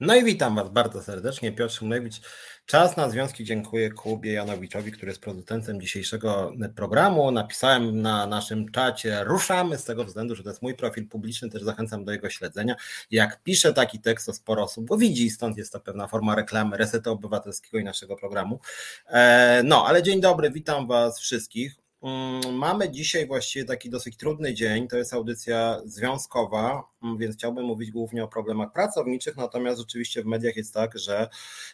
No i witam Was bardzo serdecznie. Piotr Szumlewicz. Czas na związki. Dziękuję Kubie Janowiczowi, który jest producentem dzisiejszego programu. Napisałem na naszym czacie, ruszamy z tego względu, że to jest mój profil publiczny, też zachęcam do jego śledzenia. Jak piszę taki tekst, to sporo osób go widzi, stąd jest to pewna forma reklamy Resetu Obywatelskiego i naszego programu. E, no, ale dzień dobry, witam Was wszystkich. Mm, mamy dzisiaj właściwie taki dosyć trudny dzień. To jest audycja związkowa, mm, więc chciałbym mówić głównie o problemach pracowniczych, natomiast rzeczywiście w mediach jest tak, że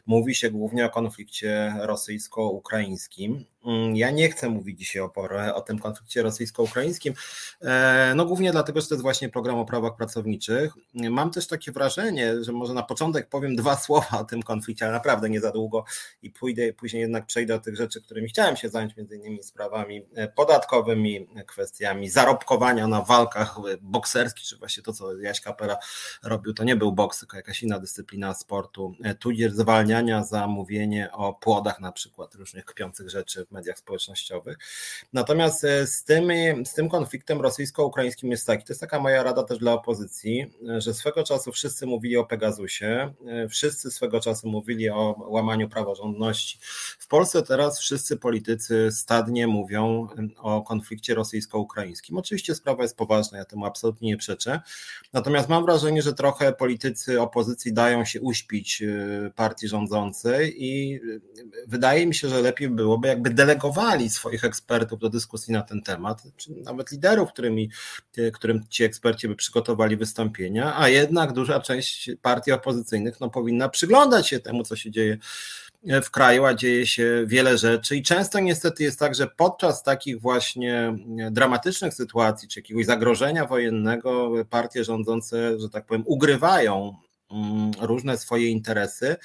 mówi się głównie o konflikcie rosyjsko-ukraińskim. Mm, ja nie chcę mówić dzisiaj o, porę, o tym konflikcie rosyjsko-ukraińskim, e, no głównie dlatego, że to jest właśnie program o prawach pracowniczych. Mam też takie wrażenie, że może na początek powiem dwa słowa o tym konflikcie, ale naprawdę nie za długo i pójdę, później jednak przejdę do tych rzeczy, którymi chciałem się zająć, między innymi sprawami e, podatkowymi, kwestiami zarobkowania na walkach bokserskich, czy właśnie to, co Jaś Kapera robił, to nie był boks, tylko jakaś inna dyscyplina sportu, e, tudzież zwalniania za mówienie o płodach na przykład, różnych kpiących rzeczy mediach społecznościowych. Natomiast e, z tym, z tym konfliktem rosyjsko-ukraińskim jest taki, to jest taka moja rada też dla opozycji, że swego czasu wszyscy mówili o Pegasusie, e, wszyscy swego czasu mówili o łamaniu praworządności. W Polsce teraz wszyscy politycy stadnie mówią o konflikcie rosyjsko-ukraińskim. Oczywiście sprawa jest poważna, ja temu absolutnie nie przeczę. Natomiast mam wrażenie, że trochę politycy opozycji dają się uśpić e, partii rządzącej i wydaje mi się, że lepiej byłoby jakby delegowali swoich ekspertów do dyskusji na ten temat, czy nawet liderów, którymi, którym ci eksperci by przygotowali wystąpienia, a jednak duża część partii opozycyjnych no, powinna przyglądać się temu, co się dzieje w kraju, a dzieje się wiele rzeczy. I często niestety jest tak, że podczas takich właśnie dramatycznych sytuacji, czy jakiegoś zagrożenia wojennego partie rządzące, że tak powiem, ugrywają różne swoje interesy.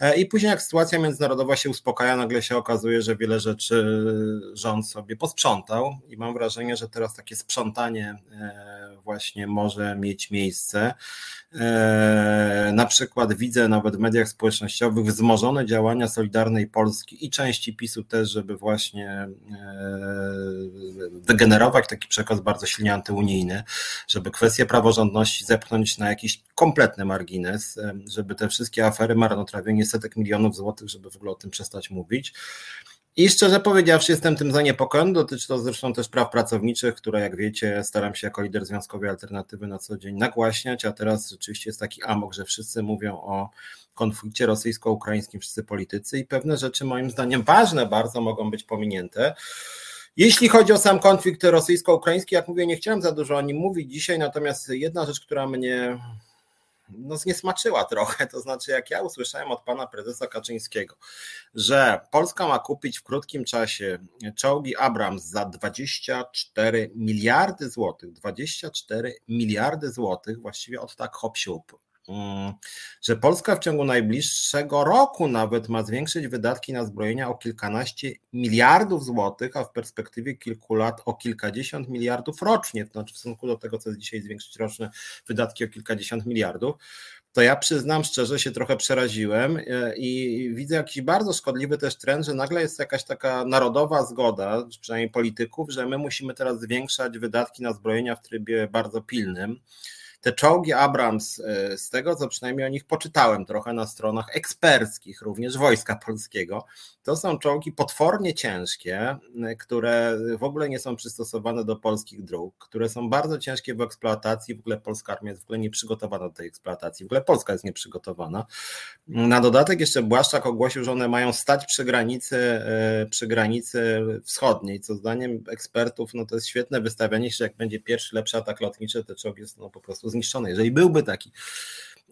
E, I później, jak sytuacja międzynarodowa się uspokaja, nagle się okazuje, że wiele rzeczy rząd sobie posprzątał, i mam wrażenie, że teraz takie sprzątanie e, właśnie może mieć miejsce. E, na przykład widzę nawet w mediach społecznościowych wzmożone działania Solidarnej Polski i części PiSu też, żeby właśnie wygenerować taki przekaz bardzo silnie antyunijny, żeby kwestię praworządności zepchnąć na jakiś kompletny margines biznes, żeby te wszystkie afery, marnotrawienie setek milionów złotych, żeby w ogóle o tym przestać mówić. I szczerze powiedziawszy, jestem tym zaniepokojony. Dotyczy to zresztą też praw pracowniczych, które, jak wiecie, staram się jako lider związkowej alternatywy na co dzień nagłaśniać, a teraz rzeczywiście jest taki amok, że wszyscy mówią o konflikcie rosyjsko-ukraińskim, wszyscy politycy, i pewne rzeczy, moim zdaniem, ważne bardzo mogą być pominięte. Jeśli chodzi o sam konflikt rosyjsko-ukraiński, jak mówię, nie chciałem za dużo o nim mówić dzisiaj, natomiast jedna rzecz, która mnie no, zniesmaczyła trochę. To znaczy, jak ja usłyszałem od pana prezesa Kaczyńskiego, że Polska ma kupić w krótkim czasie czołgi Abrams za 24 miliardy złotych, 24 miliardy złotych, właściwie od tak hop siup, że Polska w ciągu najbliższego roku nawet ma zwiększyć wydatki na zbrojenia o kilkanaście miliardów złotych, a w perspektywie kilku lat o kilkadziesiąt miliardów rocznie, to znaczy w stosunku do tego, co jest dzisiaj zwiększyć roczne wydatki o kilkadziesiąt miliardów, to ja przyznam szczerze się trochę przeraziłem e, i widzę jakiś bardzo szkodliwy też trend, że nagle jest jakaś taka narodowa zgoda, przynajmniej polityków, że my musimy teraz zwiększać wydatki na zbrojenia w trybie bardzo pilnym. Te czołgi Abrams, e, z tego co przynajmniej o nich poczytałem trochę na stronach eksperckich, również Wojska Polskiego, to są czołgi potwornie ciężkie, które w ogóle nie są przystosowane do polskich dróg, które są bardzo ciężkie w eksploatacji. W ogóle polska armia jest w ogóle nieprzygotowana do tej eksploatacji. W ogóle Polska jest nieprzygotowana. Na dodatek jeszcze Błaszczak ogłosił, że one mają stać przy granicy, e, przy granicy wschodniej, co zdaniem ekspertów no to jest świetne wystawianie się, jak będzie pierwszy lepszy atak lotniczy, te czołgi są po prostu zniszczone. Jeżeli byłby taki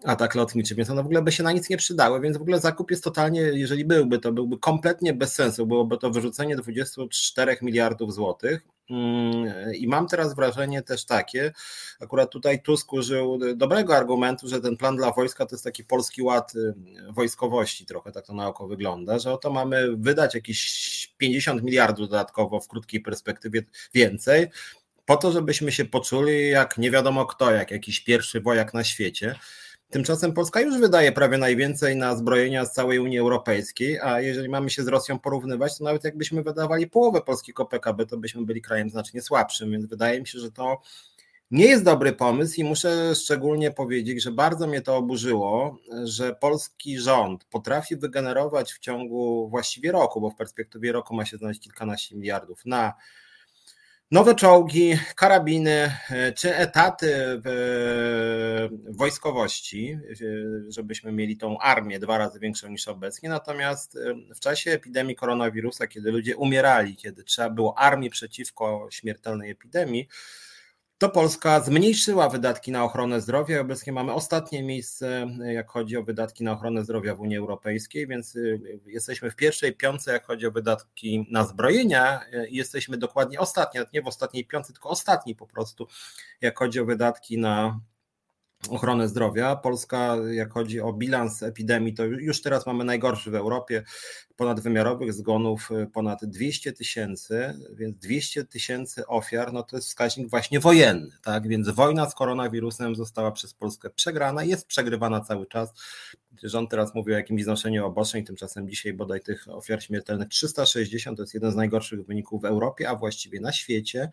atak lotniczy, więc one w ogóle by się na nic nie przydały, więc w ogóle zakup jest totalnie, jeżeli byłby, to byłby kompletnie bez sensu, byłoby to wyrzucenie 24 miliardów złotych mm, i mam teraz wrażenie też takie, akurat tutaj Tusk użył dobrego argumentu, że ten plan dla wojska to jest taki polski ład y, wojskowości, trochę tak to na oko wygląda, że oto mamy wydać jakieś 50 miliardów dodatkowo w krótkiej perspektywie więcej, po to, żebyśmy się poczuli jak nie wiadomo kto, jak jakiś pierwszy wojak na świecie. Tymczasem Polska już wydaje prawie najwięcej na zbrojenia z całej Unii Europejskiej, a jeżeli mamy się z Rosją porównywać, to nawet jakbyśmy wydawali połowę polskiego PKB, to byśmy byli krajem znacznie słabszym, więc wydaje mi się, że to nie jest dobry pomysł i muszę szczególnie powiedzieć, że bardzo mnie to oburzyło, że polski rząd potrafi wygenerować w ciągu właściwie roku, bo w perspektywie roku ma się znaleźć kilkanaście miliardów na nowe czołgi, karabiny czy etaty w wojskowości, żebyśmy mieli tą armię dwa razy większą niż obecnie. Natomiast w czasie epidemii koronawirusa, kiedy ludzie umierali, kiedy trzeba było armii przeciwko śmiertelnej epidemii, to Polska zmniejszyła wydatki na ochronę zdrowia. Obecnie mamy ostatnie miejsce, jak chodzi o wydatki na ochronę zdrowia w Unii Europejskiej, więc y, jesteśmy w pierwszej piątce, jak chodzi o wydatki na zbrojenia. Jesteśmy dokładnie ostatni, nie w ostatniej piątce, tylko ostatni po prostu, jak chodzi o wydatki na ochronę zdrowia. Polska, jak chodzi o bilans epidemii, to już teraz mamy najgorszy w Europie. Ponadwymiarowych zgonów y, ponad 200 tysięcy, więc 200 tysięcy ofiar, no to jest wskaźnik właśnie wojenny, tak? Więc wojna z koronawirusem została przez Polskę przegrana, jest przegrywana cały czas. Rząd teraz mówi o jakimś znoszeniu obostrzeń, tymczasem dzisiaj bodaj tych ofiar śmiertelnych 360 to jest jeden z najgorszych wyników w Europie, a właściwie na świecie.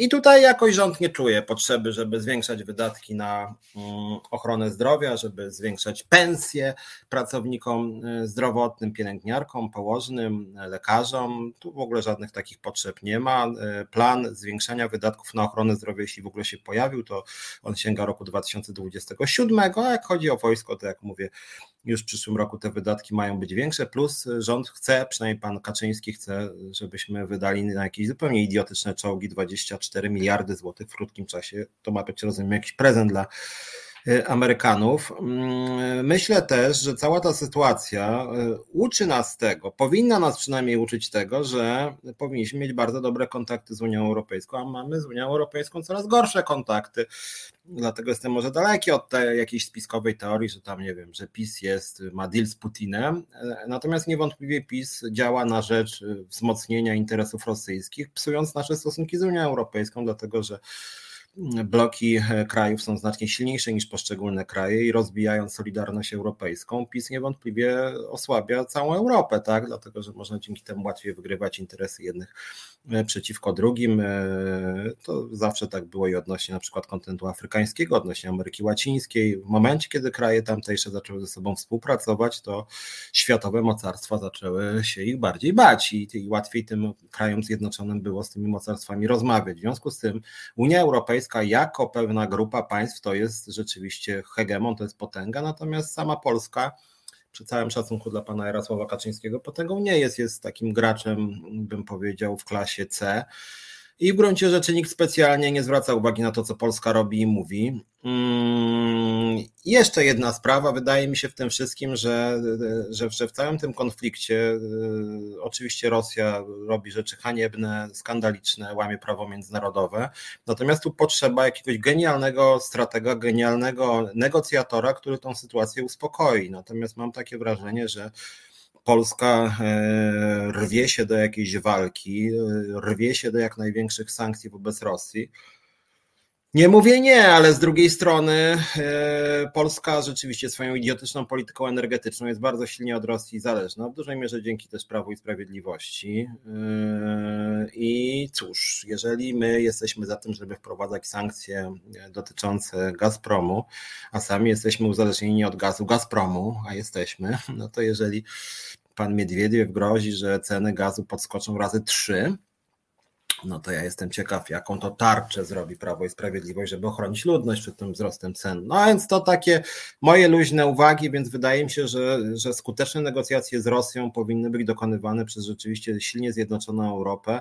I tutaj jakoś rząd nie czuje potrzeby, żeby zwiększać wydatki na mm, ochronę zdrowia, żeby zwiększać pensje pracownikom y, zdrowotnym, pielęgniarkom, położnym, lekarzom. Tu w ogóle żadnych takich potrzeb nie ma. Y, plan zwiększania wydatków na ochronę zdrowia, jeśli w ogóle się pojawił, to on sięga roku 2027, a jak chodzi o wojsko, to jak mówię, już w przyszłym roku te wydatki mają być większe, plus rząd chce, przynajmniej pan Kaczyński chce, żebyśmy wydali na jakieś zupełnie idiotyczne czołgi 24 miliardy złotych w krótkim czasie. To ma być, rozumiem, jakiś prezent dla Amerykanów. Mm, myślę też, że cała ta sytuacja y, uczy nas tego, powinna nas przynajmniej uczyć tego, że powinniśmy mieć bardzo dobre kontakty z Unią Europejską, a mamy z Unią Europejską coraz gorsze kontakty. Dlatego jestem może daleki od tej jakiejś spiskowej teorii, że tam nie wiem, że PiS jest, ma deal z Putinem. Natomiast niewątpliwie PiS działa na rzecz wzmocnienia interesów rosyjskich, psując nasze stosunki z Unią Europejską, dlatego że bloki e, krajów są znacznie silniejsze niż poszczególne kraje i rozbijają solidarność europejską, PiS niewątpliwie osłabia całą Europę, tak? dlatego że można dzięki temu łatwiej wygrywać interesy jednych przeciwko drugim. E, to zawsze tak było i odnośnie na przykład kontynentu afrykańskiego, odnośnie Ameryki Łacińskiej. W momencie, kiedy kraje tamtejsze zaczęły ze sobą współpracować, to światowe mocarstwa zaczęły się ich bardziej bać i, i łatwiej tym krajom zjednoczonym było z tymi mocarstwami rozmawiać. W związku z tym Unia Europejska jako pewna grupa państw to jest rzeczywiście hegemon, to jest potęga, natomiast sama Polska przy całym szacunku dla pana Jarosława Kaczyńskiego potęgą nie jest, jest takim graczem, bym powiedział, w klasie C. I w gruncie rzeczy nikt specjalnie nie zwraca uwagi na to, co Polska robi i mówi. Mm, jeszcze jedna sprawa, wydaje mi się w tym wszystkim, że, że, że w całym tym konflikcie y, oczywiście Rosja robi rzeczy haniebne, skandaliczne, łamie prawo międzynarodowe, natomiast tu potrzeba jakiegoś genialnego stratega, genialnego negocjatora, który tą sytuację uspokoi. Natomiast mam takie wrażenie, że Polska e, rwie się do jakiejś walki, e, rwie się do jak największych sankcji wobec Rosji. Nie mówię nie, ale z drugiej strony e, Polska rzeczywiście swoją idiotyczną polityką energetyczną jest bardzo silnie od Rosji zależna, w dużej mierze dzięki też Prawu i Sprawiedliwości. I cóż, jeżeli my jesteśmy za tym, żeby wprowadzać sankcje dotyczące Gazpromu, a sami jesteśmy uzależnieni od gazu Gazpromu, a jesteśmy, no to jeżeli pan Miedwiediew grozi, że ceny gazu podskoczą razy trzy, no to ja jestem ciekaw, jaką to tarczę zrobi Prawo i Sprawiedliwość, żeby ochronić ludność przed tym wzrostem cen. No więc to takie moje luźne uwagi, więc wydaje mi się, że, że skuteczne negocjacje z Rosją powinny być dokonywane przez rzeczywiście silnie zjednoczoną Europę.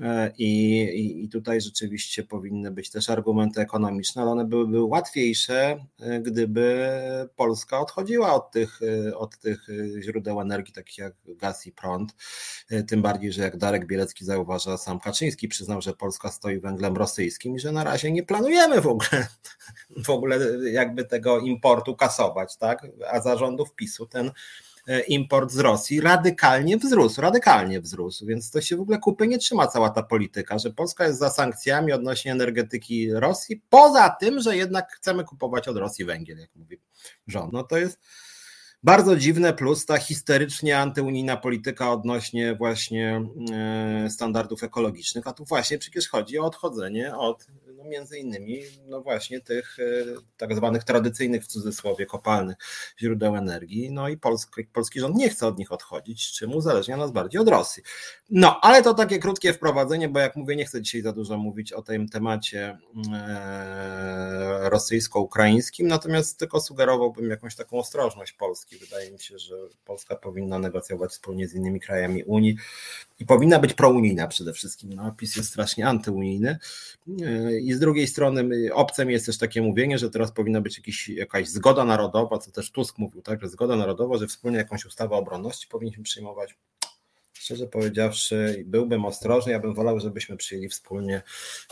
E, I, i, tutaj rzeczywiście powinny być też argumenty ekonomiczne, ale one byłyby łatwiejsze, e, gdyby Polska odchodziła od tych, e, od tych źródeł energii, takich jak gaz i prąd. Tym bardziej, że jak Darek Bielecki zauważa, sam Kaczyński przyznał, że Polska stoi węglem rosyjskim i że na razie nie planujemy w ogóle, w ogóle jakby tego importu kasować, tak? A zarządów PiSu ten import z Rosji radykalnie wzrósł, radykalnie wzrósł, więc to się w ogóle kupy nie trzyma cała ta polityka, że Polska jest za sankcjami odnośnie energetyki Rosji, poza tym, że jednak chcemy kupować od Rosji węgiel, jak mówi rząd. No to jest bardzo dziwne, plus ta histerycznie antyunijna polityka odnośnie właśnie e, standardów ekologicznych, a tu właśnie przecież chodzi o odchodzenie od między innymi no właśnie tych tak zwanych tradycyjnych w cudzysłowie kopalnych źródeł energii, no i polski, polski rząd nie chce od nich odchodzić, czym uzależnia nas bardziej od Rosji. No, ale to takie krótkie wprowadzenie, bo jak mówię, nie chcę dzisiaj za dużo mówić o tym temacie e, rosyjsko-ukraińskim, natomiast tylko sugerowałbym jakąś taką ostrożność Polski. Wydaje mi się, że Polska powinna negocjować wspólnie z innymi krajami Unii i powinna być prounijna przede wszystkim. No, PiS jest strasznie antyunijny e, i z drugiej strony obcem jest też takie mówienie, że teraz powinna być jakiś, jakaś zgoda narodowa, co też Tusk mówił, tak, że zgoda narodowa, że wspólnie jakąś ustawę obronności powinniśmy przyjmować szczerze powiedziawszy, byłbym ostrożny. Ja bym wolał, żebyśmy przyjęli wspólnie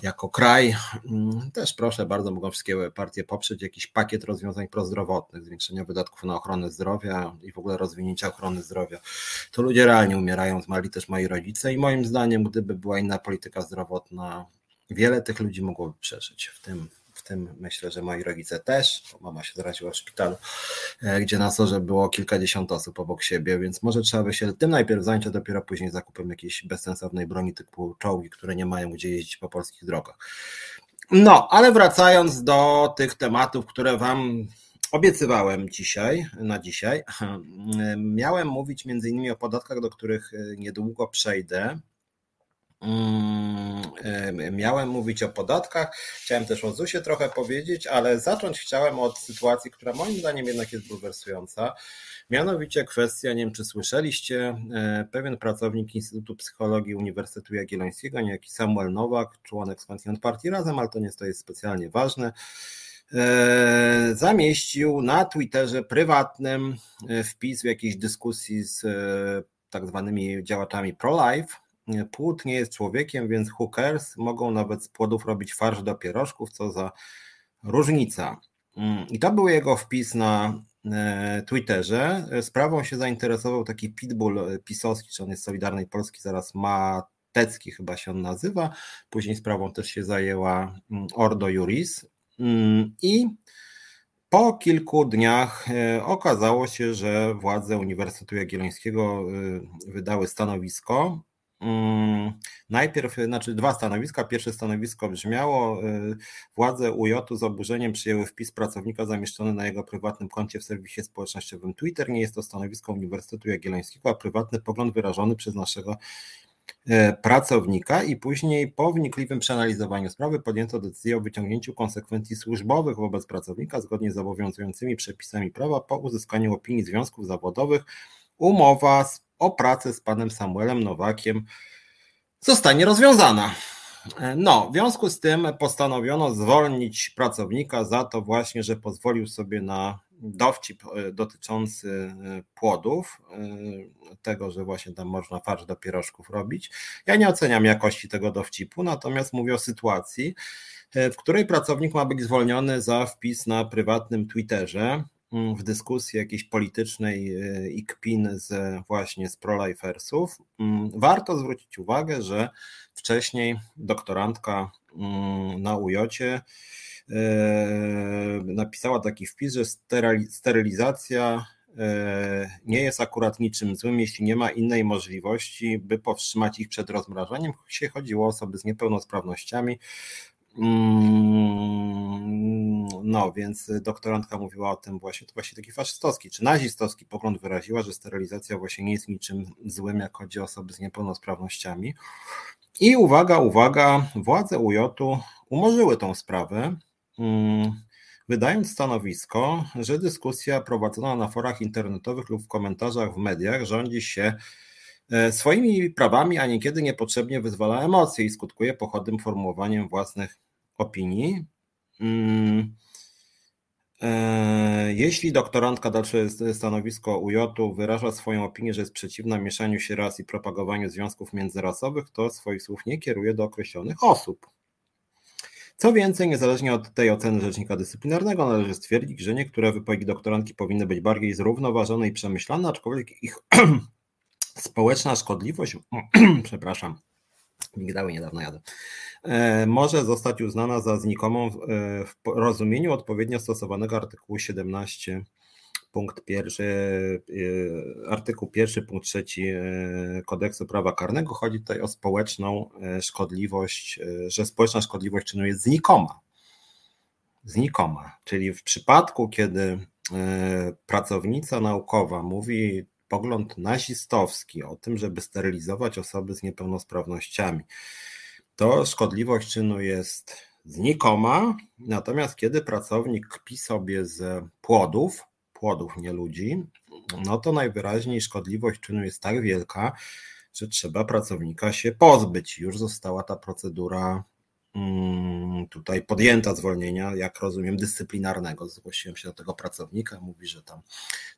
jako kraj. Mm, też proszę bardzo, mogą wszystkie partie poprzeć jakiś pakiet rozwiązań prozdrowotnych, zwiększenia wydatków na ochronę zdrowia i w ogóle rozwinięcia ochrony zdrowia. To ludzie realnie umierają, zmarli też moi rodzice i moim zdaniem, gdyby była inna polityka zdrowotna, wiele tych ludzi mogłoby przeżyć, w tym tym myślę, że moi rodzice też, mama się zaraziła w szpitalu, e, gdzie na sorze było kilkadziesiąt osób obok siebie, więc może trzeba by się tym najpierw zająć, a dopiero później zakupem jakiejś bezsensownej broni typu czołgi, które nie mają gdzie jeździć po polskich drogach. No, ale wracając do tych tematów, które Wam obiecywałem dzisiaj, na dzisiaj, miałem mówić między innymi o podatkach, do których niedługo przejdę. Mm, miałem mówić o podatkach, chciałem też o ZUS-ie trochę powiedzieć, ale zacząć chciałem od sytuacji, która moim zdaniem jednak jest bulwersująca. Mianowicie kwestia, nie wiem czy słyszeliście, e, pewien pracownik Instytutu Psychologii Uniwersytetu Jagiellońskiego, niejaki Samuel Nowak, członek skądinąd partii Razem, ale to nie jest specjalnie ważne, e, zamieścił na Twitterze prywatnym e, wpis w jakiejś dyskusji z tak zwanymi działaczami pro-life, Płód nie jest człowiekiem, więc hookers mogą nawet z płodów robić farsz do pierożków, co za różnica. Mm, I to był jego wpis na e, Twitterze. Sprawą się zainteresował taki pitbull pisowski, czy on jest Solidarnej Polski, zaraz Matecki chyba się on nazywa. Później sprawą też się zajęła mm, Ordo Juris. Mm, I po kilku dniach e, okazało się, że władze Uniwersytetu Jagiellońskiego e, wydały stanowisko, najpierw, znaczy dwa stanowiska. Pierwsze stanowisko brzmiało: y, władze UJ z oburzeniem przyjęły wpis pracownika zamieszczony na jego prywatnym koncie w serwisie społecznościowym Twitter. Nie jest to stanowisko Uniwersytetu Jagiellońskiego, a prywatny pogląd wyrażony przez naszego e, pracownika i później po wnikliwym przeanalizowaniu sprawy podjęto decyzję o wyciągnięciu konsekwencji służbowych wobec pracownika zgodnie z obowiązującymi przepisami prawa po uzyskaniu opinii związków zawodowych. Umowa z o pracę z panem Samuelem Nowakiem zostanie rozwiązana. No, w związku z tym postanowiono zwolnić pracownika za to właśnie, że pozwolił sobie na dowcip e, dotyczący e, płodów, e, tego, że właśnie tam można farsz do pierożków robić. Ja nie oceniam jakości tego dowcipu, natomiast mówię o sytuacji, w której pracownik ma być zwolniony za wpis na prywatnym Twitterze, w dyskusji jakiejś politycznej y, i kpin z właśnie z prolifersów, mm, warto zwrócić uwagę, że wcześniej doktorantka mm, na ujocie napisała taki wpis, że sterylizacja y, nie jest akurat niczym złym, jeśli nie ma innej możliwości, by powstrzymać ich przed rozmrażaniem. Się chodziło o osoby z niepełnosprawnościami, Mm, no, więc doktorantka mówiła o tym właśnie, to właśnie taki faszystowski czy nazistowski pogląd wyraziła, że sterylizacja właśnie nie jest niczym złym, jak chodzi o osoby z niepełnosprawnościami. I uwaga, uwaga, władze UJ-u umorzyły tą sprawę, mm, wydając stanowisko, że dyskusja prowadzona na forach internetowych lub w komentarzach w mediach rządzi się e, swoimi prawami, a niekiedy niepotrzebnie wyzwala emocje i skutkuje pochodnym formułowaniem własnych opinii. Mm, e, jeśli doktorantka, dalsze stanowisko UJ wyraża swoją opinię, że jest przeciwna mieszaniu się ras i propagowaniu związków międzyrasowych, to swoich słów nie kieruje do określonych osób. Co więcej, niezależnie od tej oceny rzecznika dyscyplinarnego, należy stwierdzić, że niektóre wypowiedzi doktorantki powinny być bardziej zrównoważone i przemyślane, aczkolwiek ich społeczna szkodliwość, przepraszam, migdały niedawno jadę, E, może zostać uznana za znikomą w e, rozumieniu odpowiednio stosowanego artykułu 17 punkt pierwszy, e, artykuł pierwszy, punkt trzeci e, kodeksu prawa karnego. Chodzi tutaj o społeczną szkodliwość, że społeczna szkodliwość czynu jest znikoma. Znikoma, czyli w przypadku, kiedy pracownica naukowa mówi pogląd nazistowski o tym, żeby sterylizować osoby z niepełnosprawnościami, to szkodliwość czynu jest znikoma, natomiast kiedy pracownik kpi sobie z płodów, płodów nie ludzi, no to najwyraźniej szkodliwość czynu jest tak wielka, że trzeba pracownika się pozbyć. Już została ta procedura tutaj podjęta zwolnienia, jak rozumiem, dyscyplinarnego. Zgłosiłem się do tego pracownika, mówi, że tam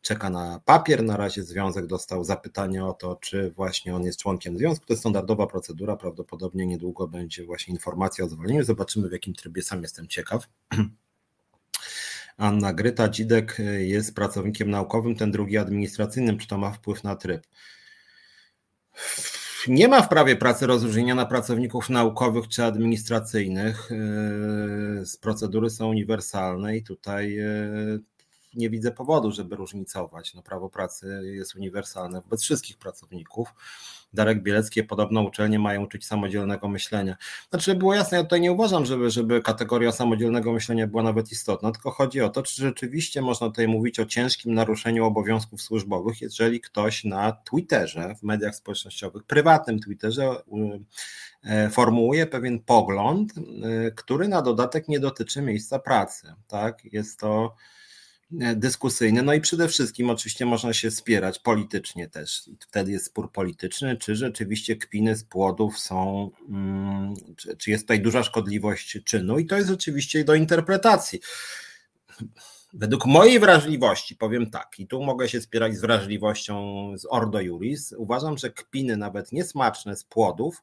czeka na papier. Na razie związek dostał zapytanie o to, czy właśnie on jest członkiem związku. To jest standardowa procedura, prawdopodobnie niedługo będzie właśnie informacja o zwolnieniu. Zobaczymy w jakim trybie, sam jestem ciekaw. Anna Gryta Dzidek jest pracownikiem naukowym, ten drugi administracyjnym. Czy to ma wpływ na tryb? Nie ma w prawie pracy rozróżnienia na pracowników naukowych czy administracyjnych. Z procedury są uniwersalne i tutaj e, nie widzę powodu, żeby różnicować. No, prawo pracy jest uniwersalne wobec wszystkich pracowników. Darek Bieleckie, podobno uczelnie mają uczyć samodzielnego myślenia. Znaczy, było jasne, ja tutaj nie uważam, żeby, żeby kategoria samodzielnego myślenia była nawet istotna, tylko chodzi o to, czy rzeczywiście można tutaj mówić o ciężkim naruszeniu obowiązków służbowych, jeżeli ktoś na Twitterze, w mediach społecznościowych, prywatnym Twitterze e, formułuje pewien pogląd, e, który na dodatek nie dotyczy miejsca pracy. Tak? Jest to E, dyskusyjne. No i przede wszystkim oczywiście można się spierać politycznie też. Wtedy jest spór polityczny, czy rzeczywiście kpiny z płodów są, mm, czy, jest tutaj duża szkodliwość czynu i to jest rzeczywiście do interpretacji. Według mojej wrażliwości, powiem tak, i tu mogę się spierać z wrażliwością z Ordo Juris, uważam, że kpiny nawet niesmaczne z płodów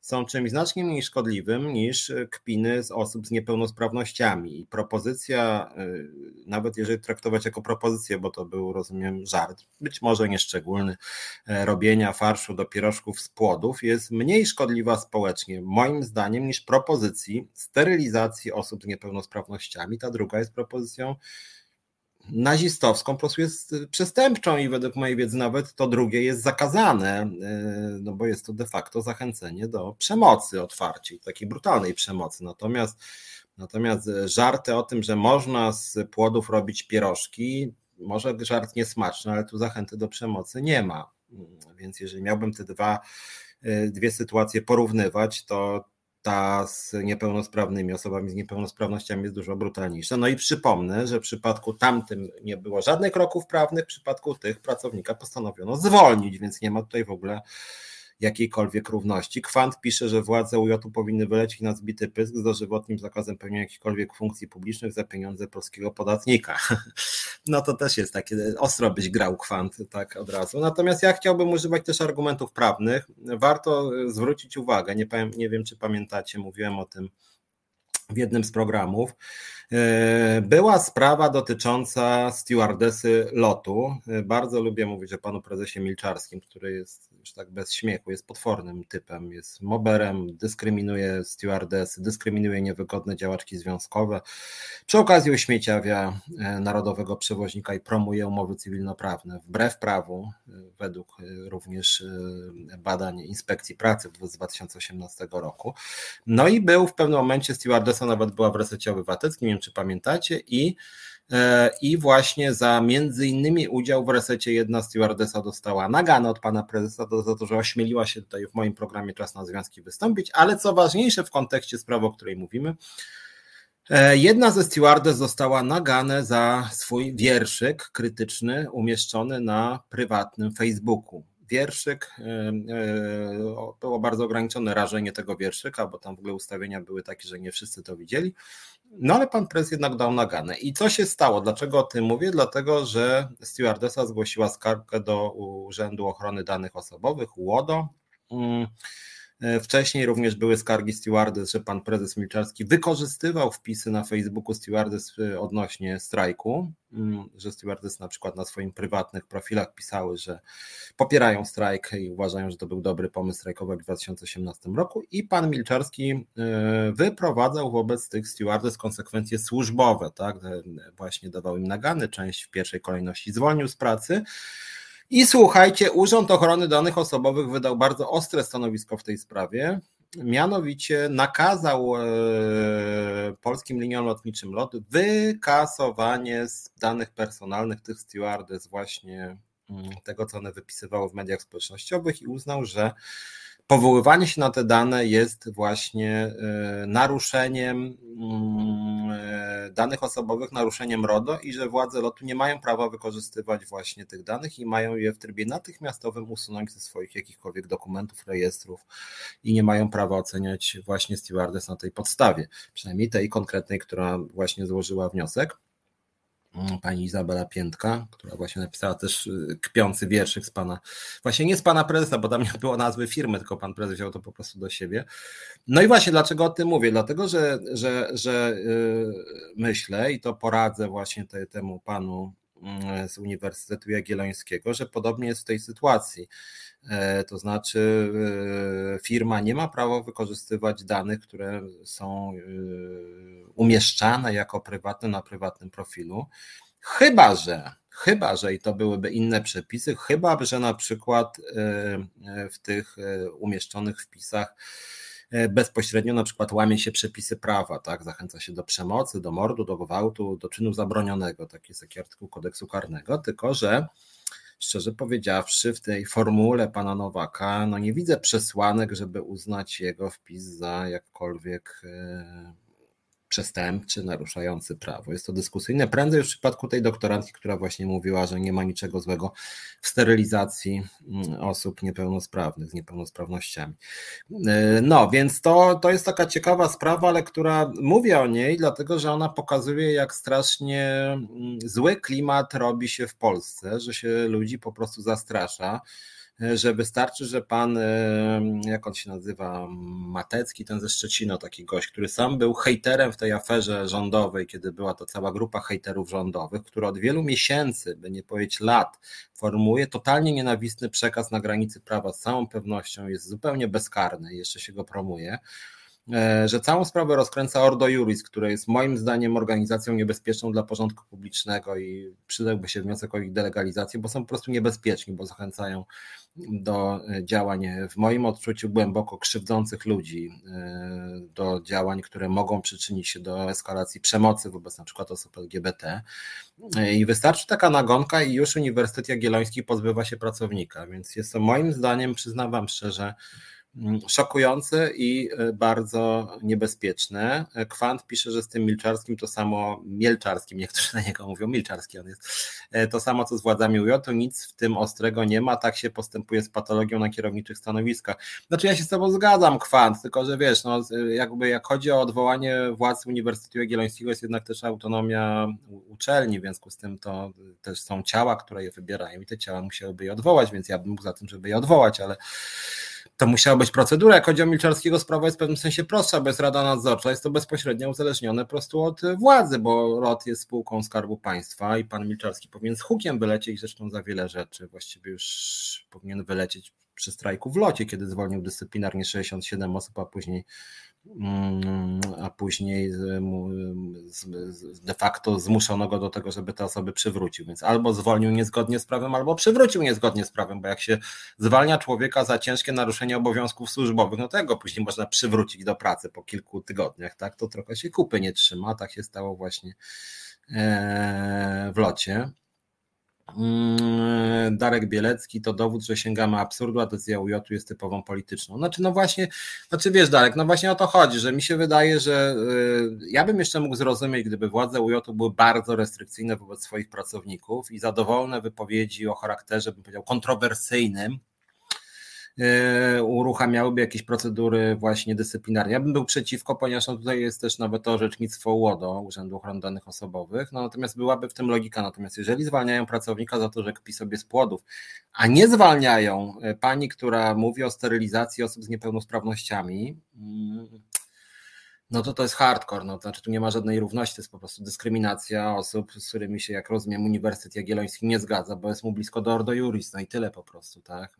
są czymś znacznie mniej szkodliwym niż kpiny z osób z niepełnosprawnościami. I propozycja, y, nawet jeżeli traktować jako propozycję, bo to był, rozumiem, żart, być może nieszczególny, e, robienia farszu do pierożków z płodów jest mniej szkodliwa społecznie, moim zdaniem, niż propozycji sterylizacji osób z niepełnosprawnościami. Ta druga jest propozycją nazistowską po prostu jest przestępczą i według mojej wiedzy nawet to drugie jest zakazane, e, no bo jest to de facto zachęcenie do przemocy otwarciej, takiej brutalnej przemocy. Natomiast, natomiast żarty o tym, że można z płodów robić pierożki, może żart niesmaczny, ale tu zachęty do przemocy nie ma. Więc jeżeli miałbym te dwa, e, dwie sytuacje porównywać, to ta z niepełnosprawnymi osobami z niepełnosprawnościami jest dużo brutalniejsza. No i przypomnę, że w przypadku tamtym nie było żadnych kroków prawnych, w przypadku tych pracownika postanowiono zwolnić, więc nie ma tutaj w ogóle jakiejkolwiek równości. Kwant pisze, że władze UJ powinny wylecieć na zbity pysk z dożywotnim zakazem pełnienia jakichkolwiek funkcji publicznych za pieniądze polskiego podatnika. No to też jest takie, ostro byś grał kwant tak od razu. Natomiast ja chciałbym używać też argumentów prawnych. Warto zwrócić uwagę, nie, nie wiem czy pamiętacie, mówiłem o tym w jednym z programów. E, była sprawa dotycząca stewardesy lotu. E, bardzo lubię mówić o panu prezesie Milczarskim, który jest już tak bez śmiechu, jest potwornym typem, jest moberem, dyskryminuje stewardesy, dyskryminuje niewygodne działaczki związkowe. Przy okazji uśmieciawia e, narodowego przewoźnika i promuje umowy cywilnoprawne wbrew prawu, według również badań Inspekcji Pracy z 2018 roku. No i był w pewnym momencie stewardesa nawet była w resecie obywatelskim, nie wiem czy pamiętacie, i e, i właśnie za między innymi udział w resecie jedna stewardesa dostała naganę od pana prezesa za to, że ośmieliła się tutaj w moim programie Czas na Związki wystąpić, ale co ważniejsze w kontekście sprawy, o której mówimy, e, Jedna ze stewardes została naganę za swój wierszyk krytyczny umieszczony na prywatnym Facebooku wierszyk. E, było bardzo ograniczone rażenie tego wierszyka, bo tam w ogóle ustawienia były takie, że nie wszyscy to widzieli. No ale pan prezes jednak dał naganę. I co się stało? Dlaczego o tym mówię? Dlatego, że stewardesa zgłosiła skargę do Urzędu Ochrony Danych Osobowych, UODO, mm, wcześniej również były skargi stewardess, że pan prezes Milczarski wykorzystywał wpisy na Facebooku stewardess e, odnośnie strajku, mm, że stewardess na przykład na swoim prywatnych profilach pisały, że popierają strajk i uważają, że to był dobry pomysł strajkować w 2018 roku. I pan Milczarski e, wyprowadzał wobec tych stewardess konsekwencje służbowe, tak, właśnie dawał im nagany, część w pierwszej kolejności zwolnił z pracy, i słuchajcie, Urząd Ochrony Danych Osobowych wydał bardzo ostre stanowisko w tej sprawie. Mianowicie nakazał e, polskim liniom lotniczym LOT wykasowanie z danych personalnych tych stewardess właśnie mm, tego, co one wypisywały w mediach społecznościowych i uznał, że powoływanie się na te dane jest właśnie e, naruszeniem mm, e, danych osobowych, naruszeniem RODO i że władze lotu nie mają prawa wykorzystywać właśnie tych danych i mają je w trybie natychmiastowym usunąć ze swoich jakichkolwiek dokumentów, rejestrów i nie mają prawa oceniać właśnie stewardess na tej podstawie, przynajmniej tej konkretnej, która właśnie złożyła wniosek. Mm, pani Izabela Piętka, która właśnie napisała też y, kpiący wierszyk z pana, właśnie nie z pana prezesa, bo tam nie było nazwy firmy, tylko pan prezes wziął to po prostu do siebie. No i właśnie dlaczego o tym mówię? Dlatego, że, że, że yy, myślę i to poradzę właśnie te, temu panu z Uniwersytetu Jagiellońskiego, że podobnie jest w tej sytuacji. E, to znaczy, e, firma nie ma prawa wykorzystywać danych, które są e, umieszczane jako prywatne na prywatnym profilu, chyba że, chyba że i to byłyby inne przepisy, chyba że na przykład w tych umieszczonych wpisach bezpośrednio na przykład łamie się przepisy prawa, tak? Zachęca się do przemocy, do mordu, do gwałtu, do czynu zabronionego. Taki jest taki artykuł kodeksu karnego, tylko że szczerze powiedziawszy, w tej formule pana Nowaka, no nie widzę przesłanek, żeby uznać jego wpis za jakkolwiek e, przestępczy, naruszający prawo. Jest to dyskusyjne. Prędzej w przypadku tej doktorantki, która właśnie mówiła, że nie ma niczego złego w sterylizacji mm, osób niepełnosprawnych, z niepełnosprawnościami. E, no, więc to, to jest taka ciekawa sprawa, ale która mówię o niej, dlatego że ona pokazuje, jak strasznie mm, zły klimat robi się w Polsce, że się ludzi po prostu zastrasza że wystarczy, że pan, jak on się nazywa, Matecki, ten ze Szczecino, taki gość, który sam był hejterem w tej aferze rządowej, kiedy była to cała grupa hejterów rządowych, która od wielu miesięcy, by nie powiedzieć lat, formułuje totalnie nienawistny przekaz na granicy prawa, z całą pewnością jest zupełnie bezkarny jeszcze się go promuje. E, że całą sprawę rozkręca Ordo Juris, które jest moim zdaniem organizacją niebezpieczną dla porządku publicznego i przydałby się wniosek o ich delegalizację, bo są po prostu niebezpieczni, bo zachęcają do działań w moim odczuciu głęboko krzywdzących ludzi, e, do działań, które mogą przyczynić się do eskalacji przemocy wobec na przykład osób LGBT. E, I wystarczy taka nagonka i już Uniwersytet Jagielloński pozbywa się pracownika, więc jest to moim zdaniem, przyznam wam szczerze, Mm, szokujące i e, bardzo niebezpieczne. E, Kwant pisze, że z tym Milczarskim to samo, Mielczarskim, niektórzy na niego mówią, Milczarski on jest, e, to samo co z władzami UJ, to nic w tym ostrego nie ma, tak się postępuje z patologią na kierowniczych stanowiskach. Znaczy ja się z tobą zgadzam, Kwant, tylko że wiesz, no jakby jak chodzi o odwołanie władz Uniwersytetu Jagiellońskiego jest jednak też autonomia uczelni, w związku z tym to też są ciała, które je wybierają i te ciała musiałyby je odwołać, więc ja bym mógł za tym, żeby je odwołać, ale to musiała być procedura. Jak chodzi o Milczarskiego, sprawa jest w pewnym sensie prostsza, jest Rada Nadzorcza, jest to bezpośrednio uzależnione po prostu od władzy, bo ROT jest spółką Skarbu Państwa i pan Milczarski powinien z hukiem wylecieć zresztą za wiele rzeczy. Właściwie już powinien wylecieć przy strajku w locie, kiedy zwolnił dyscyplinarnie 67 osób, a później a później de facto zmuszono go do tego, żeby te osoby przywrócił. Więc albo zwolnił niezgodnie z prawem, albo przywrócił niezgodnie z prawem, bo jak się zwalnia człowieka za ciężkie naruszenie obowiązków służbowych, no tego później można przywrócić do pracy po kilku tygodniach, tak? To trochę się kupy nie trzyma. Tak się stało właśnie e, w locie. Mm, Darek Bielecki to dowód, że sięgamy absurdu, a decyzja UJ jest typową polityczną. Znaczy, no właśnie, znaczy wiesz, Darek, no właśnie o to chodzi, że mi się wydaje, że y, ja bym jeszcze mógł zrozumieć, gdyby władze UJ były bardzo restrykcyjne wobec swoich pracowników i za dowolne wypowiedzi o charakterze, bym powiedział, kontrowersyjnym, uruchamiałyby jakieś procedury właśnie dyscyplinarne. Ja bym był przeciwko, ponieważ no tutaj jest też nawet to orzecznictwo UODO, Urzędu Ochrony Danych Osobowych, no natomiast byłaby w tym logika, natomiast jeżeli zwalniają pracownika za to, że kpi sobie z płodów, a nie zwalniają e, pani, która mówi o sterylizacji osób z niepełnosprawnościami, mm, no to to jest hardcore, no to znaczy tu nie ma żadnej równości, to jest po prostu dyskryminacja osób, z którymi się, jak rozumiem, Uniwersytet Jagielloński nie zgadza, bo jest mu blisko do Ordo Juris, no i tyle po prostu, tak.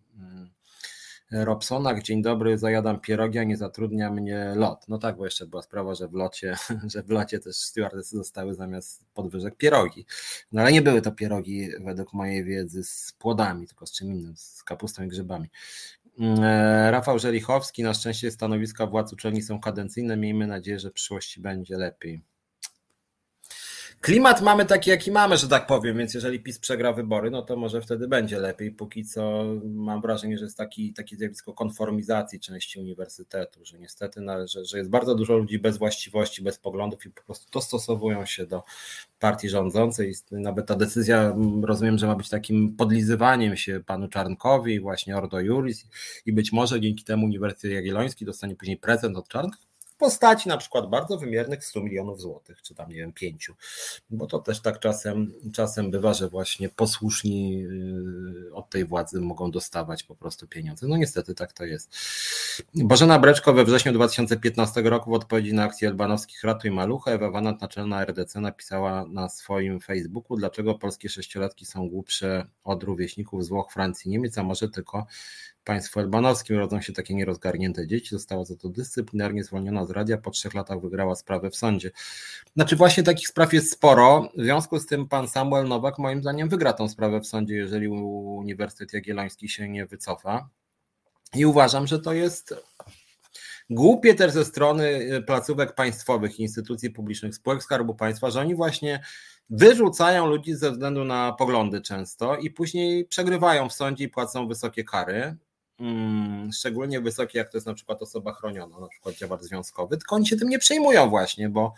Robsonak, dzień dobry, zajadam pierogi, a nie zatrudnia mnie lot. No tak, bo jeszcze była sprawa, że w locie, że w locie też stewardesy zostały zamiast podwyżek pierogi. No ale nie były to pierogi według mojej wiedzy z płodami, tylko z czym innym, z kapustą i grzybami. Mm, e, Rafał Żelichowski, na szczęście stanowiska władz uczelni są kadencyjne, miejmy nadzieję, że w przyszłości będzie lepiej. Klimat mamy taki, jaki mamy, że tak powiem, więc jeżeli PiS przegra wybory, no to może wtedy będzie lepiej. Póki co mam wrażenie, że jest taki, takie zjawisko konformizacji części uniwersytetu, że niestety, że, jest bardzo dużo ludzi bez właściwości, bez poglądów i po prostu dostosowują się do partii rządzącej. Nawet ta decyzja, rozumiem, że ma być takim podlizywaniem się panu Czarnkowi, właśnie Ordo Juris i być może dzięki temu Uniwersytet Jagielloński dostanie później prezent od Czarnka, postaci na przykład bardzo wymiernych 100 milionów złotych, czy tam nie wiem, pięciu, bo to też tak czasem, czasem bywa, że właśnie posłuszni y, od tej władzy mogą dostawać po prostu pieniądze. No niestety tak to jest. Bożena Breczko we wrześniu 2015 roku w odpowiedzi na akcję Elbanowskich Ratuj Malucha, Ewa Wanat, naczelna RDC napisała na swoim Facebooku, dlaczego polskie sześciolatki są głupsze od rówieśników z Włoch, Francji, Niemiec, a może tylko państwu albanowskim rodzą się takie nierozgarnięte dzieci. Została za to dyscyplinarnie zwolniona z radia. Po trzech latach wygrała sprawę w sądzie. Znaczy, właśnie takich spraw jest sporo. W związku z tym pan Samuel Nowak, moim zdaniem, wygra tą sprawę w sądzie, jeżeli Uniwersytet Jagielloński się nie wycofa. I uważam, że to jest głupie też ze strony placówek państwowych, instytucji publicznych, spółek Skarbu Państwa, że oni właśnie wyrzucają ludzi ze względu na poglądy często i później przegrywają w sądzie i płacą wysokie kary. Mm, szczególnie wysokie, jak to jest na przykład osoba chroniona, na przykład działacz związkowy, tylko oni się tym nie przejmują właśnie, bo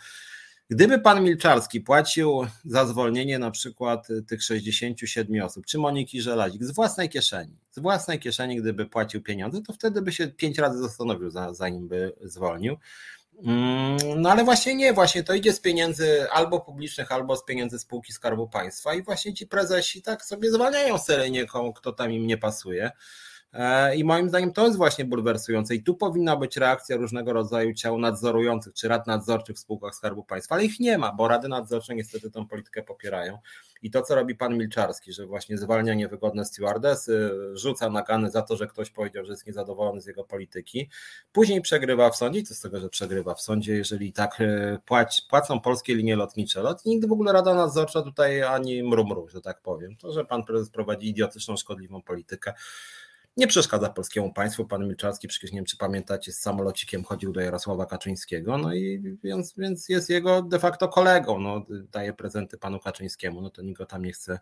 gdyby pan Milczarski płacił za zwolnienie na przykład tych 67 osób, czy Moniki Żelazik z własnej kieszeni, z własnej kieszeni, gdyby płacił pieniądze, to wtedy by się pięć razy zastanowił, zanim by zwolnił. Mm, no ale właśnie nie, właśnie to idzie z pieniędzy albo publicznych, albo z pieniędzy spółki Skarbu Państwa i właśnie ci prezesi tak sobie zwalniają seryjnie, kto tam im nie pasuje. E, I moim zdaniem to jest właśnie bulwersujące. I tu powinna być reakcja różnego rodzaju ciał nadzorujących czy rad nadzorczych w spółkach Skarbu Państwa, ale ich nie ma, bo rady nadzorcze niestety tę politykę popierają. I to, co robi pan Milczarski, że właśnie zwalnia niewygodne stewardesy, rzuca nagany za to, że ktoś powiedział, że jest niezadowolony z jego polityki, później przegrywa w sądzie. I co z tego, że przegrywa w sądzie, jeżeli tak e, płacą polskie linie lotnicze? Lot, nigdy w ogóle Rada Nadzorcza tutaj ani mrumru, że tak powiem. To, że pan prezes prowadzi idiotyczną, szkodliwą politykę, nie przeszkadza polskiemu państwu. Pan Milczarski, przecież nie wiem, czy pamiętacie, z samolocikiem chodził do Jarosława Kaczyńskiego, no i więc, więc jest jego de facto kolegą, no, daje prezenty panu Kaczyńskiemu, no to nikt go tam nie chce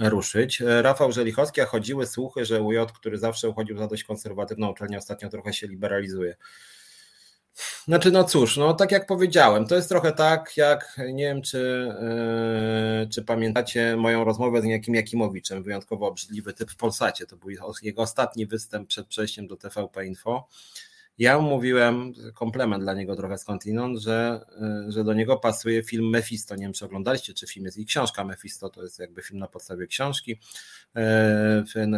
ruszyć. Rafał Żelichowski, a chodziły słuchy, że UJ, który zawsze uchodził za dość konserwatywną uczelnię, ostatnio trochę się liberalizuje. Znaczy, no cóż, no tak jak powiedziałem, to jest trochę tak, jak nie wiem, czy, yy, czy pamiętacie moją rozmowę z niejakim Jakimowiczem, wyjątkowo obrzydliwy typ w Polsacie. To był jego ostatni występ przed przejściem do TVP Info. Ja mówiłem, komplement dla niego trochę skądinąd, że, y, że do niego pasuje film Mephisto. Nie wiem, czy oglądaliście, czy film jest i książka Mephisto, to jest jakby film na podstawie książki. Y,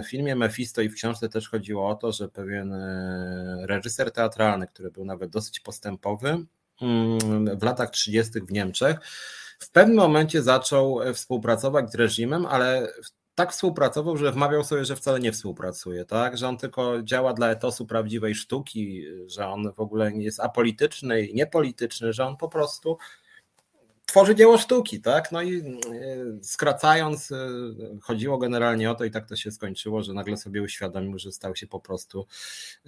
w filmie Mephisto i w książce też chodziło o to, że pewien y, reżyser teatralny, który był nawet dosyć postępowy, mm, w latach 30. w Niemczech, w pewnym momencie zaczął współpracować z reżimem, ale tak współpracował, że wmawiał sobie, że wcale nie współpracuje, tak? Że on tylko działa dla etosu prawdziwej sztuki, że on w ogóle jest apolityczny i niepolityczny, że on po prostu tworzy dzieło sztuki, tak? No i e, skracając, e, chodziło generalnie o to, i tak to się skończyło, że nagle sobie uświadomił, że stał się po prostu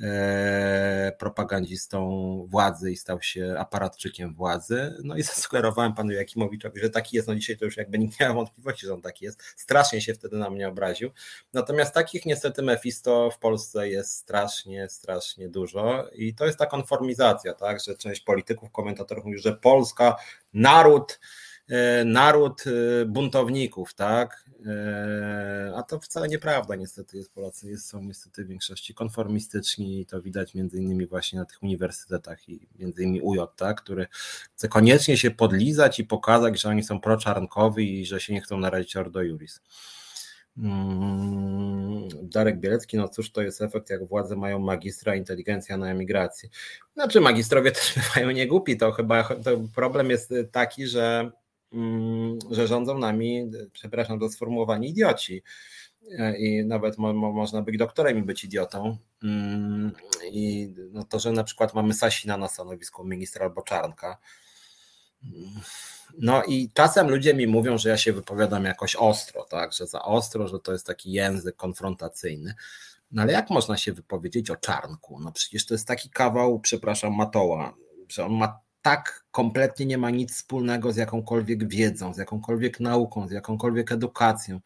e, propagandzistą władzy i stał się aparatczykiem władzy. No i zasugerowałem panu Jakimowiczowi, że taki jest. No dzisiaj to już jakby nikt nie ma wątpliwości, że on taki jest. Strasznie się wtedy na mnie obraził. Natomiast takich niestety Mefisto w Polsce jest strasznie, strasznie dużo i to jest ta konformizacja, tak? Że część polityków, komentatorów mówi, że Polska naród e, naród e, buntowników, tak? A to wcale nieprawda, niestety jest Polacy jest, są niestety w większości konformistyczni i to widać między innymi właśnie na tych uniwersytetach i między innymi UJ, tak? który chce koniecznie się podlizać i pokazać, że oni są proczarnkowi i że się nie chcą narazić Ordo Juris. Mm, Darek Bielecki, no cóż to jest efekt, jak władze mają magistra, inteligencja na emigracji. Znaczy magistrowie też bywają niegłupi, to chyba to problem jest taki, że, mm, że rządzą nami, przepraszam to sformułowanie, idioci. I nawet mo, mo, można być doktorem i być idiotą. Mm, I no to, że na przykład mamy Sasina na stanowisku ministra albo Czarnka, no i czasem ludzie mi mówią, że ja się wypowiadam jakoś ostro, tak, że za ostro, że to jest taki język konfrontacyjny. No ale jak można się wypowiedzieć o czarnku? No przecież to jest taki kawał, przepraszam, matoła, że on ma tak kompletnie nie ma nic wspólnego z jakąkolwiek wiedzą, z jakąkolwiek nauką, z jakąkolwiek edukacją,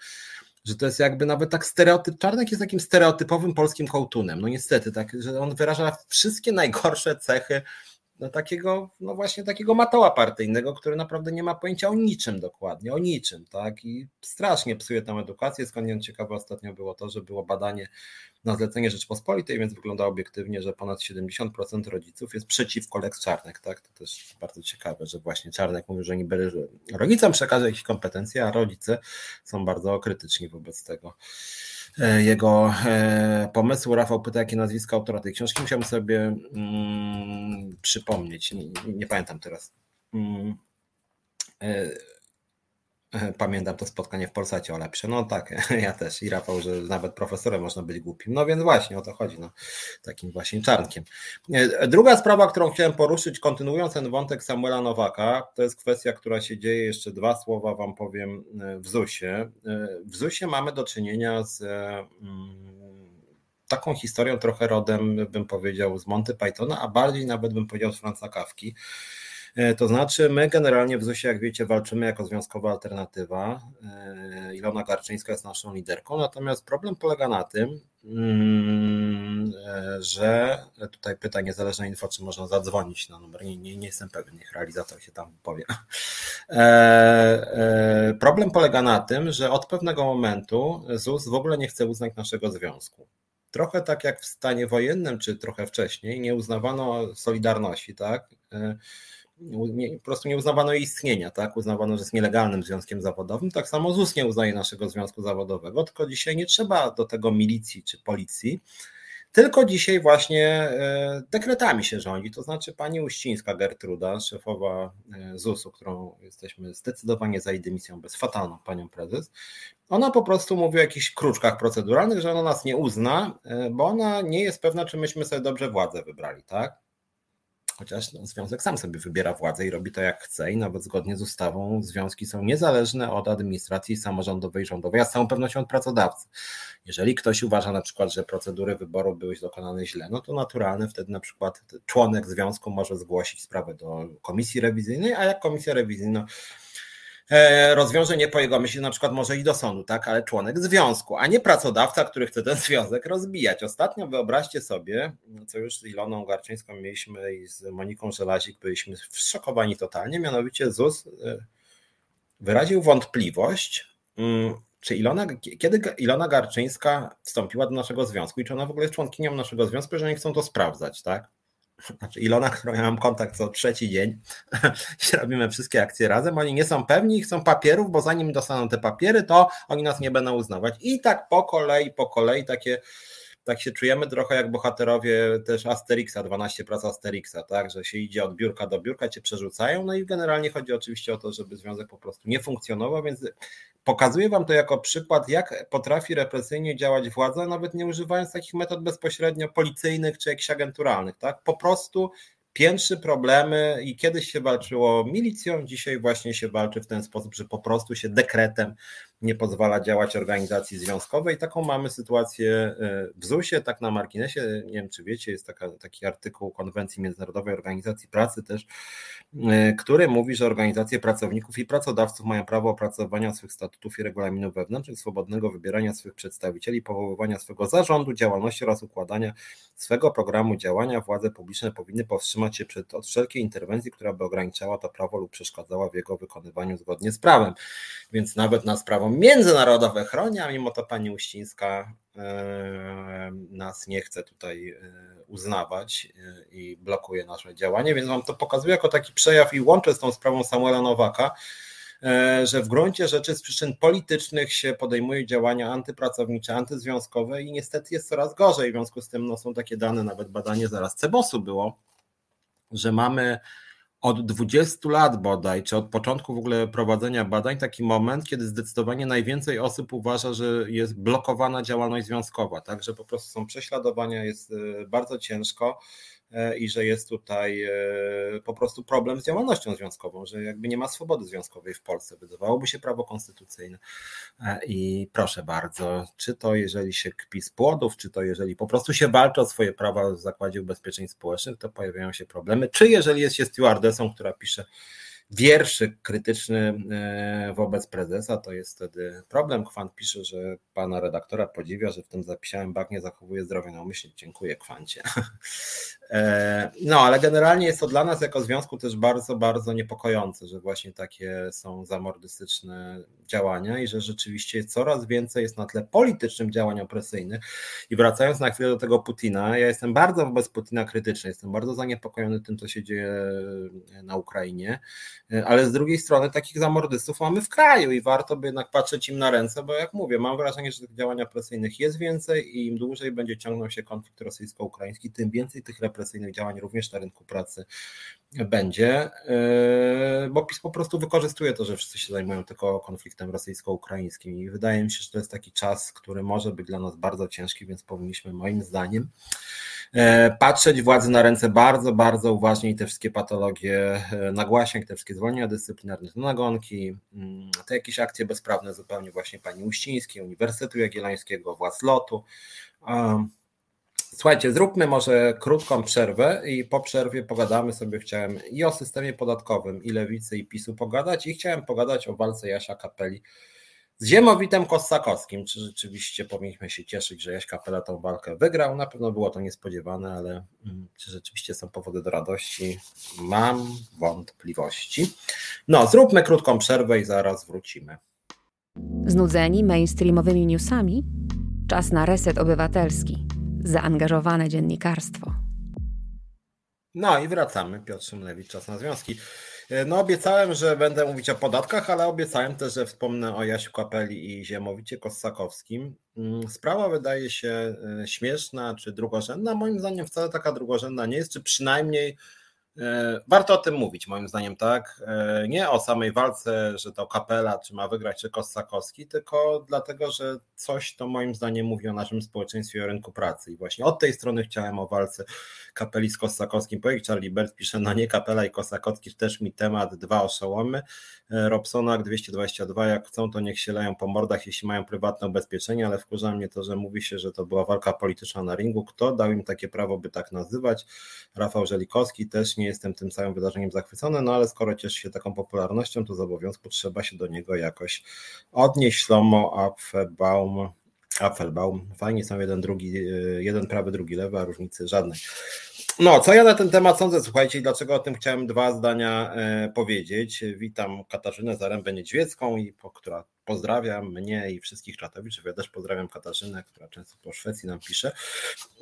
że to jest jakby nawet tak stereotyp, Czarnek jest takim stereotypowym polskim kołtunem, no niestety, tak, że on wyraża wszystkie najgorsze cechy no takiego, no właśnie takiego matoła partyjnego, który naprawdę nie ma pojęcia o niczym dokładnie, o niczym, tak? I strasznie psuje tę edukację. Skądinąd ciekawe ostatnio było to, że było badanie na zlecenie Rzeczpospolitej, więc wygląda obiektywnie, że ponad 70% rodziców jest przeciwko Lex Czarnek, tak? To też bardzo ciekawe, że właśnie Czarnek mówił, że niby rodzicom przekaże jakieś kompetencje, a rodzice są bardzo krytyczni wobec tego. E, jego e, pomysłu. Rafał pyta, jakie nazwisko autora tej książki. Musiałbym sobie mm, przypomnieć, nie, nie, pamiętam teraz. Mm, e, Pamiętam to spotkanie w Polsacie o lepsze. No tak, ja też i Rafał, że nawet profesorem można być głupim. No więc właśnie o to chodzi, no, takim właśnie czarnkiem. Druga sprawa, którą chciałem poruszyć, kontynuując ten wątek Samuela Nowaka, to jest kwestia, która się dzieje, jeszcze dwa słowa wam powiem w ZUS-ie. W ZUS-ie mamy do czynienia z mm, taką historią trochę rodem, bym powiedział, z Monty Pythona, a bardziej nawet bym powiedział z Franca Kawki. E, to znaczy, my generalnie w ZUS-ie, jak wiecie, walczymy jako związkowa alternatywa. E, Ilona Garczyńska jest naszą liderką, natomiast problem polega na tym, mm, e, że tutaj pyta niezależna info, czy można zadzwonić na numer. Nie, nie, nie jestem pewien, niech realizator się tam powie. Problem polega na tym, że od pewnego momentu ZUS w ogóle nie chce uznać naszego związku trochę tak jak w stanie wojennym, czy trochę wcześniej, nie uznawano Solidarności, tak? Nie, po prostu nie uznawano jej istnienia, tak? Uznawano, że jest nielegalnym związkiem zawodowym. Tak samo ZUS nie uznaje naszego związku zawodowego, tylko dzisiaj nie trzeba do tego milicji czy policji, tylko dzisiaj właśnie e, dekretami się rządzi. To znaczy pani Uścińska Gertruda, szefowa e, ZUS-u, którą jesteśmy zdecydowanie za jej dymisją bez fatalną panią prezes, ona po prostu mówi o jakichś kruczkach proceduralnych, że ona nas nie uzna, e, bo ona nie jest pewna, czy myśmy sobie dobrze władzę wybrali, tak? Chociaż no, związek sam sobie wybiera władzę i robi to jak chce i nawet zgodnie z ustawą związki są niezależne od administracji samorządowej i rządowej, a z całą pewnością od pracodawcy. Jeżeli ktoś uważa na przykład, że procedury wyboru były dokonane źle, no to naturalne wtedy na przykład członek związku może zgłosić sprawę do komisji rewizyjnej, a jak komisja rewizyjna rozwiąże nie po jego myśli, na przykład może i do sądu, tak, ale członek związku, a nie pracodawca, który chce ten związek rozbijać. Ostatnio wyobraźcie sobie, co już z Iloną Garczyńską mieliśmy i z Moniką Żelazik byliśmy zszokowani totalnie, mianowicie ZUS e, wyraził wątpliwość, mm, czy Ilona, kiedy Ilona Garczyńska wstąpiła do naszego związku i czy ona w ogóle jest członkinią naszego związku, że nie chcą to sprawdzać, tak? Znaczy Ilona, którą ja mam kontakt co trzeci dzień, robimy wszystkie akcje razem, oni nie są pewni i chcą papierów, bo zanim dostaną te papiery, to oni nas nie będą uznawać. I tak po kolei, po kolei takie tak się czujemy trochę jak bohaterowie też Asterixa, 12 prac Asterixa, tak, że się idzie od biurka do biurka, cię przerzucają, no i generalnie chodzi oczywiście o to, żeby związek po prostu nie funkcjonował, więc pokazuję wam to jako przykład, jak potrafi represyjnie działać władza, nawet nie używając takich metod bezpośrednio policyjnych czy jakichś agenturalnych, tak, po prostu piętrzy problemy i kiedyś się walczyło milicją, dzisiaj właśnie się walczy w ten sposób, że po prostu się dekretem nie pozwala działać organizacji związkowej. Taką mamy sytuację e, w ZUS-ie, tak na marginesie, nie wiem czy wiecie, jest taka, taki artykuł Konwencji Międzynarodowej Organizacji Pracy też, e, który mówi, że organizacje pracowników i pracodawców mają prawo opracowania swych statutów i regulaminów wewnętrznych, swobodnego wybierania swych przedstawicieli, powoływania swego zarządu, działalności oraz układania swego programu działania. Władze publiczne powinny powstrzymać wstrzymać się przed, od wszelkiej interwencji, która by ograniczała to prawo lub przeszkadzała w jego wykonywaniu zgodnie z prawem. Więc nawet nas międzynarodowe chroni, a mimo to pani Uścińska e, nas nie chce tutaj e, uznawać e, i blokuje nasze działanie, więc wam to pokazuje jako taki przejaw i łączę z tą sprawą Samuela Nowaka, że w gruncie rzeczy z przyczyn politycznych się podejmuje działania antypracownicze, antyzwiązkowe i niestety jest coraz gorzej. W związku z tym no, są takie dane, nawet badanie zaraz Cebosu było, że mamy od 20 lat bodaj, czy od początku w ogóle prowadzenia badań, taki moment, kiedy zdecydowanie najwięcej osób uważa, że jest blokowana działalność związkowa, tak, że po prostu są prześladowania, jest e, bardzo ciężko. E, i że jest tutaj e, po prostu problem z działalnością związkową, że jakby nie ma swobody związkowej w Polsce. Wydawałoby się prawo konstytucyjne. E, I proszę bardzo, czy to jeżeli się kpi z płodów, czy to jeżeli po prostu się walczy o swoje prawa w Zakładzie Ubezpieczeń Społecznych, to pojawiają się problemy. Czy jeżeli jest się stewardessą, która pisze wierszyk krytyczny wobec prezesa, to jest wtedy problem. Kwant pisze, że pana redaktora podziwia, że w tym zapisałem Bak nie zachowuje zdrowia na umyśle. Dziękuję Kwancie. E, no, ale generalnie jest to dla nas jako związku też bardzo, bardzo niepokojące, że właśnie takie są zamordystyczne działania i że rzeczywiście coraz więcej jest na tle politycznym działań opresyjnych. I wracając na chwilę do tego Putina, ja jestem bardzo wobec Putina krytyczny, jestem bardzo zaniepokojony tym, co się dzieje na Ukrainie. E, ale z drugiej strony takich zamordystów mamy w kraju i warto by jednak patrzeć im na ręce, bo jak mówię, mam wrażenie, że tych działań opresyjnych jest więcej i im dłużej będzie ciągnął się konflikt rosyjsko-ukraiński, tym więcej tych represyjnych działań również na rynku pracy będzie, e, bo PiS po prostu wykorzystuje to, że wszyscy się zajmują tylko konfliktem rosyjsko-ukraińskim i wydaje mi się, że to jest taki czas, który może być dla nas bardzo ciężki, więc powinniśmy moim zdaniem E, patrzeć władzy na ręce bardzo, bardzo uważnie i te wszystkie patologie e, nagłaśniać, te wszystkie zwolnienia dyscyplinarne, te nagonki, mm, te jakieś akcje bezprawne zupełnie właśnie pani Uścińskiej, Uniwersytetu Jagiellońskiego, władz lotu. Słuchajcie, zróbmy może krótką przerwę i po przerwie pogadamy sobie, chciałem i o systemie podatkowym, i lewicy, i PiSu pogadać i chciałem pogadać o walce Jasia Kapeli z Ziemowitem Kossakowskim. Czy rzeczywiście powinniśmy się cieszyć, że Jaś Kapela tą walkę wygrał? Na pewno było to niespodziewane, ale mm, czy rzeczywiście są powody do radości? Mam wątpliwości. No, zróbmy krótką przerwę i zaraz wrócimy. Znudzeni mainstreamowymi newsami? Czas na reset obywatelski. Zaangażowane dziennikarstwo. No i wracamy. Piotr Szymlewicz, czas na związki. E, no obiecałem, że będę mówić o podatkach, ale obiecałem też, że wspomnę o Jasiu Kapeli i Ziemowicie Kossakowskim. Mm, sprawa wydaje się e, śmieszna czy drugorzędna. Moim zdaniem wcale taka drugorzędna nie jest, czy przynajmniej warto o tym mówić, moim zdaniem, tak. E, nie o samej walce, że to kapela, czy ma wygrać, czy Kossakowski, tylko dlatego, że coś to moim zdaniem mówi o naszym społeczeństwie i o rynku pracy. I właśnie od tej strony chciałem o walce kapeli z Kossakowskim powiedzieć. Charlie Bert pisze, no nie kapela i Kossakowski, też mi temat, dwa oszołomy. E, Robsonak 222, jak chcą, to niech się leją po mordach, jeśli mają prywatne ubezpieczenie, ale wkurza mnie to, że mówi się, że to była walka polityczna na ringu. Kto dał im takie prawo, by tak nazywać? Rafał Żelikowski też nie jestem tym całym wydarzeniem zachwycony, no ale skoro cieszy się taką popularnością, to z obowiązku trzeba się do niego jakoś odnieść. Ślomo Apfelbaum, Apfelbaum, fajnie są jeden, drugi, y, jeden prawy, drugi lewy, a różnicy żadnej. No, co ja na ten temat sądzę, słuchajcie, dlaczego o tym chciałem dwa zdania e, powiedzieć. Witam Katarzynę Zarębę-Niedźwiecką, i która pozdrawiam mnie i wszystkich czatowiczów. Ja też pozdrawiam Katarzynę, która często po Szwecji nam pisze.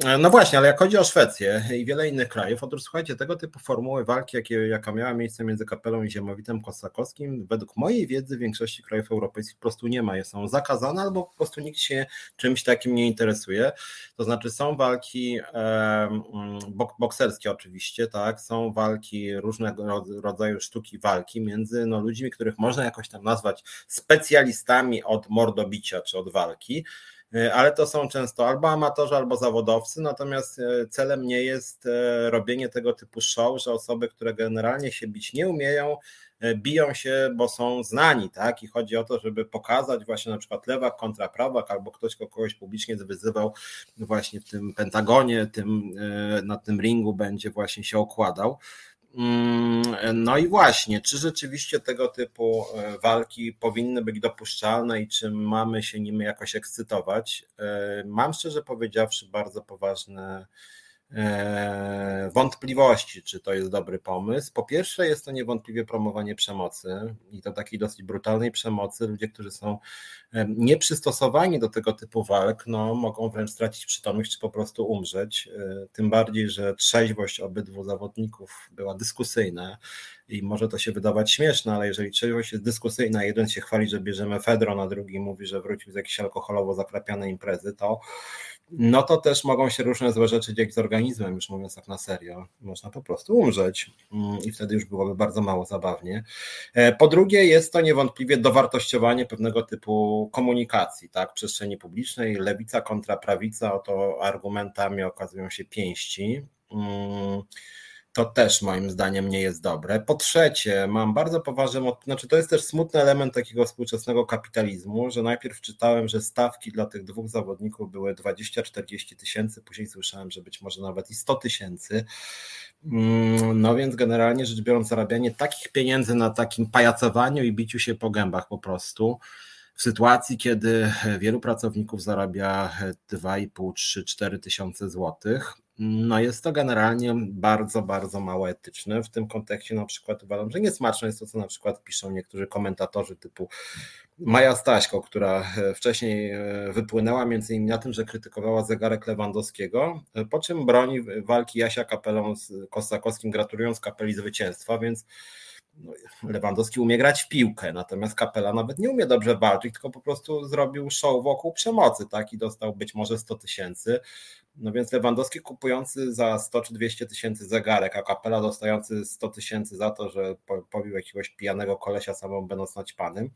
E, no właśnie, ale jak chodzi o Szwecję i wiele innych krajów, otóż słuchajcie, tego typu formuły walki, jakie, jaka miała miejsce między Kapelą i Ziemowitem Kosakowskim, według mojej wiedzy w większości krajów europejskich po prostu nie ma. Są zakazane albo po prostu nikt się czymś takim nie interesuje. To znaczy są walki e, bokserskie oczywiście, tak, są walki różnego rodzaju sztuki walki między no, ludźmi, których można jakoś tam nazwać specjalistami od mordobicia czy od walki, e, ale to są często albo amatorzy, albo zawodowcy, natomiast e, celem nie jest e, robienie tego typu show, że osoby, które generalnie się bić nie umieją, biją się, bo są znani, tak? I chodzi o to, żeby pokazać właśnie na przykład lewak kontra prawak, albo ktoś kogoś publicznie wyzywał właśnie w tym Pentagonie, tym, na tym ringu będzie właśnie się okładał. Mm, no i właśnie, czy rzeczywiście tego typu e, walki powinny być dopuszczalne i czy mamy się nimi jakoś ekscytować? E, mam szczerze powiedziawszy bardzo poważne wątpliwości, czy to jest dobry pomysł. Po pierwsze, jest to niewątpliwie promowanie przemocy i to takiej dosyć brutalnej przemocy. Ludzie, którzy są nieprzystosowani do tego typu walk, no, mogą wręcz stracić przytomność, czy po prostu umrzeć. E, tym bardziej, że trzeźwość obydwu zawodników była dyskusyjna i może to się wydawać śmieszne, ale jeżeli trzeźwość jest dyskusyjna, jeden się chwali, że bierzemy Fedron, a drugi mówi, że wrócił z jakiejś alkoholowo zakrapianej imprezy, to no to też mogą się różne złe rzeczy dziać z organizmem, już mówiąc tak na serio. Można po prostu umrzeć mm, i wtedy już byłoby bardzo mało zabawnie. E, po drugie, jest to niewątpliwie dowartościowanie pewnego typu komunikacji, tak, w przestrzeni publicznej. Lewica kontra prawica, oto argumentami okazują się pięści. To też moim zdaniem nie jest dobre. Po trzecie, mam bardzo poważny, znaczy to jest też smutny element takiego współczesnego kapitalizmu, że najpierw czytałem, że stawki dla tych dwóch zawodników były 20-40 tysięcy, później słyszałem, że być może nawet i 100 tysięcy. Mm, no więc generalnie rzecz biorąc, zarabianie takich pieniędzy na takim pajacowaniu i biciu się po gębach po prostu, w sytuacji, kiedy wielu pracowników zarabia 2,5, 3, 4 tysiące złotych, no jest to generalnie bardzo, bardzo mało etyczne. W tym kontekście na przykład uważam, że niesmaczne jest to, co na przykład piszą niektórzy komentatorzy typu Maja Staśko, która e, wcześniej e, wypłynęła między innymi na tym, że krytykowała zegarek Lewandowskiego, e, po czym broni walki Jasia Kapelą z Kosakowskim, gratulując Kapeli zwycięstwa, więc Lewandowski umie grać w piłkę, natomiast Kapela nawet nie umie dobrze walczyć, tylko po prostu zrobił show wokół przemocy, tak, i dostał być może 100 tysięcy. No więc Lewandowski kupujący za 100 czy 200 tysięcy zegarek, a Kapela dostający 100 tysięcy za to, że pobił jakiegoś pijanego kolesia samą będąc naćpanym.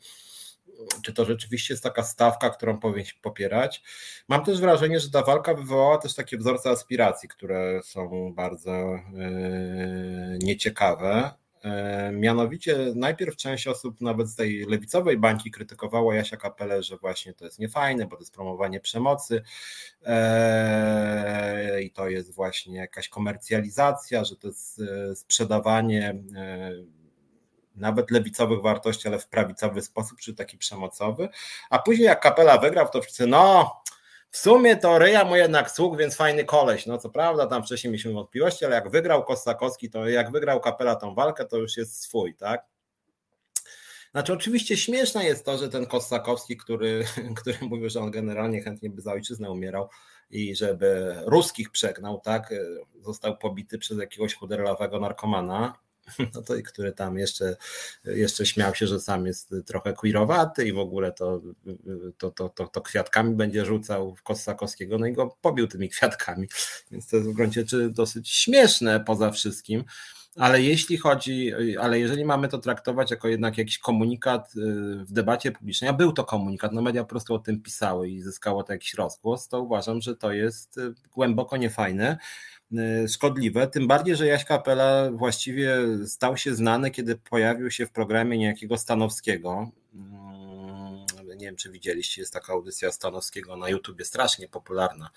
Czy to rzeczywiście jest taka stawka, którą powinien popierać? Mam też wrażenie, że ta walka wywołała też takie wzorce aspiracji, które są bardzo yy, nieciekawe. E, mianowicie najpierw część osób nawet z tej lewicowej bańki krytykowała Jasia Kapelę, że właśnie to jest niefajne, bo to jest promowanie przemocy e, i to jest właśnie jakaś komercjalizacja, że to jest e, sprzedawanie nawet lewicowych wartości, ale w prawicowy sposób, czy taki przemocowy. A później jak Kapela wygrał, to wszyscy, no w sumie to Ryja mu jednak sług, więc fajny koleś. No co prawda, tam wcześniej mieliśmy wątpliwości, ale jak wygrał Kostakowski, to jak wygrał Kapela tą walkę, to już jest swój, tak? Znaczy, oczywiście śmieszne jest to, że ten Kostakowski, który, który mówił, że on generalnie chętnie by za ojczyznę umierał i żeby ruskich przegnał, tak, został pobity przez jakiegoś chuderlawego narkomana, no to i który tam jeszcze, jeszcze śmiał się, że sam jest trochę queerowaty i w ogóle to, to, to, to, to kwiatkami będzie rzucał w Kosakowskiego, no i go pobił tymi kwiatkami, więc to jest w gruncie rzeczy dosyć śmieszne poza wszystkim. Ale jeśli chodzi, ale jeżeli mamy to traktować jako jednak jakiś komunikat y, w debacie publicznej, a był to komunikat, no media po prostu o tym pisały i zyskało to jakiś rozgłos, to uważam, że to jest y, głęboko niefajne szkodliwe, tym bardziej, że Jaś Kapela właściwie stał się znany, kiedy pojawił się w programie niejakiego Stanowskiego, nie wiem czy widzieliście, jest taka audycja Stanowskiego na YouTubie, strasznie popularna.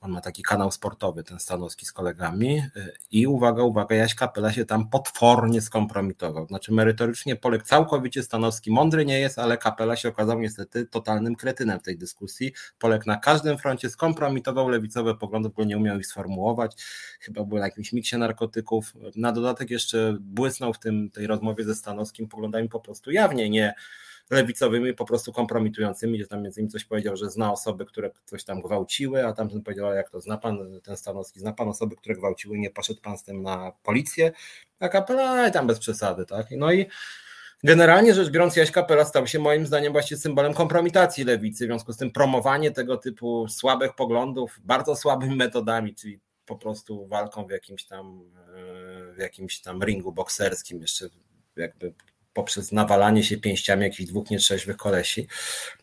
On ma taki kanał sportowy, ten Stanowski z kolegami i uwaga, uwaga, Jaś Kapela się tam potwornie skompromitował. Znaczy merytorycznie Polek całkowicie Stanowski mądry nie jest, ale Kapela się okazał niestety totalnym kretynem w tej dyskusji. Polek na każdym froncie skompromitował lewicowe poglądy, bo nie umiał ich sformułować. Chyba był na jakimś miksie narkotyków. Na dodatek jeszcze błysnął w tym, tej rozmowie ze Stanowskim poglądami po prostu jawnie nie lewicowymi, po prostu kompromitującymi, gdzie tam między innymi coś powiedział, że zna osoby, które coś tam gwałciły, a tamten powiedział, jak to zna pan, ten Stanowski, zna pan osoby, które gwałciły, nie poszedł pan z tym na policję, a kapela tam bez przesady, tak? No i Generalnie rzecz biorąc, Jaś Kapela stał się moim zdaniem właśnie symbolem kompromitacji lewicy, w związku z tym promowanie tego typu słabych poglądów bardzo słabymi metodami, czyli po prostu walką w jakimś tam w jakimś tam ringu bokserskim, jeszcze jakby poprzez nawalanie się pięściami jakichś dwóch nietrzeźwych kolesi.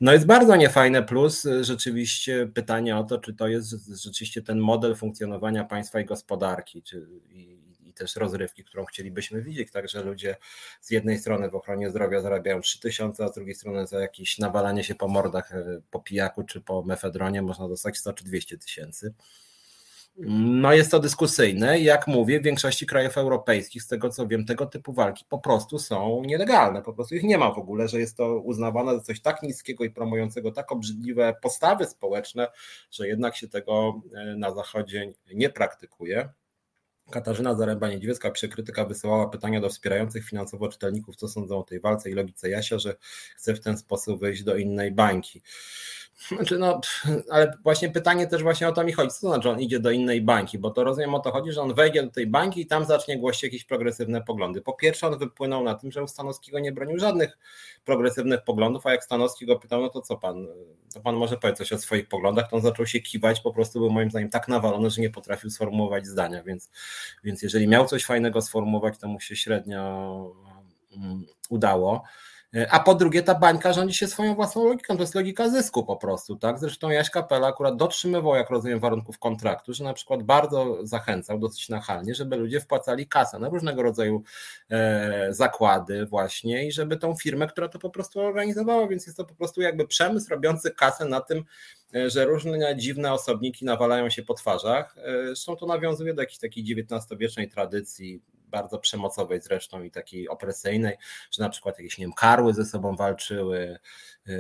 No jest bardzo niefajne, plus y, rzeczywiście pytanie o to, czy to jest rzeczywiście ten model funkcjonowania państwa i gospodarki, czy, i, i też rozrywki, którą chcielibyśmy widzieć. Także ludzie z jednej strony w ochronie zdrowia zarabiają 3000, a z drugiej strony za jakieś nawalanie się po mordach, y, po pijaku czy po mefedronie można dostać 100 czy 200 tysięcy. No jest to dyskusyjne. Jak mówię, w większości krajów europejskich, z tego co wiem, tego typu walki po prostu są nielegalne. Po prostu ich nie ma w ogóle, że jest to uznawane za coś tak niskiego i promującego tak obrzydliwe postawy społeczne, że jednak się tego e, na Zachodzie nie praktykuje. Katarzyna Zaręba-Niedźwiecka przekrytyka wysyłała pytania do wspierających finansowo czytelników, co sądzą o tej walce i logice Jasia, że chce w ten sposób wyjść do innej bańki. Znaczy no, ale właśnie pytanie też właśnie o to mi chodzi. Co to znaczy on idzie do innej bańki? Bo to rozumiem o to chodzi, że on wejdzie do tej bańki i tam zacznie głosić jakieś progresywne poglądy. Po pierwsze on wypłynął na tym, że u Stanowskiego nie bronił żadnych progresywnych poglądów, a jak Stanowski go pytał, no to co pan, to pan może powiedzieć coś o swoich poglądach, to on zaczął się kiwać, po prostu był moim zdaniem tak nawalony, że nie potrafił sformułować zdania, więc, więc jeżeli miał coś fajnego sformułować, to mu się średnio mm, udało. E, a po drugie, ta bańka rządzi się swoją własną logiką, to jest logika zysku po prostu, tak? Zresztą Jaś Kapela akurat dotrzymywał, jak rozumiem, warunków kontraktu, że na przykład bardzo zachęcał dosyć nachalnie, żeby ludzie wpłacali kasę na różnego rodzaju e, zakłady właśnie i żeby tą firmę, która to po prostu organizowała, więc jest to po prostu jakby przemysł robiący kasę na tym, e, że różne dziwne osobniki nawalają się po twarzach. Zresztą to nawiązuje do jakiejś takiej XIX-wiecznej tradycji bardzo przemocowej zresztą i takiej opresyjnej, że na przykład jakieś nie wiem, karły ze sobą walczyły, yy,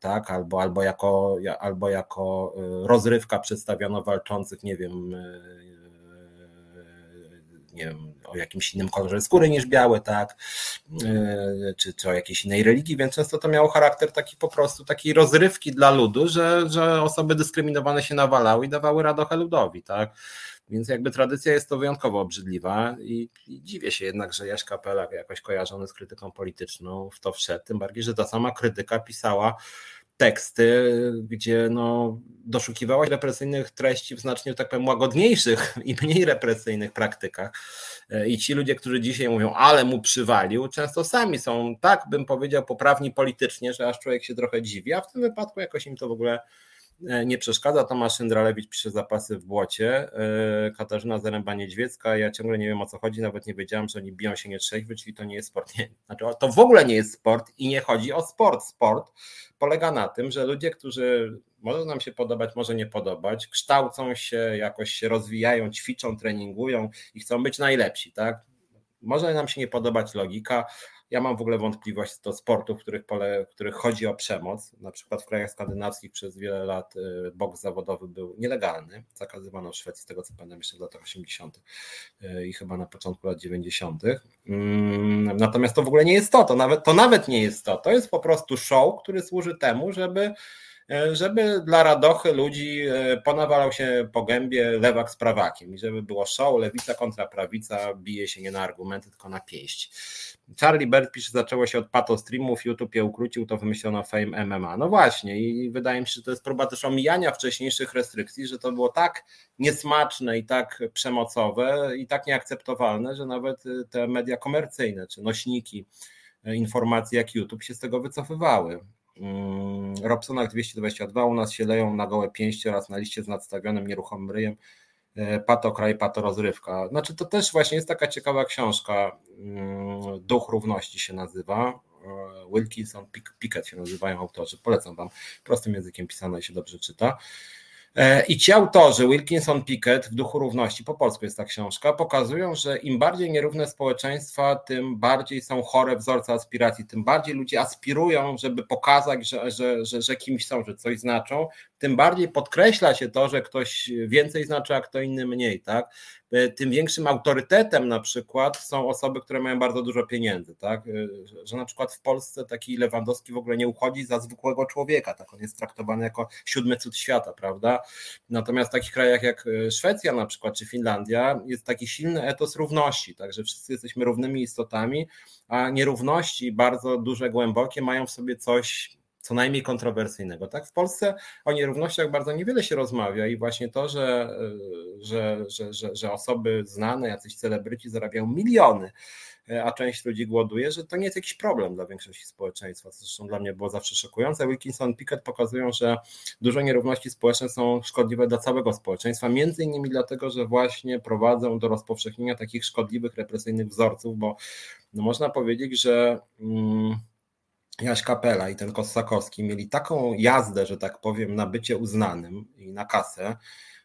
tak, albo, albo, jako, albo jako yy, rozrywka przedstawiono walczących, nie wiem, yy, nie wiem, o jakimś innym kolorze skóry niż białe, tak, czy, czy o jakiejś innej religii, więc często to miało charakter taki po prostu takiej rozrywki dla ludu, że, że osoby dyskryminowane się nawalały i dawały radochę ludowi, tak. Więc jakby tradycja jest to wyjątkowo obrzydliwa i, i dziwię się jednak, że Jaś Kapela jakoś kojarzony z krytyką polityczną w to wszedł, tym bardziej, że ta sama krytyka pisała teksty, gdzie no, doszukiwała się represyjnych treści w znacznie tak powiem łagodniejszych i mniej represyjnych praktykach. I ci ludzie, którzy dzisiaj mówią, ale mu przywalił, często sami są, tak bym powiedział, poprawni politycznie, że aż człowiek się trochę dziwi, a w tym wypadku jakoś im to w ogóle nie przeszkadza. Tomasz Jędralewicz pisze zapasy w błocie. E, Katarzyna Zaręba-Niedźwiecka. Ja ciągle nie wiem o co chodzi, nawet nie wiedziałam, że oni biją się nie trzeźwy, czyli to nie jest sport. Nie, znaczy, to w ogóle nie jest sport i nie chodzi o sport. Sport polega na tym, że ludzie, którzy może nam się podobać, może nie podobać, kształcą się, jakoś się rozwijają, ćwiczą, treningują i chcą być najlepsi, tak? Może nam się nie podobać logika, ja mam w ogóle wątpliwość do sportów, w których, pole, w których chodzi o przemoc. Na przykład w krajach skandynawskich przez wiele lat y, boks zawodowy był nielegalny. Zakazywano w Szwecji, z tego co pamiętam, jeszcze w latach 80. Y, i chyba na początku lat 90. Mm, natomiast to w ogóle nie jest to. To nawet, to nawet nie jest to. To jest po prostu show, który służy temu, żeby żeby dla radochy ludzi e, ponawalał się po gębie lewak z prawakiem i żeby było show, lewica kontra prawica, bije się nie na argumenty, tylko na pięść. Charlie Bird pisze, zaczęło się od pato streamów, YouTube je ukrócił, to wymyślono Fame MMA. No właśnie i wydaje mi się, że to jest próba też omijania wcześniejszych restrykcji, że to było tak niesmaczne i tak przemocowe i tak nieakceptowalne, że nawet te media komercyjne czy nośniki e, informacji jak YouTube się z tego wycofywały. Mm, Robsonach 222 u nas się leją na gołe pięści oraz na liście z nadstawionym nieruchomym ryjem e, Pato kraj, pato rozrywka. Znaczy to też właśnie jest taka ciekawa książka, mm, Duch Równości się nazywa. E, Wilkinson, Pickett się nazywają autorzy. Polecam wam. Prostym językiem pisane i się dobrze czyta. E, I ci autorzy, Wilkinson Pickett w duchu równości, po polsku jest ta książka, pokazują, że im bardziej nierówne społeczeństwa, tym bardziej są chore wzorce aspiracji, tym bardziej ludzie aspirują, żeby pokazać, że, że, że, że kimś są, że coś znaczą, tym bardziej podkreśla się to, że ktoś więcej znaczy, a kto inny mniej, tak? E, tym większym autorytetem na przykład są osoby, które mają bardzo dużo pieniędzy, tak? E, że na przykład w Polsce taki Lewandowski w ogóle nie uchodzi za zwykłego człowieka, tak? On jest traktowany jako siódmy cud świata, prawda? Natomiast w takich krajach jak e, Szwecja na przykład, czy Finlandia jest taki silny etos równości, tak? Że wszyscy jesteśmy równymi istotami, a nierówności bardzo duże, głębokie mają w sobie coś co najmniej kontrowersyjnego. Tak? W Polsce o nierównościach bardzo niewiele się rozmawia i właśnie to, że, że, że, że, że osoby znane, jacyś celebryci zarabiają miliony, a część ludzi głoduje, że to nie jest jakiś problem dla większości społeczeństwa. Zresztą dla mnie było zawsze szokujące. Wilkinson Pickett pokazują, że duże nierówności społeczne są szkodliwe dla całego społeczeństwa, między innymi dlatego, że właśnie prowadzą do rozpowszechnienia takich szkodliwych, represyjnych wzorców, bo no można powiedzieć, że. Hmm, Jaś Kapela i ten Kossakowski mieli taką jazdę, że tak powiem, na bycie uznanym i na kasę,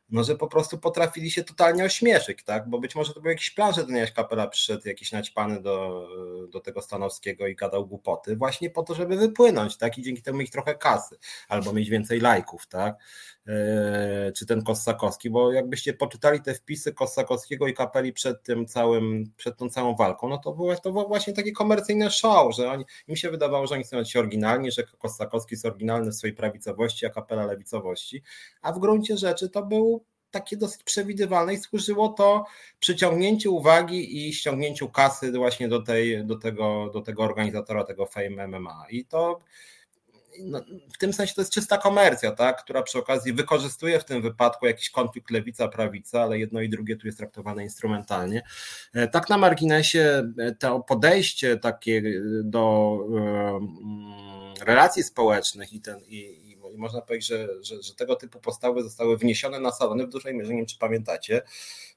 no że po prostu potrafili się totalnie ośmieszyć, tak? Bo być może to był jakiś plan, że ten Jaś Kapela przyszedł jakiś naćpany do, do tego Stanowskiego i gadał głupoty, właśnie po to, żeby wypłynąć, tak? I dzięki temu mieć trochę kasy, albo mieć więcej lajków, tak? Eee, czy ten Kossakowski, bo jakbyście poczytali te wpisy Kossakowskiego i Kapeli przed tym całym, przed tą całą walką, no to było, to było właśnie takie komercyjne show, że oni, im się wydawało, że oni są ci oryginalni, że Kossakowski jest oryginalny w swojej prawicowości, a Kapela lewicowości, a w gruncie rzeczy to był takie dosyć przewidywalne i służyło to przyciągnięciu uwagi i ściągnięciu kasy właśnie do, tej, do, tego, do tego organizatora tego Fame MMA. I to no, w tym sensie to jest czysta komercja, tak, która przy okazji wykorzystuje w tym wypadku jakiś konflikt lewica-prawica, ale jedno i drugie tu jest traktowane instrumentalnie. E, tak na marginesie e, to podejście takie do e, relacji społecznych i ten, i, i można powiedzieć, że, że, że, tego typu postawy zostały wniesione na salony w dużej mierze, nie wiem czy pamiętacie,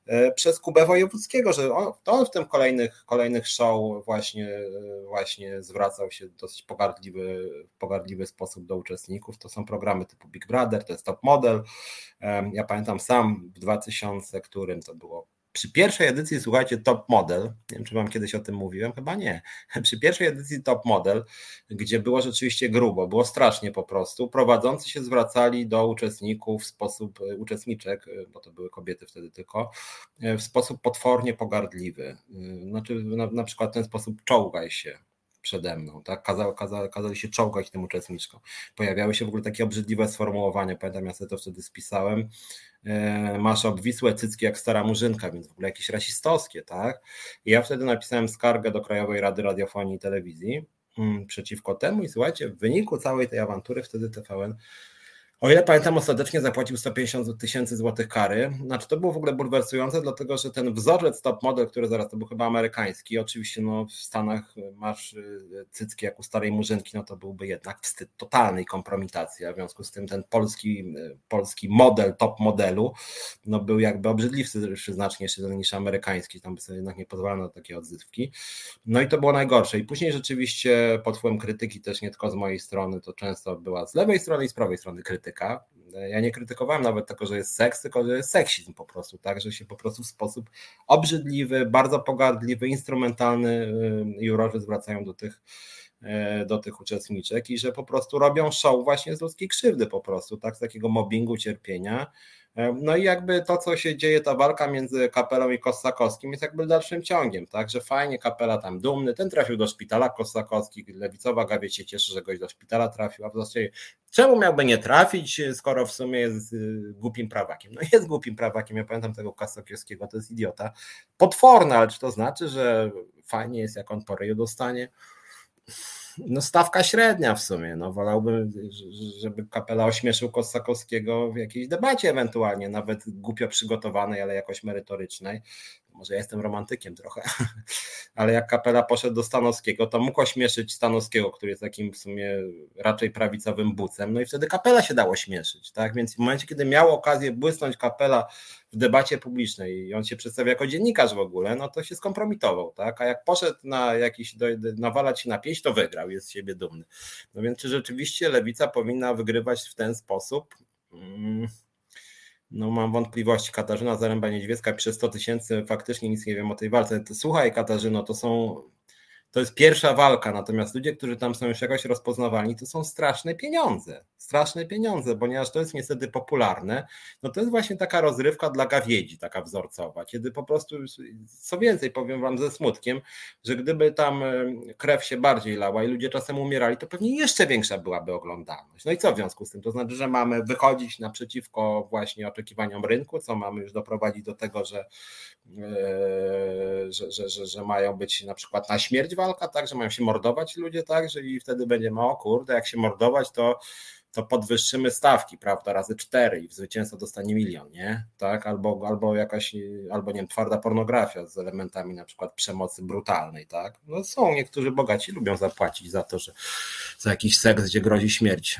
e, przez Kubę Wojewódzkiego, że on, to on w tym kolejnych, kolejnych show właśnie, właśnie zwracał się w dosyć pogardliwy, pogardliwy sposób do uczestników. To są programy typu Big Brother, to jest Top Model. Ja pamiętam sam w 2000, którym to było przy pierwszej edycji, słuchajcie, Top Model, nie wiem, czy Wam kiedyś o tym mówiłem, chyba nie. Przy pierwszej edycji Top Model, gdzie było rzeczywiście grubo, było strasznie po prostu, prowadzący się zwracali do uczestników w sposób, e, uczestniczek, e, bo to były kobiety wtedy tylko, e, w sposób potwornie pogardliwy. Znaczy, na, na przykład ten sposób czołgaj się, przede mną, tak? Kazał, kazał, kazali się czołgać tym uczestniczkom. Pojawiały się w ogóle takie obrzydliwe sformułowania, pamiętam, ja sobie to wtedy spisałem, e, masz obwisłe cycki jak stara murzynka, więc w ogóle jakieś rasistowskie, tak? I ja wtedy napisałem skargę do Krajowej Rady Radiofonii i Telewizji mm, przeciwko temu i słuchajcie, w wyniku całej tej awantury wtedy TVN o ile pamiętam, ostatecznie zapłacił 150 tysięcy złotych kary. Znaczy, to było w ogóle bulwersujące, dlatego że ten wzorzec top model, który zaraz to był chyba amerykański, oczywiście no, w Stanach masz y, cycki jak u starej murzynki, no to byłby jednak wstyd totalnej kompromitacji, a w związku z tym ten polski, y, polski model top modelu no, był jakby obrzydliwszy znacznie jeszcze niż amerykański, tam by sobie jednak nie pozwalano na takie odzywki. No i to było najgorsze. I później rzeczywiście pod wpływem krytyki też nie tylko z mojej strony, to często była z lewej strony i z prawej strony krytyka krytyka. Ja nie krytykowałem nawet tego, że jest seks, tylko że jest seksizm po prostu, tak, że się po prostu w sposób obrzydliwy, bardzo pogardliwy, instrumentalny y, jurorzy zwracają do tych do tych uczestniczek i że po prostu robią show właśnie z ludzkiej krzywdy po prostu, tak, z takiego mobbingu, cierpienia. No i jakby to, co się dzieje, ta walka między Kapelą i Kossakowskim jest jakby dalszym ciągiem, tak, że fajnie Kapela tam dumny, ten trafił do szpitala Kossakowski, lewicowa Gawie się cieszy, że goś do szpitala trafił, a w zasadzie czemu miałby nie trafić, skoro w sumie jest y, głupim prawakiem? No jest głupim prawakiem, ja pamiętam tego Kossakowskiego, to jest idiota, potworny, ale czy to znaczy, że fajnie jest, jak on po ryju dostanie? No stawka średnia w sumie. No, wolałbym, żeby kapela ośmieszył Kossakowskiego w jakiejś debacie ewentualnie, nawet głupio przygotowanej, ale jakoś merytorycznej może ja jestem romantykiem trochę, ale jak kapela poszedł do Stanowskiego, to mógł ośmieszyć Stanowskiego, który jest takim w sumie raczej prawicowym bucem, no i wtedy kapela się dało śmieszyć, tak? Więc w momencie, kiedy miał okazję błysnąć kapela w debacie publicznej i on się przedstawia jako dziennikarz w ogóle, no to się skompromitował, tak? A jak poszedł na jakiś, nawalać się na pięść, to wygrał, jest z siebie dumny. No więc czy rzeczywiście lewica powinna wygrywać w ten sposób? Hmm no mam wątpliwości. Katarzyna Zaręba-Niedźwiecka pisze 100 tysięcy, faktycznie nic nie wiem o tej walce. Słuchaj Katarzyno, to są to jest pierwsza walka, natomiast ludzie, którzy tam są już jakoś rozpoznawani, to są straszne pieniądze. Straszne pieniądze, ponieważ to jest niestety popularne. No to jest właśnie taka rozrywka dla gawiedzi, taka wzorcowa, kiedy po prostu, co więcej, powiem wam ze smutkiem, że gdyby tam krew się bardziej lała i ludzie czasem umierali, to pewnie jeszcze większa byłaby oglądalność. No i co w związku z tym? To znaczy, że mamy wychodzić naprzeciwko właśnie oczekiwaniom rynku, co mamy już doprowadzić do tego, że, e, że, że, że, że mają być na przykład na śmierć walka, tak, że mają się mordować ludzie, tak, że i wtedy będzie, o kurde, jak się mordować, to to podwyższymy stawki, prawda, razy cztery i zwycięzca dostanie milion, nie? Tak? Albo, albo jakaś, albo nie wiem, twarda pornografia z elementami na przykład przemocy brutalnej, tak? No są niektórzy bogaci lubią zapłacić za to, że za jakiś seks, gdzie grozi śmierć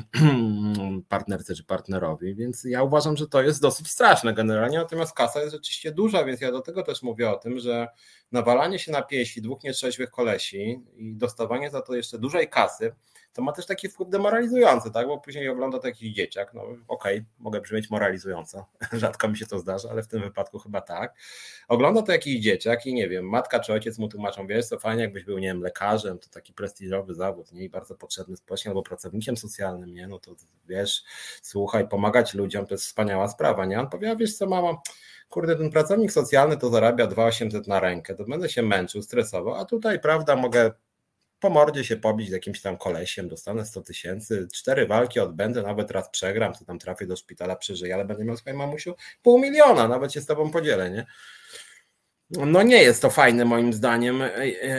partnerce czy partnerowi, więc ja uważam, że to jest dosyć straszne generalnie, natomiast kasa jest rzeczywiście duża, więc ja do tego też mówię o tym, że nawalanie się na pieści dwóch nietrzeźwych kolesi i dostawanie za to jeszcze dużej kasy, to ma też taki wpływ demoralizujący, tak? Bo później ogląda taki dzieciak, no okej, okay, mogę brzmieć moralizująco, rzadko mi się to zdarza, ale w tym wypadku chyba tak. Ogląda to jakiś dzieciak i nie wiem, matka czy ojciec mu tłumaczą, wiesz, co fajnie jakbyś był, nie wiem, lekarzem, to taki prestiżowy zawód, nie? I bardzo potrzebny społecznie, albo pracownikiem socjalnym, nie? No to wiesz, słuchaj, pomagać ludziom to jest wspaniała sprawa, nie? On powie, wiesz co, mama, kurde, ten pracownik socjalny to zarabia 2800 na rękę, to będę się męczył, stresował, a tutaj, prawda, mogę po mordzie się pobić z jakimś tam kolesiem, dostanę 100 tysięcy, cztery walki odbędę, nawet raz przegram, to tam trafię do szpitala, przeżyję, ale będę miał swojej mamusiu pół miliona, nawet się z tobą podzielę, nie? No nie jest to fajne moim zdaniem.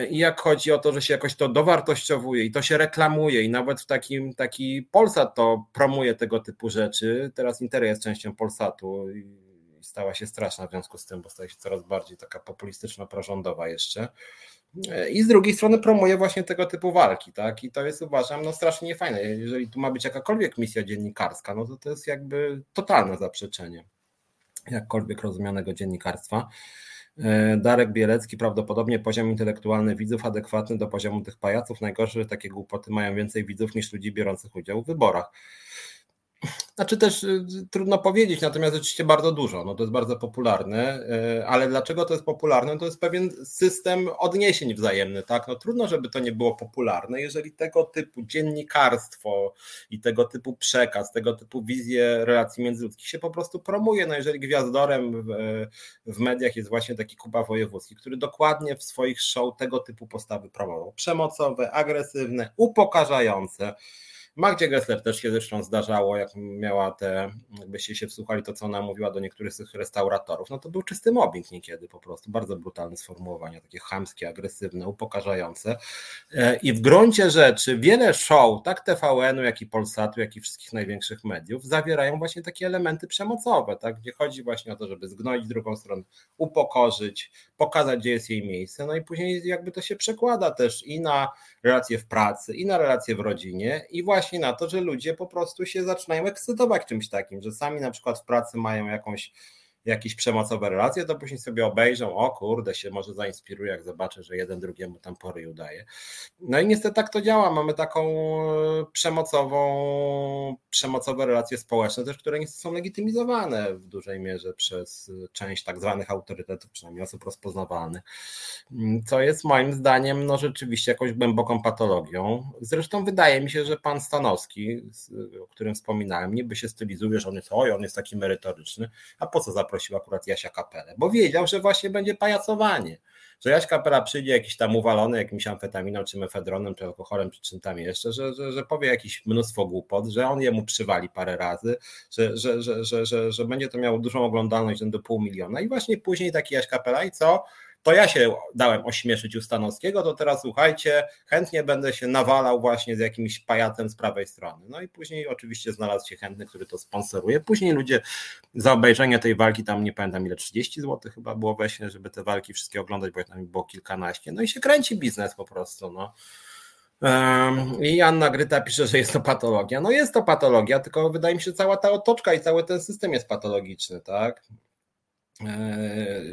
I jak chodzi o to, że się jakoś to dowartościowuje i to się reklamuje i nawet w takim taki Polsat to promuje tego typu rzeczy, teraz Inter jest częścią Polsatu stała się straszna w związku z tym, bo staje się coraz bardziej taka populistyczna, prorządowa jeszcze, i z drugiej strony promuje właśnie tego typu walki, tak? I to jest uważam no strasznie niefajne. Jeżeli tu ma być jakakolwiek misja dziennikarska, no to to jest jakby totalne zaprzeczenie jakkolwiek rozumianego dziennikarstwa. E, Darek Bielecki, prawdopodobnie poziom intelektualny widzów adekwatny do poziomu tych pajaców. Najgorsze, że takie głupoty mają więcej widzów niż ludzi biorących udział w wyborach. Znaczy też y, trudno powiedzieć, natomiast rzeczywiście bardzo dużo. No to jest bardzo popularne, y, ale dlaczego to jest popularne? To jest pewien system odniesień wzajemny, tak? No trudno, żeby to nie było popularne, jeżeli tego typu dziennikarstwo i tego typu przekaz, tego typu wizje relacji międzyludzkich się po prostu promuje. No jeżeli gwiazdorem w, w mediach jest właśnie taki Kuba Wojewódzki, który dokładnie w swoich show tego typu postawy promował. Przemocowe, agresywne, upokarzające. Magdzie Gessler też się zresztą zdarzało, jak miała te, jakbyście się wsłuchali to, co ona mówiła do niektórych z tych restauratorów, no to był czysty mobbing niekiedy po prostu, bardzo brutalne sformułowania, takie chamskie, agresywne, upokarzające. E, i w gruncie rzeczy wiele show, tak TVN-u, jak i Polsatu, jak i wszystkich największych mediów zawierają właśnie takie elementy przemocowe, tak, gdzie chodzi właśnie o to, żeby zgnoić drugą stronę, upokorzyć, pokazać, gdzie jest jej miejsce, no i później jakby to się przekłada też i na relacje w pracy, i na relacje w rodzinie i właśnie właśnie na to, że ludzie po prostu się zaczynają ekscytować czymś takim, że sami na przykład w pracy mają jakąś jakieś przemocowe relacje, to później sobie obejrzą, o kurde, się może zainspiruje, jak zobaczę, że jeden drugiemu tam pory udaje. No i niestety tak to działa. Mamy taką e, przemocową, przemocowe relacje społeczne też, które nie są legitymizowane w dużej mierze przez część tak zwanych autorytetów, przynajmniej osób rozpoznawalnych, co jest moim zdaniem no rzeczywiście jakąś głęboką patologią. Zresztą wydaje mi się, że pan Stanowski, o którym wspominałem, niby się stylizuje, że on jest, oj, on jest taki merytoryczny, a po co zaprosić zaprosił akurat Jasia Kapelę, bo wiedział, że właśnie będzie pajacowanie, że Jaś Kapela przyjdzie jakiś tam uwalony jakimś amfetaminą, czy mefedronem, czy alkoholem, czy czym tam jeszcze, że, że, że powie jakieś mnóstwo głupot, że on jemu przywali parę razy, że, że, że, że, że, będzie to miało dużą oglądalność do pół miliona i właśnie później taki Jaś Kapela i co? To ja się dałem ośmieszyć u Stanowskiego, to teraz słuchajcie, chętnie będę się nawalał właśnie z jakimś pajacem z prawej strony. No i później oczywiście znalazł się chętny, który to sponsoruje. Później ludzie za obejrzenie tej walki, tam nie pamiętam ile, 30 zł chyba było weźmie, żeby te walki wszystkie oglądać, bo tam było kilkanaście. No i się kręci biznes po prostu, no. I Anna Gryta pisze, że jest to patologia. No jest to patologia, tylko wydaje mi się, że cała ta otoczka i cały ten system jest patologiczny, tak?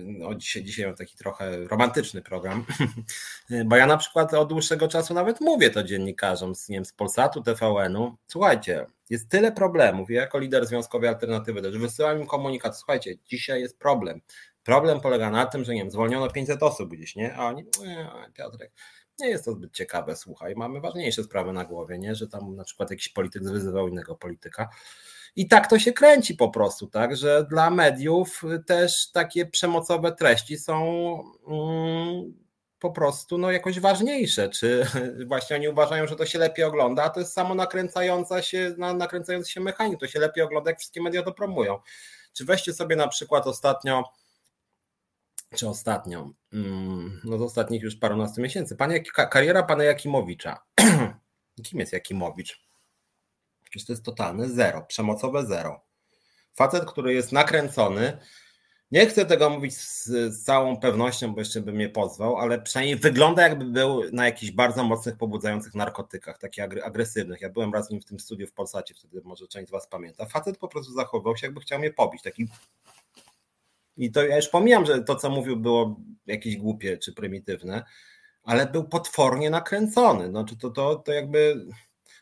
No, dzisiaj, dzisiaj mam taki trochę romantyczny program, bo ja na przykład od dłuższego czasu nawet mówię to dziennikarzom z, nie wiem, z Polsatu, TVN-u. Słuchajcie, jest tyle problemów. Ja jako lider Związkowej Alternatywy też wysyłam im komunikat. Słuchajcie, dzisiaj jest problem. Problem polega na tym, że nie wiem, zwolniono 500 osób gdzieś, nie? A oni, nie, Piotrek, nie jest to zbyt ciekawe, słuchaj, mamy ważniejsze sprawy na głowie, nie? Że tam na przykład jakiś polityk wyzywał innego polityka. I tak to się kręci po prostu, tak, że dla mediów też takie przemocowe treści są mm, po prostu no, jakoś ważniejsze, czy właśnie oni uważają, że to się lepiej ogląda, a to jest samo nakręcająca się, nakręcający się mechanizm, to się lepiej ogląda, jak wszystkie media to promują. Czy weźcie sobie na przykład ostatnio, czy ostatnio, mm, no z ostatnich już parunastu miesięcy, pan, kariera pana Jakimowicza. Kim jest Jakimowicz? Przecież to jest totalne zero, przemocowe zero. Facet, który jest nakręcony, nie chcę tego mówić z, z, całą pewnością, bo jeszcze by mnie pozwał, ale przynajmniej wygląda jakby był na jakichś bardzo mocnych, pobudzających narkotykach, takich agresywnych. Ja byłem raz z nim w tym studiu w Polsacie, wtedy może część z Was pamięta. Facet po prostu zachowywał się, jakby chciał mnie pobić. Taki... I to ja już pomijam, że to, co mówił, było jakieś głupie czy prymitywne, ale był potwornie nakręcony. Znaczy to, to, to jakby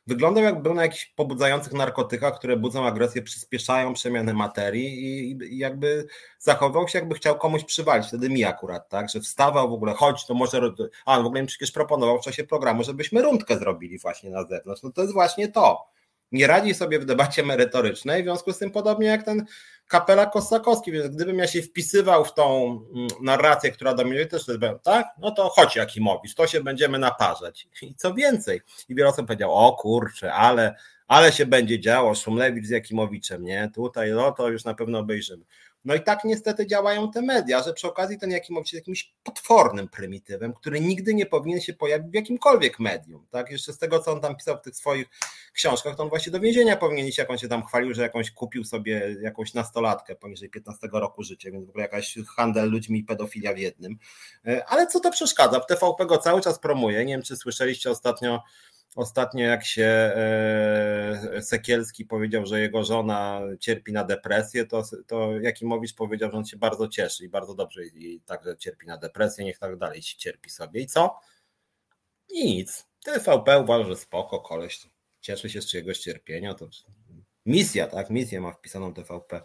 wyglądał jakby na jakichś pobudzających narkotykach, które budzą agresję, przyspieszają przemianę materii i, jakby zachował się, jakby chciał komuś przywalić. Wtedy mi akurat, tak, że wstawał w ogóle, chodź, to może. A, w ogóle mi przecież proponował w czasie programu, żebyśmy rundkę zrobili właśnie na zewnątrz. No to jest właśnie to. Nie radzi sobie w debacie merytorycznej, w związku z tym podobnie jak ten kapela Kosakowski, więc gdybym ja się wpisywał w tą mm, narrację, która dominuje, też bym, tak? No to chodź Jakimowicz, to się będziemy naparzać. I co więcej, i wiele osób powiedział, o kurczę, ale, ale się będzie działo, Szumlewicz z Jakimowiczem, nie? Tutaj, no to już na pewno obejrzymy. No i tak niestety działają te media, że przy okazji ten Jakimowicz jest jakimś potwornym prymitywem, który nigdy nie powinien się pojawić w jakimkolwiek medium. Tak? Jeszcze z tego, co on tam pisał w tych swoich książkach, to on właśnie do więzienia powinien iść, jak on się tam chwalił, że jakąś kupił sobie jakąś nastolatkę poniżej 15 roku życia, więc w ogóle jakaś handel ludźmi i pedofilia w jednym. E, ale co to przeszkadza? W TVP go cały czas promuje. Nie wiem, czy słyszeliście ostatnio Ostatnio jak się e, Sekielski powiedział, że jego żona cierpi na depresję, to, to Jakimowicz powiedział, że on się bardzo cieszy i bardzo dobrze i także cierpi na depresję, niech tak dalej cierpi sobie. I co? Nic. TVP uważa, że spoko, koleś cieszy się z czyjegoś cierpienia, to misja, tak? Misję ma wpisaną TVP.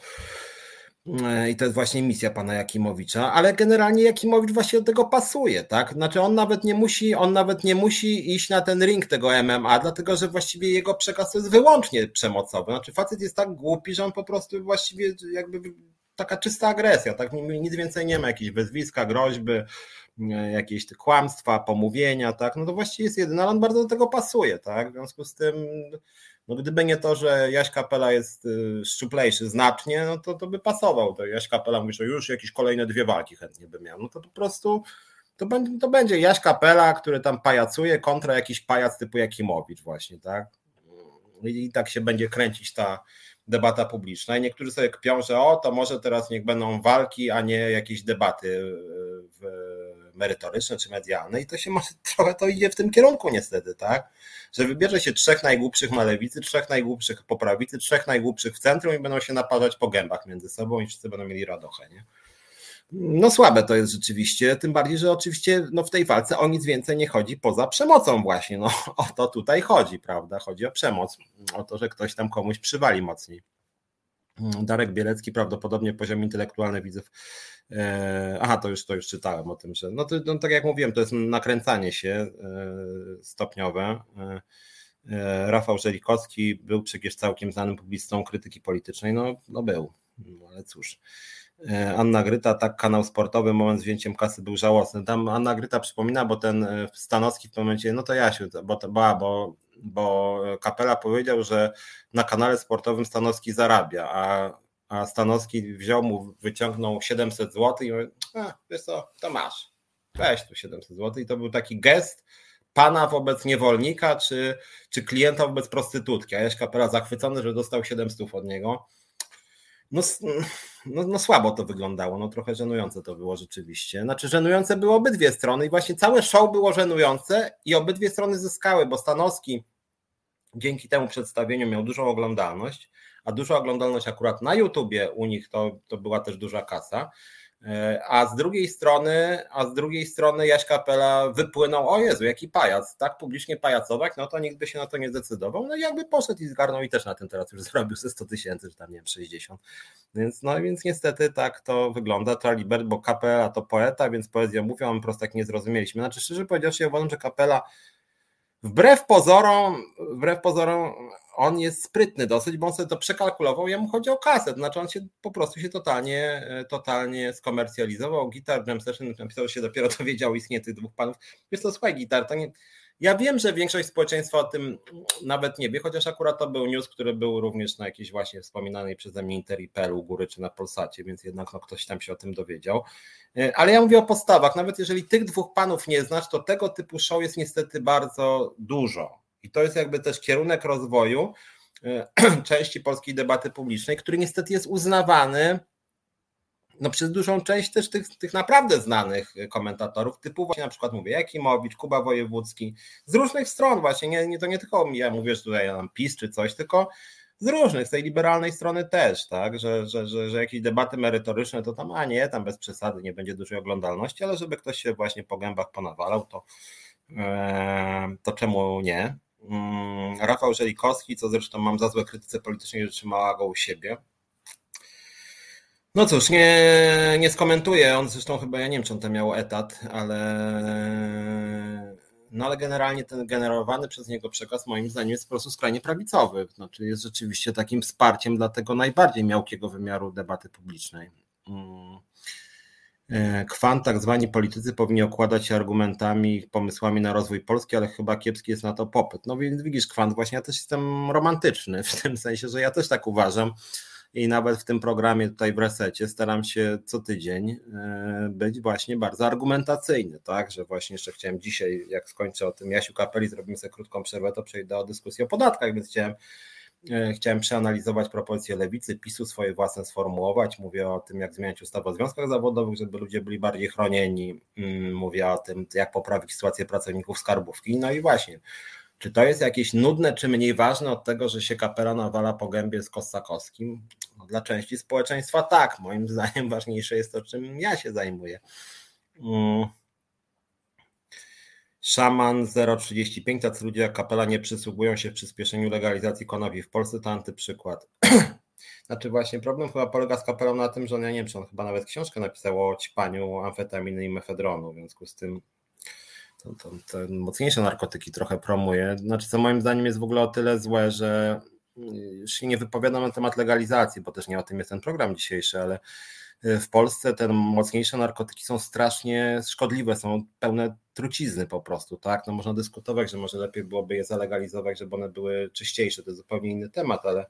E, I to jest właśnie misja pana Jakimowicza, ale generalnie Jakimowicz właśnie do tego pasuje, tak? Znaczy on nawet nie musi, on nawet nie musi iść na ten ring tego MMA, dlatego że właściwie jego przekaz jest wyłącznie przemocowy. Znaczy facet jest tak głupi, że on po prostu właściwie jakby taka czysta agresja, tak? Nic więcej nie ma, jakieś wyzwiska, groźby, e, jakieś kłamstwa, pomówienia, tak? No to właściwie jest jedyny, ale on bardzo do tego pasuje, tak? W związku z tym no gdyby nie to, że Jaś Kapela jest y, szczuplejszy znacznie, no to, to by pasował. To Jaś Kapela mówi, że już jakieś kolejne dwie walki chętnie by miał. No to po prostu to będzie, to będzie Jaś Kapela, który tam pajacuje kontra jakiś pajac typu Jakimowicz właśnie, tak? I, I tak się będzie kręcić ta debata publiczna. I niektórzy sobie kpią, że o, to może teraz niech będą walki, a nie jakieś debaty w merytoryczne czy medialne i to się może trochę to idzie w tym kierunku niestety, tak? Że wybierze się trzech najgłupszych na lewicy, trzech najgłupszych po prawicy, trzech najgłupszych w centrum i będą się naparzać po gębach między sobą i wszyscy będą mieli radochę, nie? No słabe to jest rzeczywiście, tym bardziej, że oczywiście no, w tej walce o nic więcej nie chodzi poza przemocą właśnie, no o to tutaj chodzi, prawda? Chodzi o przemoc, o to, że ktoś tam komuś przywali mocniej. Darek Bielecki prawdopodobnie poziom intelektualny widzów E, aha, to już, to już czytałem o tym, że no to no, tak jak mówiłem, to jest nakręcanie się e, stopniowe. E, Rafał Żelikowski był przecież całkiem znanym publicystą krytyki politycznej, no, no był, no, ale cóż. Anna Gryta, tak kanał sportowy, moment z wzięciem kasy był żałosny. Tam Anna Gryta przypomina, bo ten Stanowski w tym momencie, no to Jasiu, bo, to, bo, bo Kapela powiedział, że na kanale sportowym Stanowski zarabia, a a Stanowski wziął mu, wyciągnął 700 zł i mówi, a, wiesz co, to masz, weź tu 700 zł i to był taki gest pana wobec niewolnika, czy, czy klienta wobec prostytutki, a Jaś Kapela zachwycony, że dostał 700 od niego. No, no, no, słabo to wyglądało, no trochę żenujące to było rzeczywiście. Znaczy żenujące były obydwie strony i właśnie całe show było żenujące i obydwie strony zyskały, bo Stanowski dzięki temu przedstawieniu miał dużą oglądalność, a duża oglądalność akurat na YouTubie u nich to, to była też duża kasa. E, a z drugiej strony, a z drugiej strony Jaś Kapela wypłynął, o Jezu, jaki pajac, tak publicznie pajacować, no to nikt by się na to nie zdecydował. No i jakby poszedł i zgarnął i też na tym teraz już zrobił ze 100 tysięcy, czy tam nie wiem, 60. Więc no więc niestety tak to wygląda. Tralibert, bo Kapela to poeta, więc poezję mówią, my prosto tak nie zrozumieliśmy. Znaczy szczerze powiedziawszy, ja uważam, że Kapela wbrew pozorom, wbrew pozorom on jest sprytny dosyć, bo on sobie to przekalkulował, jemu chodzi o kasę, to znaczy on się po prostu się totalnie, e, totalnie skomercjalizował. Gitar Jam Session napisał, że się dopiero dowiedział o istnieniu tych dwóch panów. Wiesz to słuchaj, gitar, to nie, ja wiem, że większość społeczeństwa o tym nawet nie wie, chociaż akurat to był news, który był również na jakiejś właśnie wspominanej przeze mnie Interi.pl u góry czy na Polsacie, więc jednak no, ktoś tam się o tym dowiedział. E, ale ja mówię o postawach, nawet jeżeli tych dwóch panów nie znasz, to tego typu show jest niestety bardzo dużo. I to jest jakby też kierunek rozwoju e, części polskiej debaty publicznej, który niestety jest uznawany no przez dużą część też tych, tych naprawdę znanych komentatorów, typu właśnie na przykład mówię Jakimowicz, Kuba Wojewódzki, z różnych stron właśnie, nie, nie, to nie tylko ja mówię, że tutaj mam PiS czy coś, tylko z różnych, z tej liberalnej strony też, tak, że, że, że, że jakieś debaty merytoryczne to tam, a nie, tam bez przesady nie będzie dużej oglądalności, ale żeby ktoś się właśnie po gębach ponawalał, to, e, to czemu nie? Mm, Rafał Żelikowski, co zresztą mam za złe krytyce politycznej, że trzymała go u siebie. No cóż, nie, nie skomentuję. On zresztą chyba, ja nie wiem, czy on tam miał etat, ale no ale generalnie ten generowany przez niego przekaz moim zdaniem jest po prostu skrajnie prawicowy. Znaczy jest rzeczywiście takim wsparciem dla tego najbardziej miałkiego wymiaru debaty publicznej. Mm. E, Kwant, tak zwani politycy powinni okładać się argumentami, pomysłami na rozwój Polski, ale chyba kiepski jest na to popyt. No więc widzisz, Kwant, właśnie ja też jestem romantyczny, w tym sensie, że ja też tak uważam i nawet w tym programie tutaj w Resecie staram się co tydzień e, być właśnie bardzo argumentacyjny, tak, że właśnie jeszcze chciałem dzisiaj, jak skończę o tym Jasiu Kapeli, zrobimy sobie krótką przerwę, to przejdę do dyskusji o podatkach, więc chciałem e, Chciałem przeanalizować propozycje lewicy, PiSu swoje własne sformułować. Mówię o tym, jak zmieniać ustawę o związkach zawodowych, żeby ludzie byli bardziej chronieni. Mm, mówię o tym, jak poprawić sytuację pracowników skarbówki. No i właśnie, czy to jest jakieś nudne, czy mniej ważne od tego, że się kapela nawala po gębie z Kosakowskim? No, dla części społeczeństwa tak. Moim zdaniem ważniejsze jest to, czym ja się zajmuję. Mm. Szaman 035, tacy ludzie jak kapela nie przysługują się w przyspieszeniu legalizacji konopi w Polsce, to antyprzykład. Znaczy właśnie problem chyba polega z kapelą na tym, że on, ja nie wiem, czy on chyba nawet książkę napisał o ćpaniu amfetaminy i mefedronu, w związku z tym to, to, te mocniejsze narkotyki trochę promuje. Znaczy, co moim zdaniem jest w ogóle o tyle złe, że już się nie wypowiadam na temat legalizacji, bo też nie o tym jest ten program dzisiejszy, ale y, w Polsce te mocniejsze narkotyki są strasznie szkodliwe, są pełne trucizny po prostu, tak? No można dyskutować, że może lepiej byłoby je zalegalizować, żeby one były czyściejsze, to jest zupełnie inny temat, ale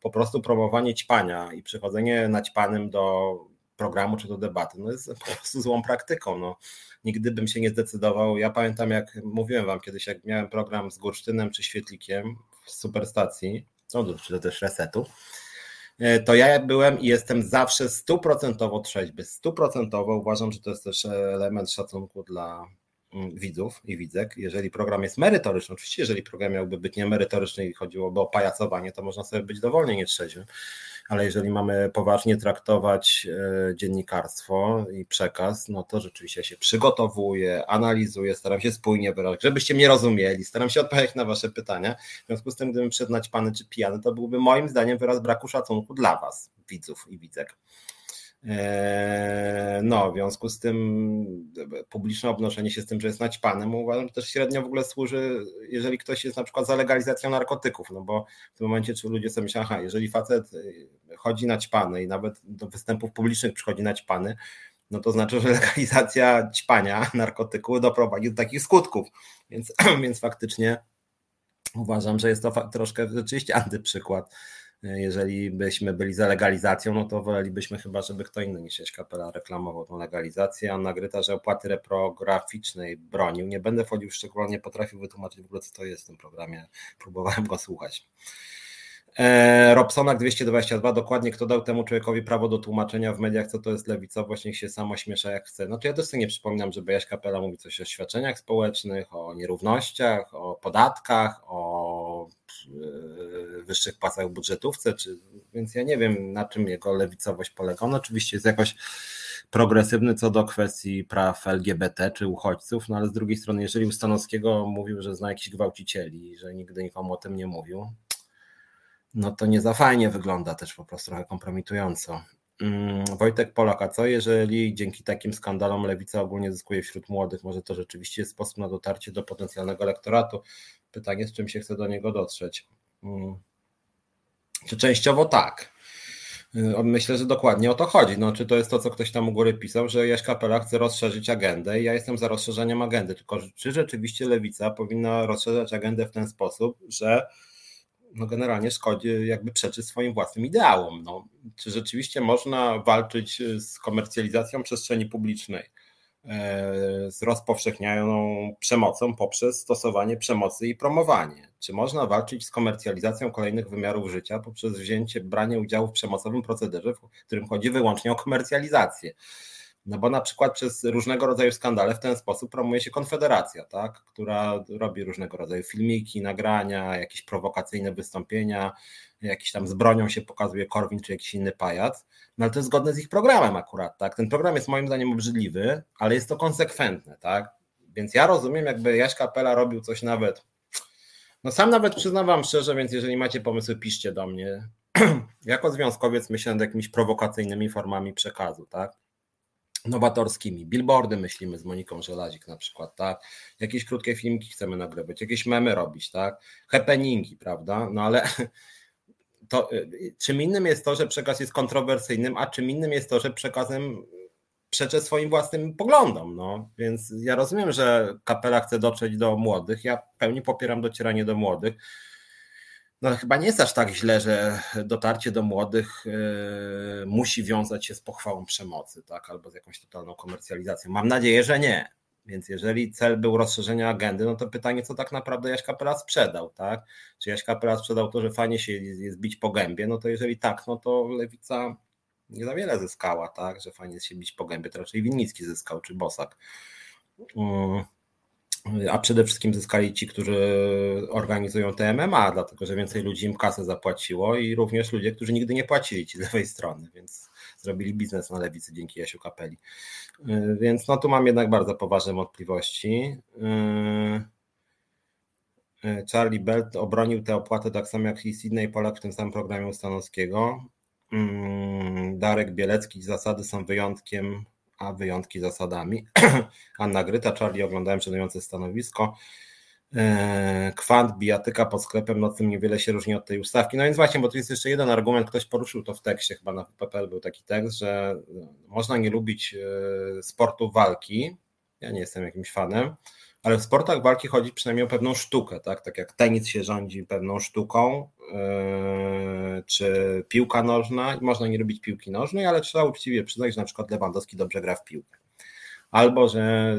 po prostu promowanie ćpania i przychodzenie naćpanym do programu czy do debaty, no jest po prostu złą praktyką, no nigdy bym się nie zdecydował. Ja pamiętam, jak mówiłem wam kiedyś, jak miałem program z Gursztynem czy Świetlikiem w Superstacji, no, czy to też Resetu, e, to ja byłem i jestem zawsze stuprocentowo trzeźwy. Stuprocentowo uważam, że to jest też element szacunku dla widzów i widzek. Jeżeli program jest merytoryczny, oczywiście jeżeli program miałby być niemerytoryczny i chodziłoby o pajacowanie, to można sobie być dowolnie nietrzeźwym ale jeżeli mamy poważnie traktować e, dziennikarstwo i przekaz, no to rzeczywiście się przygotowuję, analizuję, staram się spójnie wyrazić, żebyście mnie rozumieli, staram się odpowiedzieć na wasze pytania. W związku z tym, gdybym przyznać pany czy pijany, to byłby moim zdaniem wyraz braku szacunku dla was, widzów i widzek. Eee, no, w związku z tym publiczne obnoszenie się z tym, że jest naćpanem, uważam, że też średnio w ogóle służy, jeżeli ktoś jest na przykład za legalizacją narkotyków, no bo w tym momencie czy ludzie sobie myślą, aha, jeżeli facet y, chodzi naćpany i nawet do występów publicznych przychodzi naćpany, no to znaczy, że legalizacja ćpania narkotyku doprowadzi do takich skutków, więc, więc faktycznie uważam, że jest to troszkę rzeczywiście antyprzykład jeżeli byśmy byli za legalizacją, no to wolelibyśmy chyba, żeby kto inny niż Kapela reklamował tą legalizację, a Nagryta, że opłaty reprograficznej bronił. Nie będę wchodził szczególnie, potrafił wytłumaczyć w ogóle, co to jest w tym programie. Próbowałem go słuchać. E, Robsonak 222, dokładnie kto dał temu człowiekowi prawo do tłumaczenia w mediach, co to jest lewicowość, niech się samo śmiesza jak chce. No to ja też sobie nie przypominam, żeby Jaś Kapela mówi coś o świadczeniach społecznych, o nierównościach, o podatkach, o wyższych płacach w budżetówce, czy, więc ja nie wiem na czym jego lewicowość polega. On oczywiście jest jakoś progresywny co do kwestii praw LGBT czy uchodźców, no ale z drugiej strony, jeżeli u Stanowskiego mówił, że zna jakichś gwałcicieli, że nigdy nikomu o tym nie mówił, no to nie za fajnie wygląda też po prostu trochę kompromitująco. Mm, Wojtek Polak, a co jeżeli dzięki takim skandalom lewica ogólnie zyskuje wśród młodych? Może to rzeczywiście jest sposób na dotarcie do potencjalnego elektoratu? Pytanie, z czym się chce do niego dotrzeć. Mm. Czy częściowo tak? Y, myślę, że dokładnie o to chodzi. No, czy to jest to, co ktoś tam u góry pisał, że Jaś Kapela chce rozszerzyć agendę i ja jestem za rozszerzeniem agendy, tylko czy rzeczywiście lewica powinna rozszerzać agendę w ten sposób, że no generalnie szkodzi, jakby przeczy swoim własnym ideałom. No, czy rzeczywiście można walczyć z komercjalizacją przestrzeni publicznej, e, z rozpowszechnianą przemocą poprzez stosowanie przemocy i promowanie? Czy można walczyć z komercjalizacją kolejnych wymiarów życia poprzez wzięcie, branie udziału w przemocowym procederze, w którym chodzi wyłącznie o komercjalizację? No bo na przykład przez różnego rodzaju skandale w ten sposób promuje się Konfederacja, tak? która robi różnego rodzaju filmiki, nagrania, jakieś prowokacyjne wystąpienia, jakiś tam z bronią się pokazuje Korwin czy jakiś inny pajac, no ale to jest zgodne z ich programem akurat, tak? Ten program jest moim zdaniem obrzydliwy, ale jest to konsekwentne, tak? Więc ja rozumiem, jakby Jaś Kapela robił coś nawet No sam nawet przyznam wam szczerze, więc jeżeli macie pomysły, piszcie do mnie. jako związkowiec myślę nad jakimiś prowokacyjnymi formami przekazu, tak? Nowatorskimi. Billboardy myślimy z Moniką Żelazik na przykład, tak? Jakieś krótkie filmiki chcemy nagrywać, jakieś memy robić, tak? Happeningi, prawda? No ale to czym innym jest to, że przekaz jest kontrowersyjnym, a czym innym jest to, że przekazem przeczy swoim własnym poglądom. No. Więc ja rozumiem, że kapela chce dotrzeć do młodych. Ja pełni popieram docieranie do młodych. No chyba nie jest aż tak źle, że dotarcie do młodych yy, musi wiązać się z pochwałą przemocy, tak, albo z jakąś totalną komercjalizacją. Mam nadzieję, że nie. Więc jeżeli cel był rozszerzenie agendy, no to pytanie, co tak naprawdę Jaś Kapela sprzedał, tak? Czy Jaś Kapela sprzedał to, że fajnie się jest bić po gębie? No to jeżeli tak, no to Lewica nie za wiele zyskała, tak? Że fajnie jest się bić po gębie, to raczej Winnicki zyskał, czy Bosak. Mm. A przede wszystkim zyskali ci, którzy organizują te MMA, dlatego że więcej ludzi im kasę zapłaciło i również ludzie, którzy nigdy nie płacili ci z lewej strony, więc zrobili biznes na lewicy dzięki Jasiu Kapeli. Y, więc no tu mam jednak bardzo poważne wątpliwości. Y, y, Charlie Belt obronił tę opłatę tak samo jak i Sydney Polak w tym samym programie Stanowskiego. Mm, Darek Bielecki, zasady są wyjątkiem, a wyjątki zasadami. Anna Gryta, Charlie oglądałem szanujące stanowisko. E, kwant, bijatyka pod sklepem nocnym niewiele się różni od tej ustawki. No więc właśnie, bo tu jest jeszcze jeden argument, ktoś poruszył to w tekście, chyba na PPL był taki tekst, że można nie lubić e, sportu walki. Ja nie jestem jakimś fanem, ale w sportach walki chodzi przynajmniej o pewną sztukę, tak? Tak jak tenis się rządzi pewną sztuką, yy, czy piłka nożna, można nie lubić piłki nożnej, ale trzeba uczciwie przyznać, że na przykład Lewandowski dobrze gra w piłkę. Albo, że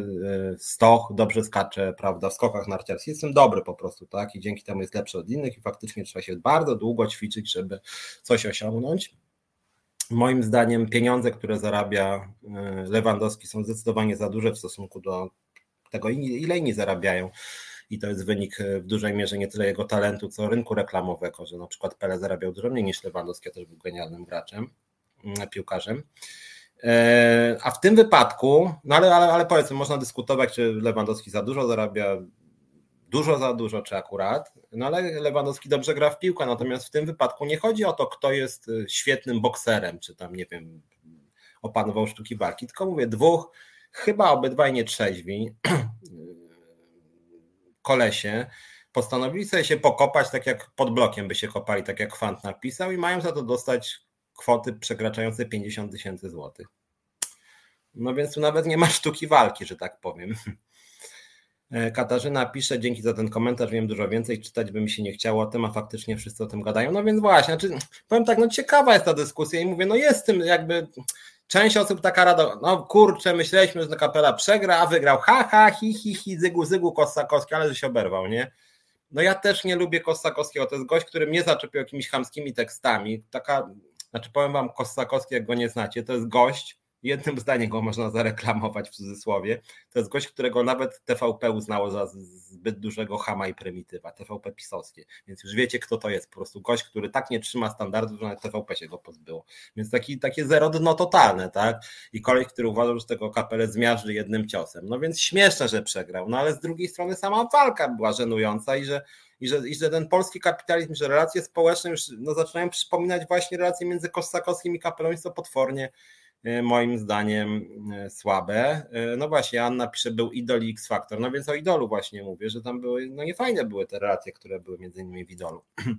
yy, Stoch dobrze skacze, prawda, w skokach narciarskich. Jestem dobry po prostu, tak? I dzięki temu jest lepszy od innych i faktycznie trzeba się bardzo długo ćwiczyć, żeby coś osiągnąć. Moim zdaniem pieniądze, które zarabia yy, Lewandowski są zdecydowanie za duże w stosunku do tego, ile inni zarabiają. I to jest wynik e, w dużej mierze nie tyle jego talentu, co rynku reklamowego, że na przykład Pele zarabiał dużo mniej niż Lewandowski, a też był genialnym graczem, mm, piłkarzem. E, a w tym wypadku, no ale, ale, ale powiedzmy, można dyskutować, czy Lewandowski za dużo zarabia, dużo za dużo, czy akurat, no ale Lewandowski dobrze gra w piłkę, natomiast w tym wypadku nie chodzi o to, kto jest e, świetnym bokserem, czy tam, nie wiem, opanował sztuki walki, tylko mówię, dwóch chyba obydwaj nie trzeźwi, kolesie, postanowili sobie się pokopać tak jak pod blokiem by się kopali, tak jak Kwant napisał i mają za to dostać kwoty przekraczające 50 tysięcy złotych. No więc tu nawet nie ma sztuki walki, że tak powiem. Katarzyna pisze, dzięki za ten komentarz, wiem dużo więcej, czytać by mi się nie chciało o tym, a faktycznie wszyscy o tym gadają. No więc właśnie, znaczy, powiem tak, no ciekawa jest ta dyskusja i mówię, no jest tym jakby Część osób taka rada, no kurczę, myśleliśmy, że kapela przegra, a wygrał, ha, ha, hi, hi, hi, zygu, zygu Kosakowski, ale że się oberwał, nie? No ja też nie lubię Kosakowskiego, to jest gość, który mnie zaczepił jakimiś chamskimi tekstami, taka, znaczy powiem wam, Kosakowski, jak go nie znacie, to jest gość, jednym zdaniem go można zareklamować w cudzysłowie. To jest gość, którego nawet TVP uznało za zbyt dużego chama i prymitywa, TVP pisowskie. Więc już wiecie, kto to jest. Po prostu gość, który tak nie trzyma standardów, że nawet TVP się go pozbyło. Więc taki, takie zero dno totalne, tak? I koleś, który uważał, że tego kapelę zmiażdży jednym ciosem. No więc śmieszne, że przegrał. No ale z drugiej strony sama walka była żenująca i że i że, i że ten polski kapitalizm, że relacje społeczne już no, zaczynają przypominać właśnie relacje między Kosakowskim i Kapelą, jest to potwornie moim zdaniem e, słabe. E, no właśnie, Anna pisze, był idol i X Factor. No więc o idolu właśnie mówię, że tam były, no niefajne były te relacje, które były między innymi w idolu.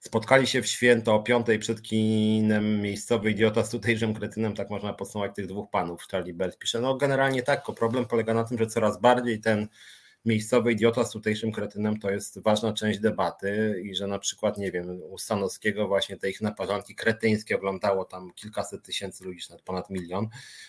Spotkali się w święto o piątej przed kinem miejscowy idiota z tutejszym kretynem, tak można podsumować tych dwóch panów. Charlie Bell pisze, no generalnie tak, problem polega na tym, że coraz bardziej ten miejscowy idiota z tutejszym kretynem to jest ważna część debaty i że na przykład, nie wiem, u Stanowskiego właśnie te ich naparzanki kretyńskie oglądało tam kilkaset tysięcy ludzi, nawet ponad milion,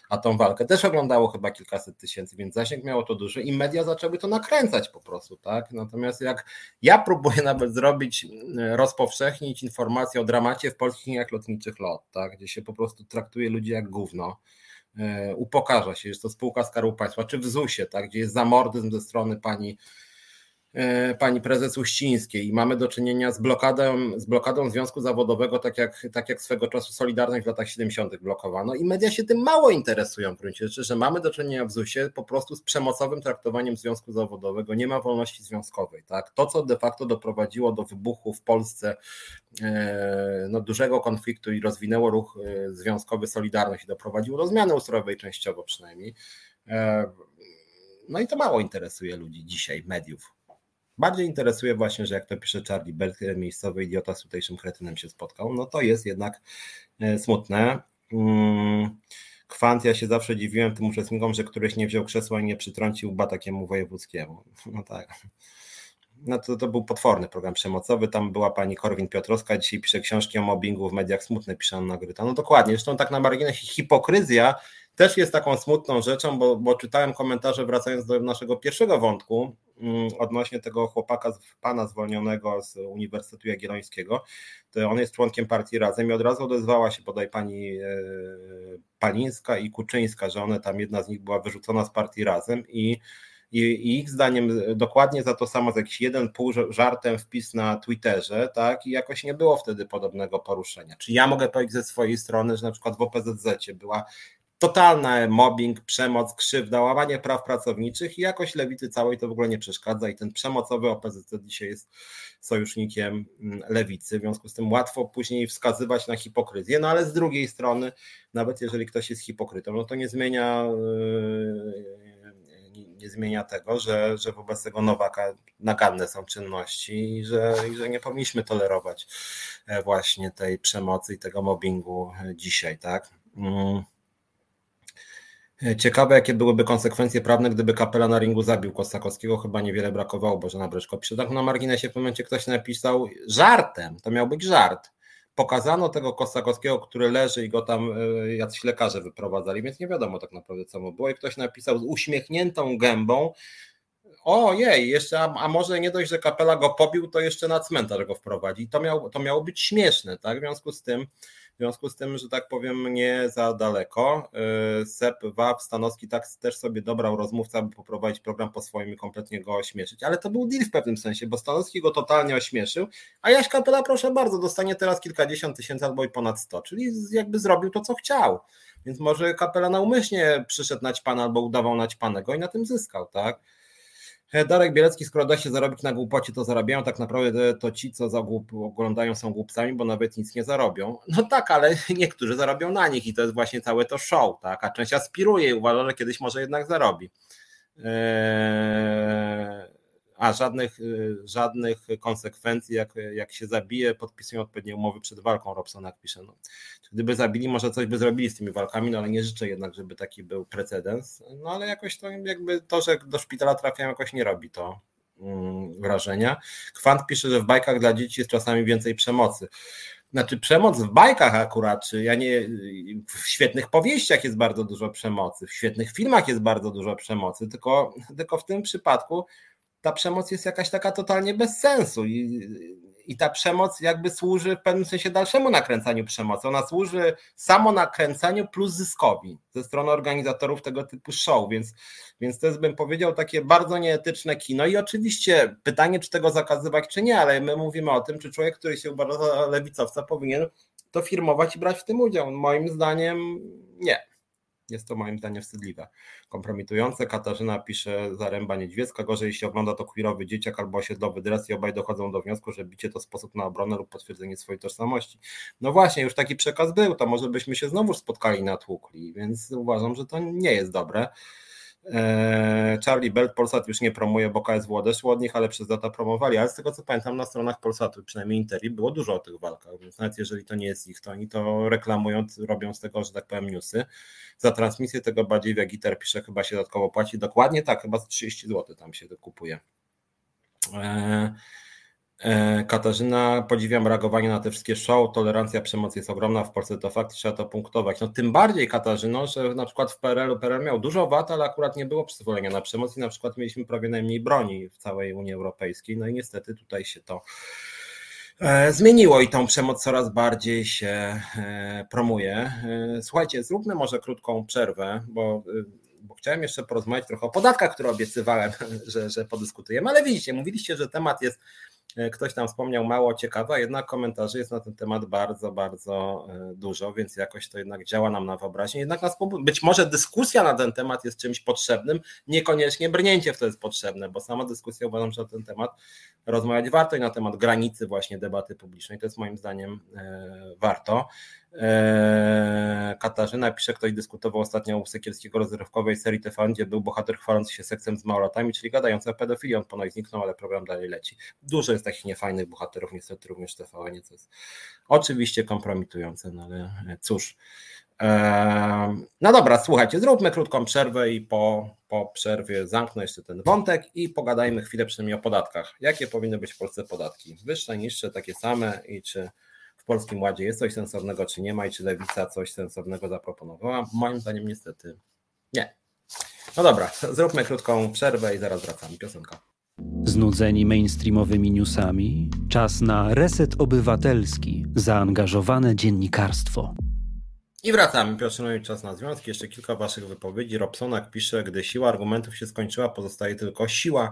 a tą walkę też oglądało chyba kilkaset tysięcy, więc zasięg miało to duży i media zaczęły to nakręcać po prostu, tak? Natomiast jak ja próbuję nawet zrobić, e, rozpowszechnić informacje o dramacie w polskich liniach lotniczych LOT, tak? Gdzie się po prostu traktuje ludzi jak gówno, upokarza się, jest to spółka Skarbu Państwa, czy w ZUS-ie, tak, gdzie jest zamordyzm ze strony pani E, pani prezes Uścińskiej i mamy do czynienia z blokadą, z blokadą związku zawodowego, tak jak, tak jak swego czasu Solidarność w latach 70. blokowano i media się tym mało interesują w gruncie rzeczy, że mamy do czynienia w ZUS-ie po prostu z przemocowym traktowaniem związku zawodowego, nie ma wolności związkowej. Tak? To, co de facto doprowadziło do wybuchu w Polsce e, no, dużego konfliktu i rozwinęło ruch e, związkowy Solidarność i doprowadziło do zmiany ustrojowej częściowo przynajmniej, no i to mało interesuje ludzi dzisiaj, mediów. Bardziej interesuje właśnie, że jak to pisze Charlie Bell, miejscowy idiota z tutejszym kretynem się spotkał, no to jest jednak e, smutne. Mm, kwant, ja się zawsze dziwiłem tym uczestnikom, że któryś nie wziął krzesła i nie przytrącił ba takiemu wojewódzkiemu. No tak. No to, to był potworny program przemocowy. Tam była pani Korwin Piotrowska, dzisiaj pisze książki o mobbingu w mediach smutne, pisze Anna Gryta. No dokładnie, zresztą tak na marginesie hipokryzja też jest taką smutną rzeczą, bo, bo czytałem komentarze wracając do naszego pierwszego wątku mm, odnośnie tego chłopaka, pana zwolnionego z Uniwersytetu Jagiellońskiego. To on jest członkiem partii Razem i od razu odezwała się bodaj pani e, Palińska i Kuczyńska, że one tam, jedna z nich była wyrzucona z partii Razem i i, ich zdaniem dokładnie za to samo z jakiś jeden pół żartem wpis na Twitterze, tak, i jakoś nie było wtedy podobnego poruszenia. Czy ja mogę powiedzieć ze swojej strony, że na przykład w OPZZ była totalny mobbing, przemoc, krzywda, łamanie praw pracowniczych i jakoś lewicy całej to w ogóle nie przeszkadza i ten przemocowy OPZZ dzisiaj jest sojusznikiem mm, lewicy, w związku z tym łatwo później wskazywać na hipokryzję, no ale z drugiej strony, nawet jeżeli ktoś jest hipokrytą, no to nie zmienia yy, nie zmienia tego, że, że wobec tego Nowaka naganne są czynności i że, i że nie powinniśmy tolerować e, właśnie tej przemocy i tego mobbingu e, dzisiaj, tak? Ciekawe, jakie byłyby konsekwencje prawne, gdyby kapela na ringu zabił Kosakowskiego. Chyba niewiele brakowało, Bożena Breszko pisze. Tak na marginesie w momencie ktoś napisał żartem, to miał być żart. Pokazano tego Kosakowskiego, który leży i go tam e, jacyś lekarze wyprowadzali, więc nie wiadomo tak naprawdę co mu było. I ktoś napisał z uśmiechniętą gębą, ojej, jeszcze, a, a, może nie dość, że kapela go pobił, to jeszcze na cmentarz go wprowadzi. To, miał, to miało być śmieszne, tak? W związku z tym w związku z tym, że tak powiem, nie za daleko. Y, Sep Wab Stanowski tak też sobie dobrał rozmówca, aby poprowadzić program po swoim i kompletnie go ośmieszyć. Ale to był deal w pewnym sensie, bo Stanowski go totalnie ośmieszył, a Jaś Kapela, proszę bardzo, dostanie teraz kilkadziesiąt tysięcy albo i ponad sto, czyli jakby zrobił to, co chciał. Więc może Kapela naumyślnie przyszedł naćpana albo udawał naćpanego i na tym zyskał, tak? E, Darek Bielecki, skoro da się zarobić na głupocie, to zarabiają. Tak naprawdę to ci, co za głup, oglądają, są głupcami, bo nawet nic nie zarobią. No tak, ale niektórzy zarobią na nich i to jest właśnie całe to show, tak? A część aspiruje i uważa, że kiedyś może jednak zarobi. Eee a żadnych, y, żadnych konsekwencji, jak, jak się zabije, podpisują odpowiednie umowy przed walką, Robson jak pisze. No, gdyby zabili, może coś by zrobili z tymi walkami, no ale nie życzę jednak, żeby taki był precedens. No ale jakoś to jakby to, że do szpitala trafiają, jakoś nie robi to mm, wrażenia. Kwant pisze, że w bajkach dla dzieci jest czasami więcej przemocy. Znaczy, przemoc w bajkach akurat, czy ja nie. W świetnych powieściach jest bardzo dużo przemocy, w świetnych filmach jest bardzo dużo przemocy, tylko, tylko w tym przypadku ta przemoc jest jakaś taka totalnie bez sensu i, i ta przemoc jakby służy w pewnym sensie dalszemu nakręcaniu przemocy. Ona służy samo nakręcaniu plus zyskowi ze strony organizatorów tego typu show, więc, więc to jest bym powiedział takie bardzo nieetyczne kino i oczywiście pytanie, czy tego zakazywać, czy nie, ale my mówimy o tym, czy człowiek, który się uważa za lewicowca powinien to firmować i brać w tym udział. Moim zdaniem nie. Jest to moim zdaniem wstydliwe. Kompromitujące. Katarzyna pisze Zaręba Niedźwiecka. Gorzej jeśli ogląda to queerowy dzieciak albo osiedlowy dres i obaj dochodzą do wniosku, że bicie to sposób na obronę lub potwierdzenie swojej tożsamości. No właśnie, już taki przekaz był, to może byśmy się znowu spotkali na tłukli, więc uważam, że to nie jest dobre. Eee, Charlie Belt Polsat już nie promuje, bo KSW odeszło od nich, ale przez lata promowali, ale z tego co pamiętam na stronach Polsatu, przynajmniej Interi, było dużo o tych walkach, więc nawet jeżeli to nie jest ich, to oni to reklamują, robią z tego, że tak powiem, newsy. Za transmisję tego bardziej jak Gitar pisze, chyba się dodatkowo płaci, dokładnie tak, chyba 30 zł tam się kupuje. Eee, E, Katarzyna, podziwiam reagowanie na te wszystkie show, tolerancja przemocy jest ogromna, w Polsce to fakt, trzeba to punktować. No tym bardziej Katarzyno, że na przykład w PRL-u PRL miał dużo wad, ale akurat nie było przyzwolenia na przemoc i na przykład mieliśmy prawie najmniej broni w całej Unii Europejskiej, no i niestety tutaj się to e, zmieniło i tą przemoc coraz bardziej się e, promuje. Słuchajcie, zróbmy może krótką przerwę, bo bo chciałem jeszcze porozmawiać trochę o podatkach, które obiecywałem, że, że podyskutujemy, ale widzicie, mówiliście, że temat jest E, ktoś tam wspomniał mało ciekawe, jednak komentarzy jest na ten temat bardzo, bardzo e, dużo, więc jakoś to jednak działa nam na wyobraźnię. Jednak nas, być może dyskusja na ten temat jest czymś potrzebnym, niekoniecznie brnięcie w to jest potrzebne, bo sama dyskusja uważam, że na ten temat rozmawiać warto i na temat granicy właśnie debaty publicznej, to jest moim zdaniem e, warto. Eee, Katarzyna pisze, ktoś dyskutował ostatnio u Sekielskiego rozrywkowej serii TV, gdzie był bohater chwalący się seksem z małolatami, czyli gadający o pedofilii. On ponoć zniknął, ale program dalej leci. Dużo jest takich niefajnych bohaterów, niestety również TVN, co jest oczywiście kompromitujące, no ale cóż. Eee, no dobra, słuchajcie, zróbmy krótką przerwę i po, po przerwie zamknę jeszcze ten wątek i pogadajmy chwilę przynajmniej o podatkach. Jakie powinny być w Polsce podatki? Wyższe, niższe, takie same i czy w Polskim Ładzie jest coś sensownego, czy nie ma i czy Lewica coś sensownego zaproponowała? Moim zdaniem niestety nie. No dobra, zróbmy krótką przerwę i zaraz wracamy. Piosenka. Znudzeni mainstreamowymi newsami? Czas na reset obywatelski, zaangażowane dziennikarstwo. I wracamy. Piotr czas na związki. Jeszcze kilka Waszych wypowiedzi. Robsonak pisze, gdy siła argumentów się skończyła, pozostaje tylko siła.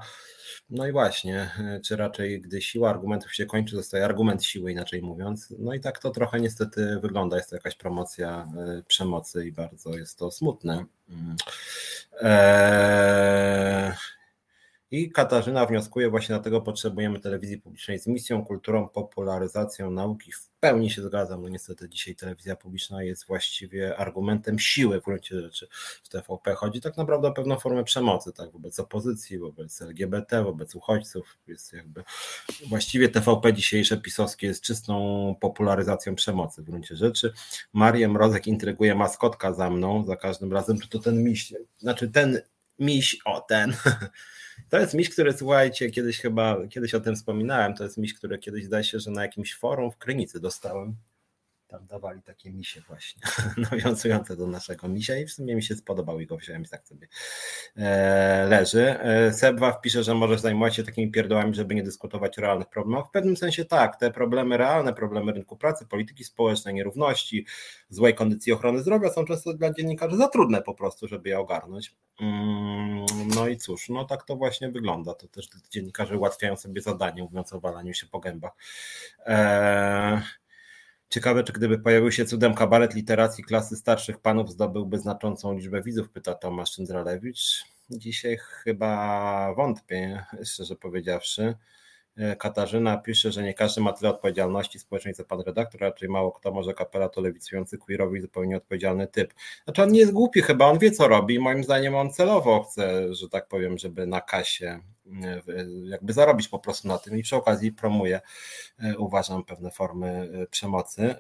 No i właśnie, czy raczej gdy siła argumentów się kończy, zostaje argument siły, inaczej mówiąc. No i tak to trochę niestety wygląda. Jest to jakaś promocja e, przemocy i bardzo jest to smutne. Eee, i Katarzyna wnioskuje, właśnie dlatego potrzebujemy telewizji publicznej z misją, kulturą, popularyzacją nauki. W pełni się zgadzam. No niestety dzisiaj telewizja publiczna jest właściwie argumentem siły w gruncie rzeczy w TVP. Chodzi tak naprawdę o pewną formę przemocy, tak, wobec opozycji, wobec LGBT, wobec uchodźców. Jest jakby właściwie TVP dzisiejsze pisowskie jest czystą popularyzacją przemocy w gruncie rzeczy. Marię Mrozek intryguje maskotka za mną za każdym razem, czy to ten miś, znaczy ten miś, o ten To jest miś, który słuchajcie, kiedyś chyba, kiedyś o tym wspominałem, to jest miś, który kiedyś zdaje się, że na jakimś forum w Krynicy dostałem tam dawali takie misie właśnie, nawiązujące do naszego misia i w sumie mi się spodobał i go wziąłem i tak sobie e, leży. E, Sebwa wpisze, że możesz zajmować się takimi pierdołami, żeby nie dyskutować o realnych problemach. W pewnym sensie tak, te problemy realne, problemy rynku pracy, polityki społecznej, nierówności, złej kondycji ochrony zdrowia są często dla dziennikarzy za trudne po prostu, żeby je ogarnąć. Mm, no i cóż, no tak to właśnie wygląda. To też dziennikarze ułatwiają sobie zadanie, mówiąc o walaniu się po gębach. Eee, Ciekawe, czy gdyby pojawił się cudem kabaret literacji klasy starszych panów, zdobyłby znaczącą liczbę widzów, pyta Tomasz Czyndralewicz. Dzisiaj chyba wątpię, szczerze powiedziawszy. E, Katarzyna pisze, że nie każdy ma tyle odpowiedzialności społecznej co pan redaktor, raczej mało kto może kapela to lewicujący queerowy i zupełnie odpowiedzialny typ. Znaczy on nie jest głupi chyba, on wie co robi moim zdaniem on celowo chce, że tak powiem, żeby na kasie e, jakby zarobić po prostu na tym i przy okazji promuje, e, uważam, pewne formy przemocy.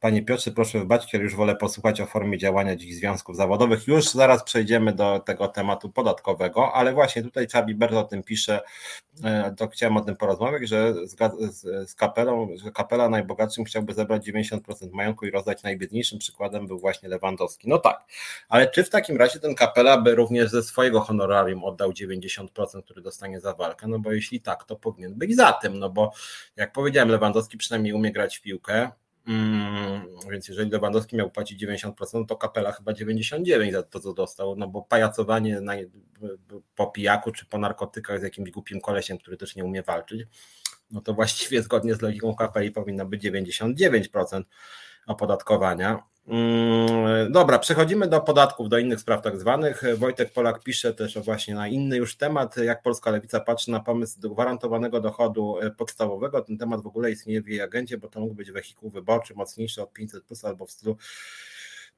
Panie Piotrze, proszę wybaczyć, ale już wolę posłuchać o formie działania dziś związków zawodowych. Już zaraz przejdziemy do tego tematu podatkowego, ale właśnie tutaj Czabi bardzo o tym pisze, e, to chciałem o tym porozmawiać, że z, kapelą, że kapela najbogatszym chciałby zebrać 90% majątku i rozdać najbiedniejszym. Przykładem był właśnie Lewandowski. No tak, ale czy w takim razie ten kapela by również ze swojego honorarium oddał 90%, który dostanie za walkę? No bo jeśli tak, to powinien być za tym, no bo jak powiedziałem, Lewandowski przynajmniej umie grać w piłkę, więc jeżeli Lewandowski miał płacić 90%, to Kapela chyba 99% za to, co dostał, no bo pajacowanie na, po pijaku czy po narkotykach z jakimś głupim kolesiem, który też nie umie walczyć, no to właściwie zgodnie z logiką Kapeli powinno być 99% opodatkowania. Mm, dobra, przechodzimy do podatków, do innych spraw tak zwanych. Wojtek Polak pisze też właśnie na inny już temat, jak polska lewica patrzy na pomysł gwarantowanego dochodu e, podstawowego. Ten temat w ogóle istnieje w jej agendzie, bo to mógł być wehikuł wyborczy mocniejszy od 500 plus albo w stylu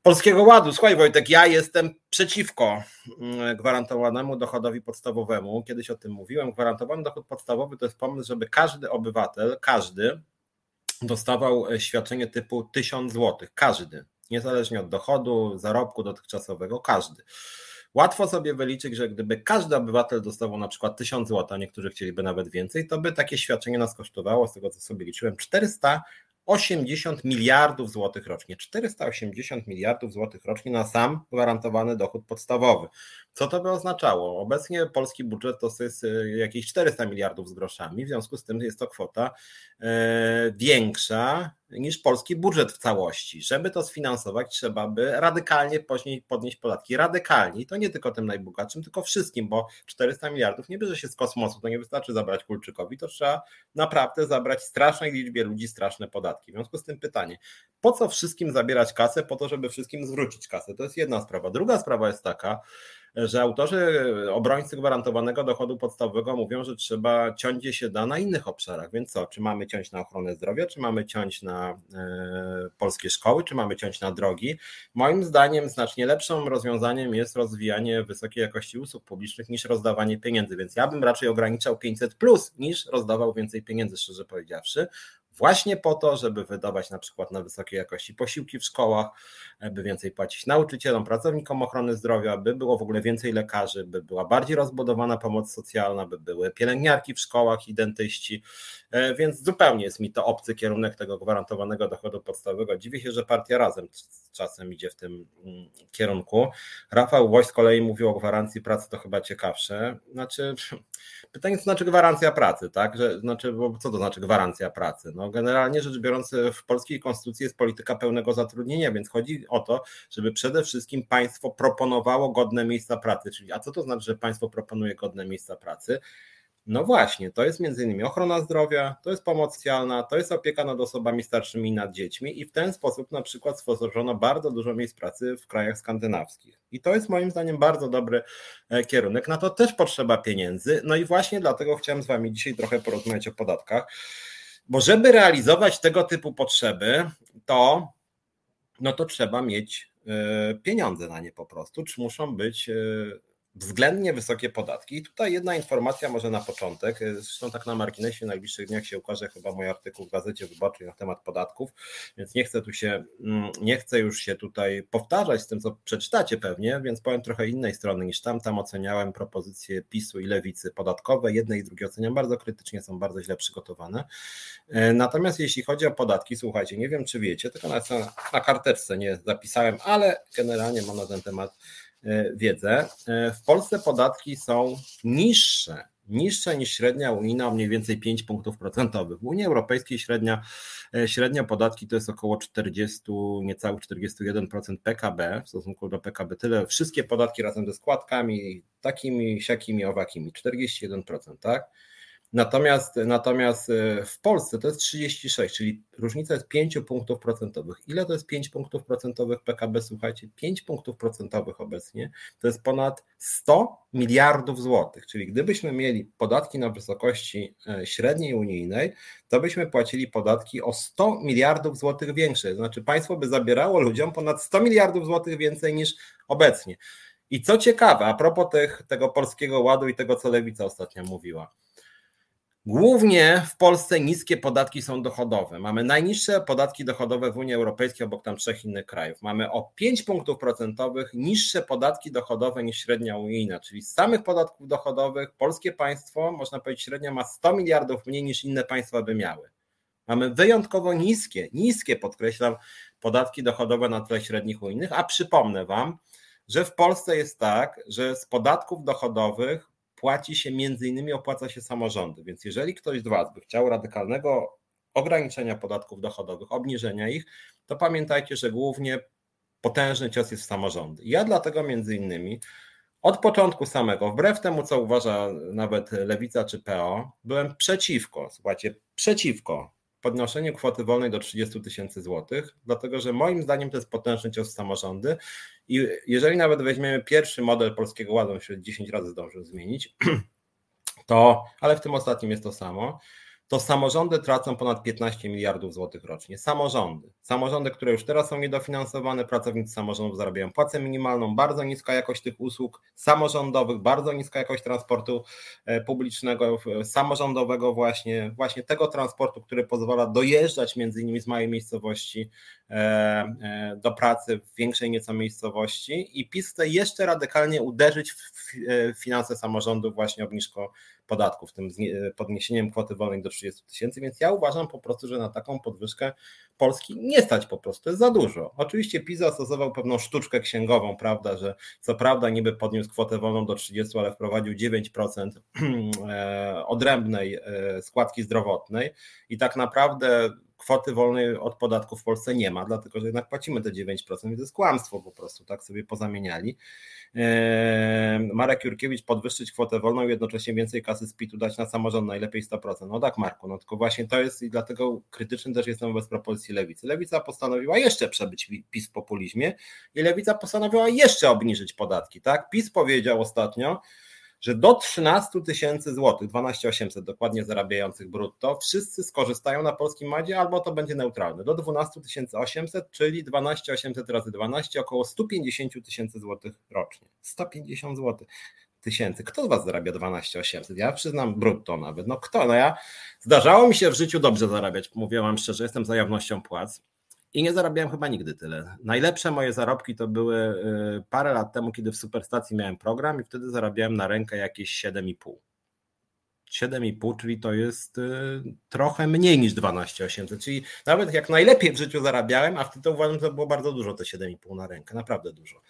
Polskiego Ładu. Słuchaj Wojtek, ja jestem przeciwko mm, gwarantowanemu dochodowi podstawowemu. Kiedyś o tym mówiłem. Gwarantowany dochód podstawowy to jest pomysł, żeby każdy obywatel, każdy dostawał e, świadczenie typu 1000 zł. Każdy niezależnie od dochodu, zarobku dotychczasowego, każdy. Łatwo sobie wyliczyć, że gdyby każdy obywatel dostawał na przykład 1000 zł, a niektórzy chcieliby nawet więcej, to by takie świadczenie nas kosztowało, z tego co sobie liczyłem, 480 miliardów złotych rocznie. 480 miliardów złotych rocznie na sam gwarantowany dochód podstawowy. Co to by oznaczało? Obecnie polski budżet to jest e, jakieś 400 miliardów z groszami, w związku z tym jest to kwota e, większa niż polski budżet w całości. Żeby to sfinansować, trzeba by radykalnie podnieść podatki. Radykalnie. To nie tylko tym najbogatszym, tylko wszystkim, bo 400 miliardów nie bierze się z kosmosu. To nie wystarczy zabrać Kulczykowi, to trzeba naprawdę zabrać strasznej liczbie ludzi straszne podatki. W związku z tym pytanie, po co wszystkim zabierać kasę? Po to, żeby wszystkim zwrócić kasę. To jest jedna sprawa. Druga sprawa jest taka, że autorzy obrońcy gwarantowanego dochodu podstawowego mówią, że trzeba ciąć się da na innych obszarach. Więc co, czy mamy ciąć na ochronę zdrowia, czy mamy ciąć na e, polskie szkoły, czy mamy ciąć na drogi? Moim zdaniem znacznie lepszym rozwiązaniem jest rozwijanie wysokiej jakości usług publicznych niż rozdawanie pieniędzy. Więc ja bym raczej ograniczał 500 plus niż rozdawał więcej pieniędzy, szczerze powiedziawszy właśnie po to, żeby wydawać na przykład na wysokiej jakości posiłki w szkołach, by więcej płacić nauczycielom, pracownikom ochrony zdrowia, by było w ogóle więcej lekarzy, by była bardziej rozbudowana pomoc socjalna, by były pielęgniarki w szkołach i dentyści, e, więc zupełnie jest mi to obcy kierunek tego gwarantowanego dochodu podstawowego. Dziwię się, że partia razem czasem idzie w tym mm, kierunku. Rafał Łoś z kolei mówił o gwarancji pracy, to chyba ciekawsze. Znaczy, pytanie, co znaczy gwarancja pracy, tak? Że, znaczy, bo co to znaczy gwarancja pracy? No, generalnie rzecz biorąc, w polskiej konstytucji jest polityka pełnego zatrudnienia, więc chodzi o to, żeby przede wszystkim państwo proponowało godne miejsca pracy. Czyli, a co to znaczy, że państwo proponuje godne miejsca pracy? No właśnie, to jest między innymi ochrona zdrowia, to jest pomoc socjalna, to jest opieka nad osobami starszymi i nad dziećmi i w ten sposób na przykład stworzono bardzo dużo miejsc pracy w krajach skandynawskich. I to jest moim zdaniem bardzo dobry e, kierunek. Na to też potrzeba pieniędzy. No i właśnie dlatego chciałem z Wami dzisiaj trochę porozmawiać o podatkach. Bo żeby realizować tego typu potrzeby, to, no to trzeba mieć e, pieniądze na nie po prostu, czy muszą być e, względnie wysokie podatki. I tutaj jedna informacja może na początek, zresztą tak na marginesie w najbliższych dniach się ukaże chyba mój artykuł w Gazecie Wyborczej na temat podatków, więc nie chcę tu się, mm, nie chcę już się tutaj powtarzać z tym, co przeczytacie pewnie, więc powiem trochę innej strony niż tam. Tam oceniałem propozycje PiSu i Lewicy podatkowe. Jedne i drugie oceniam bardzo krytycznie, są bardzo źle przygotowane. E, natomiast jeśli chodzi o podatki, słuchajcie, nie wiem czy wiecie, tylko na, na karteczce nie zapisałem, ale generalnie mam na ten temat wiedzę, e, w Polsce podatki są niższe, niższe niż średnia unijna o mniej więcej 5 punktów procentowych. W Unii Europejskiej średnia, e, średnia podatki to jest około 40, niecałych 41% PKB w stosunku do PKB. Tyle, wszystkie podatki razem ze składkami, takimi, siakimi, owakimi, 41%, tak? Natomiast, natomiast e, w Polsce to jest 36, czyli różnica jest 5 punktów procentowych. Ile to jest 5 punktów procentowych PKB? Słuchajcie, 5 punktów procentowych obecnie to jest ponad 100 miliardów złotych. Czyli gdybyśmy mieli podatki na wysokości e, średniej unijnej, to byśmy płacili podatki o 100 miliardów złotych większe. Znaczy państwo by zabierało ludziom ponad 100 miliardów złotych więcej niż obecnie. I co ciekawe, a propos tych, tego polskiego ładu i tego, co Lewica ostatnio mówiła Głównie w Polsce niskie podatki są dochodowe. Mamy najniższe podatki dochodowe w Unii Europejskiej obok tam trzech innych krajów. Mamy o 5 punktów procentowych niższe podatki dochodowe niż średnia unijna, czyli z samych podatków dochodowych polskie państwo, można powiedzieć, średnio ma 100 miliardów mniej niż inne państwa by miały. Mamy wyjątkowo niskie, niskie podkreślam, podatki dochodowe na tle średnich unijnych, a przypomnę Wam, że w Polsce jest tak, że z podatków dochodowych płaci się między innymi opłaca się samorządy. Więc jeżeli ktoś z Was by chciał radykalnego ograniczenia podatków dochodowych, obniżenia ich, to pamiętajcie, że głównie potężny cios jest w samorządy. Ja dlatego między innymi od początku samego, wbrew temu, co uważa nawet Lewica czy PO, byłem przeciwko, słuchajcie, przeciwko podnoszeniu kwoty wolnej do 30 tysięcy złotych, dlatego że moim zdaniem to jest potężny cios w samorządy i jeżeli nawet weźmiemy pierwszy model Polskiego Ładu, on się 10 razy zdążył zmienić, to, ale w tym ostatnim jest to samo, to samorządy tracą ponad 15 miliardów złotych rocznie. Samorządy. Samorządy, które już teraz są niedofinansowane, pracownicy samorządów zarabiają płacę minimalną, bardzo niska jakość tych usług samorządowych, bardzo niska jakość transportu e, publicznego, samorządowego właśnie, właśnie tego transportu, który pozwala dojeżdżać między innymi z małej miejscowości e, e, do pracy w większej nieco miejscowości i PiS chce jeszcze radykalnie uderzyć w finanse samorządów właśnie obniżką podatków, tym podniesieniem kwoty wolnej do 30 tysięcy, więc ja uważam po prostu, że na taką podwyżkę Polski nie stać po prostu, jest za dużo. Oczywiście PiS zastosował pewną sztuczkę księgową, prawda, że co prawda niby podniósł kwotę wolną do 30, ale wprowadził 9% e, odrębnej e, składki zdrowotnej i tak naprawdę kwoty wolnej od podatku w Polsce nie ma, dlatego że jednak płacimy te 9%, więc to jest kłamstwo po prostu, tak sobie pozamieniali. Eee, Marek Jurkiewicz podwyższyć kwotę wolną i jednocześnie więcej kasy z PIT-u dać na samorząd, najlepiej 100%. No tak Marku, no tylko właśnie to jest i dlatego krytyczny też jestem wobec propozycji Lewicy. Lewica postanowiła jeszcze przebyć PiS w populizmie i Lewica postanowiła jeszcze obniżyć podatki, tak? PiS powiedział ostatnio, że do 13 tysięcy złotych, 12 800 dokładnie zarabiających brutto, wszyscy skorzystają na polskim madzie albo to będzie neutralne. Do 12 800, czyli 12 800 razy 12, około 150 tysięcy złotych rocznie. 150 złotych tysięcy. Kto z Was zarabia 12 800? Ja przyznam brutto nawet. No kto? No ja zdarzało mi się w życiu dobrze zarabiać. Mówię Wam szczerze, jestem za jawnością płac. I nie zarabiałem chyba nigdy tyle. Najlepsze moje zarobki to były y, parę lat temu, kiedy w Superstacji miałem program i wtedy zarabiałem na rękę jakieś 7,5. 7,5, czyli to jest y, trochę mniej niż 12,800, czyli nawet jak najlepiej w życiu zarabiałem, a wtedy uważam, że to było bardzo dużo te 7,5 na rękę, naprawdę dużo.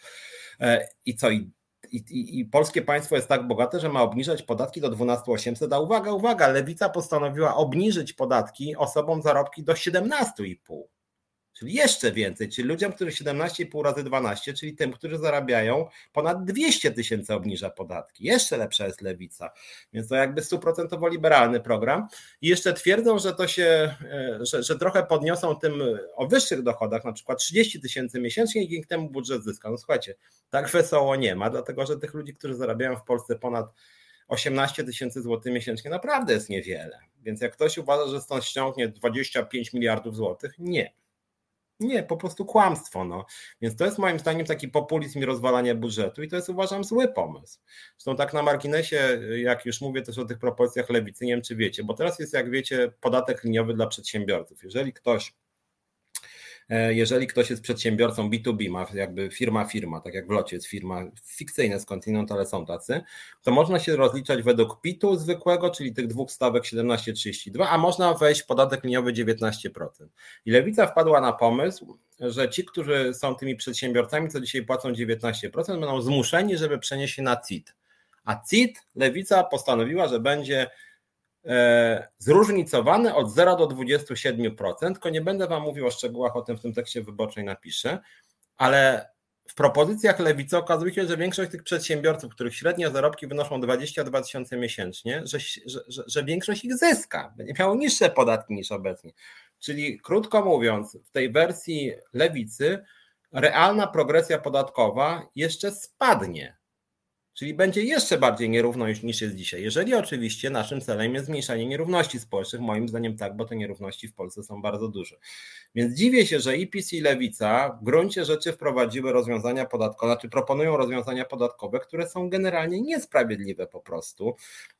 E, I co, i i, i, I, polskie państwo jest tak bogate, że ma obniżać podatki do 12,800, a uwaga, uwaga, lewica postanowiła obniżyć podatki osobom zarobki do 17,5 czyli jeszcze więcej, czyli ludziom, którzy 17,5 razy 12, czyli tym, którzy zarabiają ponad 200 tysięcy obniża podatki. Jeszcze lepsza jest lewica, więc to jakby stuprocentowo liberalny program. I jeszcze twierdzą, że to się, e, że, że trochę podniosą tym o wyższych dochodach, na przykład 30 tysięcy miesięcznie i dzięki temu budżet zyska. No słuchajcie, tak wesoło nie ma, dlatego że tych ludzi, którzy zarabiają w Polsce ponad 18 tysięcy złotych miesięcznie naprawdę jest niewiele. Więc jak ktoś uważa, że stąd ściągnie 25 miliardów złotych, nie. Nie, po prostu kłamstwo. No. Więc to jest moim zdaniem taki populizm i rozwalanie budżetu i to jest uważam zły pomysł. Zresztą tak na marginesie, jak już mówię też o tych propozycjach lewicy, nie wiem czy wiecie, bo teraz jest jak wiecie podatek liniowy dla przedsiębiorców. Jeżeli ktoś jeżeli ktoś jest przedsiębiorcą B2B, ma jakby firma firma, tak jak w locie jest firma fikcyjna skądinąd, ale są tacy, to można się rozliczać według PIT-u zwykłego, czyli tych dwóch stawek 17,32, a można wejść w podatek liniowy 19%. I Lewica wpadła na pomysł, że ci, którzy są tymi przedsiębiorcami, co dzisiaj płacą 19%, będą zmuszeni, żeby przenieść się na CIT. A CIT Lewica postanowiła, że będzie E, zróżnicowane od 0 do 27%, tylko nie będę Wam mówił o szczegółach, o tym w tym tekście wyborczej napiszę, ale w propozycjach lewicy okazuje się, że większość tych przedsiębiorców, których średnie zarobki wynoszą 22 tysiące miesięcznie, że, że, że, większość ich zyska, będzie miało niższe podatki niż obecnie. Czyli krótko mówiąc, w tej wersji lewicy realna progresja podatkowa jeszcze spadnie. Czyli będzie jeszcze bardziej nierówno niż jest dzisiaj. Jeżeli oczywiście naszym celem jest zmniejszanie nierówności społecznych, moim zdaniem tak, bo te nierówności w Polsce są bardzo duże. Więc dziwię się, że i PiS i Lewica w gruncie rzeczy wprowadziły rozwiązania podatkowe, znaczy proponują rozwiązania podatkowe, które są generalnie niesprawiedliwe po prostu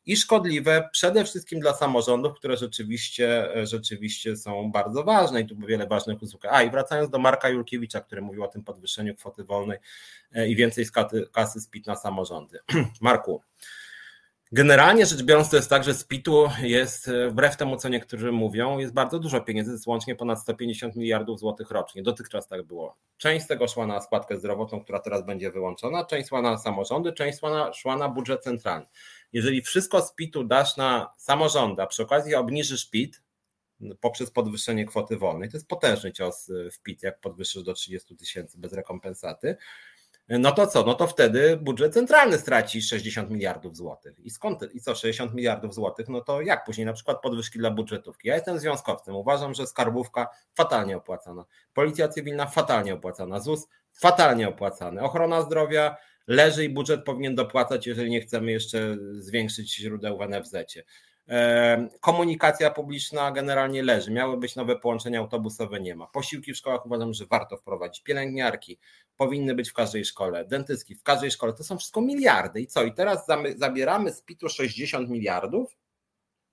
i szkodliwe przede wszystkim dla samorządów, które rzeczywiście, rzeczywiście są bardzo ważne i tu wiele ważnych usług. A i wracając do Marka Jurkiewicza, który mówił o tym podwyższeniu kwoty wolnej e, i więcej kasy z PIT na Marku, Generalnie rzecz biorąc, to jest tak, że z PIT-u jest, wbrew temu, co niektórzy mówią, jest bardzo dużo pieniędzy, jest łącznie ponad 150 miliardów złotych rocznie. Dotychczas tak było. Część z tego szła na składkę zdrowotną, która teraz będzie wyłączona, część szła na samorządy, część szła na, szła na budżet centralny. Jeżeli wszystko z PIT-u dasz na samorządy, a przy okazji obniżysz PIT poprzez podwyższenie kwoty wolnej, to jest potężny cios w PIT, jak podwyższysz do 30 tysięcy bez rekompensaty, no to co? No to wtedy budżet centralny straci 60 miliardów złotych. I skąd? I co 60 miliardów złotych? No to jak później na przykład podwyżki dla budżetówki? Ja jestem związkowcem, uważam, że skarbówka fatalnie opłacana, policja cywilna fatalnie opłacana, ZUS fatalnie opłacany, ochrona zdrowia leży i budżet powinien dopłacać, jeżeli nie chcemy jeszcze zwiększyć źródeł w NFZ. Komunikacja publiczna generalnie leży. Miały być nowe połączenia autobusowe, nie ma. Posiłki w szkołach uważam, że warto wprowadzić. Pielęgniarki powinny być w każdej szkole, dentystki w każdej szkole. To są wszystko miliardy. I co? I teraz zabieramy z PIT-u 60 miliardów?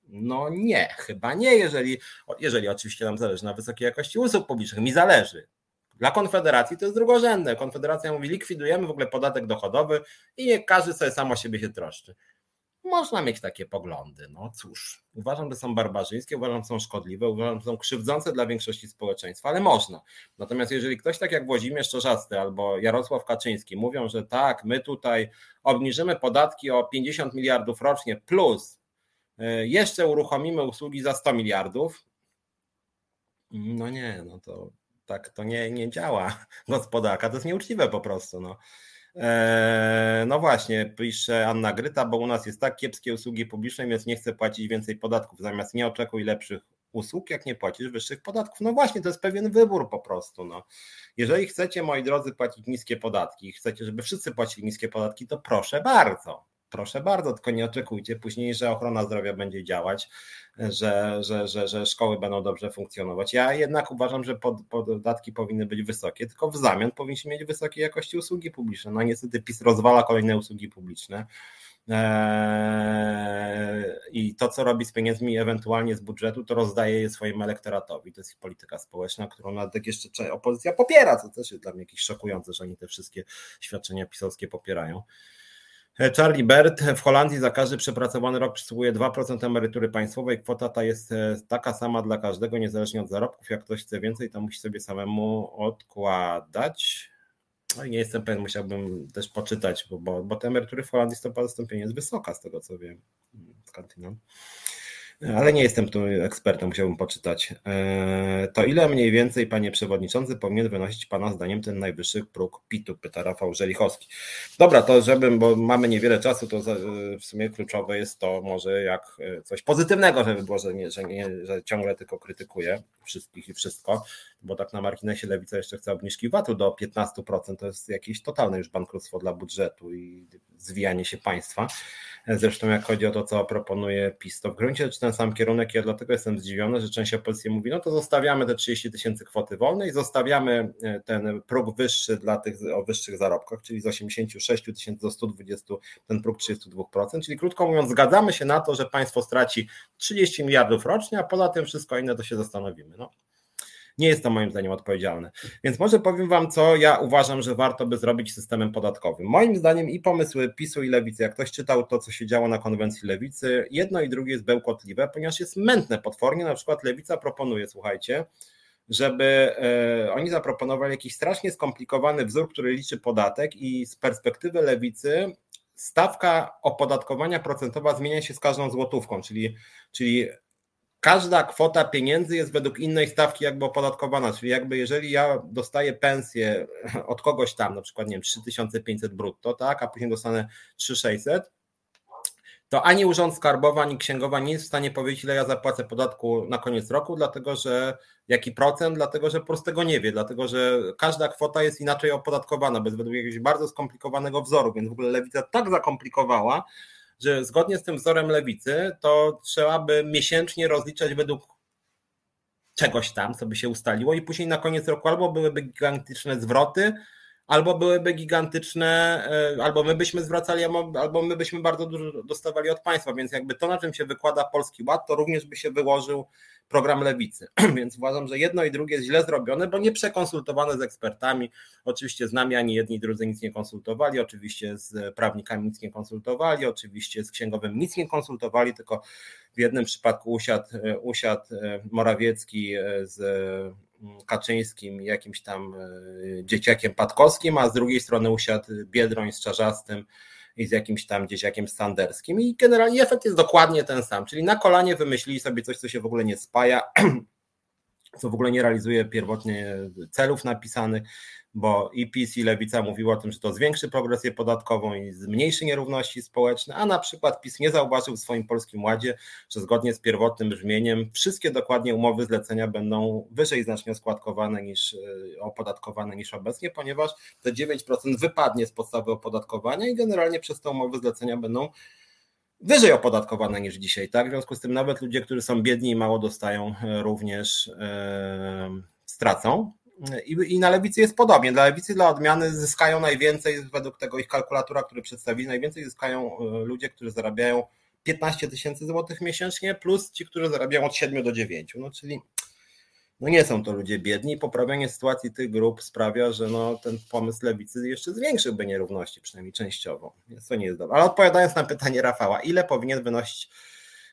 No nie, chyba nie, jeżeli, jeżeli oczywiście nam zależy na wysokiej jakości usług publicznych. Mi zależy. Dla Konfederacji to jest drugorzędne. Konfederacja mówi, likwidujemy w ogóle podatek dochodowy i nie każdy sobie sam o siebie się troszczy. Można mieć takie poglądy. No cóż, uważam, że są barbarzyńskie, uważam, że są szkodliwe, uważam, że są krzywdzące dla większości społeczeństwa, ale można. Natomiast jeżeli ktoś tak jak Włodzimierz Czorzasty albo Jarosław Kaczyński mówią, że tak, my tutaj obniżymy podatki o 50 miliardów rocznie plus e, jeszcze uruchomimy usługi za 100 miliardów, no nie, no to tak to nie, nie działa gospodarka, to jest nieuczciwe po prostu. No. Eee, no właśnie, pisze Anna Gryta, bo u nas jest tak kiepskie usługi publiczne, więc nie chcę płacić więcej podatków. Zamiast nie oczekuj lepszych usług, jak nie płacisz wyższych podatków. No właśnie, to jest pewien wybór po prostu. No. Jeżeli chcecie, moi drodzy, płacić niskie podatki, chcecie, żeby wszyscy płacili niskie podatki, to proszę bardzo proszę bardzo, tylko nie oczekujcie później, że ochrona zdrowia będzie działać, że, że, że, że szkoły będą dobrze funkcjonować. Ja jednak uważam, że pod, podatki powinny być wysokie, tylko w zamian powinniśmy mieć wysokiej jakości usługi publiczne. No niestety PiS rozwala kolejne usługi publiczne. Eee, I to, co robi z pieniędzmi ewentualnie z budżetu, to rozdaje je swojemu elektoratowi. To jest polityka społeczna, którą nawet jeszcze opozycja popiera, co też jest dla mnie jakieś szokujące, że oni te wszystkie świadczenia pisowskie popierają. Charlie Bert w Holandii za każdy przepracowany rok przysługuje 2% emerytury państwowej. Kwota ta jest e, taka sama dla każdego, niezależnie od zarobków. Jak ktoś chce więcej, to musi sobie samemu odkładać. No i nie jestem pewien, musiałbym też poczytać, bo, bo, bo te emerytury w Holandii stopa zastąpienia jest wysoka, z tego co wiem. Skądinąd ale nie jestem tu ekspertem, musiałbym poczytać. E, to ile mniej więcej, panie przewodniczący, powinien wynosić pana zdaniem ten najwyższy próg PIT-u, pyta Rafał Żelichowski. Dobra, to żebym, bo mamy niewiele czasu, to w sumie kluczowe jest to może jak e, coś pozytywnego, żeby było, że, nie, że, nie, że ciągle tylko krytykuję wszystkich i wszystko, bo tak na marginesie Lewica jeszcze chce obniżki VAT-u do 15%, to jest jakieś totalne już bankructwo dla budżetu i zwijanie się państwa. Zresztą jak chodzi o to, co proponuje PiS, to w gruncie rzeczy ten sam kierunek, ja dlatego jestem zdziwiony, że część opozycji mówi, no to zostawiamy te 30 tysięcy kwoty wolnej, zostawiamy e, ten próg wyższy dla tych o wyższych zarobkach, czyli z 86 tysięcy do 120, ten próg 32%, czyli krótko mówiąc zgadzamy się na to, że państwo straci 30 miliardów rocznie, a poza tym wszystko inne to się zastanowimy. No, nie jest to moim zdaniem odpowiedzialne. Więc może powiem Wam, co ja uważam, że warto by zrobić systemem podatkowym. Moim zdaniem i pomysły PiSu i Lewicy, jak ktoś czytał to, co się działo na konwencji Lewicy, jedno i drugie jest bełkotliwe, ponieważ jest mętne potwornie. Na przykład Lewica proponuje, słuchajcie, żeby e, oni zaproponowali jakiś strasznie skomplikowany wzór, który liczy podatek i z perspektywy lewicy stawka opodatkowania procentowa zmienia się z każdą złotówką, czyli, czyli każda kwota pieniędzy jest według innej stawki jakby opodatkowana, czyli jakby jeżeli ja dostaję pensję od kogoś tam, na przykład nie wiem, 3500 brutto, tak, a później dostanę 3600, to ani Urząd Skarbowy, ani Księgowa nie jest w stanie powiedzieć, ile ja zapłacę podatku na koniec roku, dlatego że jaki procent, dlatego że po prostu tego nie wie, dlatego że każda kwota jest inaczej opodatkowana, bez według jakiegoś bardzo skomplikowanego wzoru, więc w ogóle lewica tak zakomplikowała, że zgodnie z tym wzorem lewicy, to trzeba by miesięcznie rozliczać według czegoś tam, co by się ustaliło, i później na koniec roku albo byłyby gigantyczne zwroty, albo byłyby gigantyczne, e, albo my byśmy zwracali, albo my byśmy bardzo dużo dostawali od państwa, więc jakby to, na czym się wykłada Polski Ład, to również by się wyłożył program lewicy. Więc uważam, że jedno i drugie jest źle zrobione, bo nie przekonsultowane z ekspertami. Oczywiście z nami ani jedni, drudzy nic nie konsultowali, oczywiście z prawnikami nic nie konsultowali, oczywiście z księgowym nic nie konsultowali, tylko w jednym przypadku usiadł, usiadł Morawiecki z Kaczyńskim, jakimś tam dzieciakiem Patkowskim, a z drugiej strony usiadł Biedroń z Czarzastym i z jakimś tam dzieciakiem standerskim i generalnie efekt jest dokładnie ten sam, czyli na kolanie wymyślili sobie coś, co się w ogóle nie spaja, co w ogóle nie realizuje pierwotnie celów napisanych, bo i PiS i Lewica mówiło o tym, że to zwiększy progresję podatkową i zmniejszy nierówności społeczne, a na przykład PiS nie zauważył w swoim Polskim Ładzie, że zgodnie z pierwotnym brzmieniem wszystkie dokładnie umowy zlecenia będą wyżej znacznie oskładkowane niż e, opodatkowane niż obecnie, ponieważ te 9% wypadnie z podstawy opodatkowania i generalnie przez te umowy zlecenia będą wyżej opodatkowane niż dzisiaj, tak? W związku z tym nawet ludzie, którzy są biedni i mało dostają, e, również yy, stracą. I, I, na lewicy jest podobnie. Dla lewicy, dla odmiany zyskają najwięcej, według tego ich kalkulatora, który przedstawili, najwięcej zyskają e, ludzie, którzy zarabiają 15 tysięcy złotych miesięcznie, plus ci, którzy zarabiają od 7 do 9. No czyli no nie są to ludzie biedni poprawianie sytuacji tych grup sprawia, że no, ten pomysł lewicy jeszcze zwiększyłby nierówności, przynajmniej częściowo. Więc to nie jest dobre. Ale odpowiadając na pytanie Rafała, ile powinien wynosić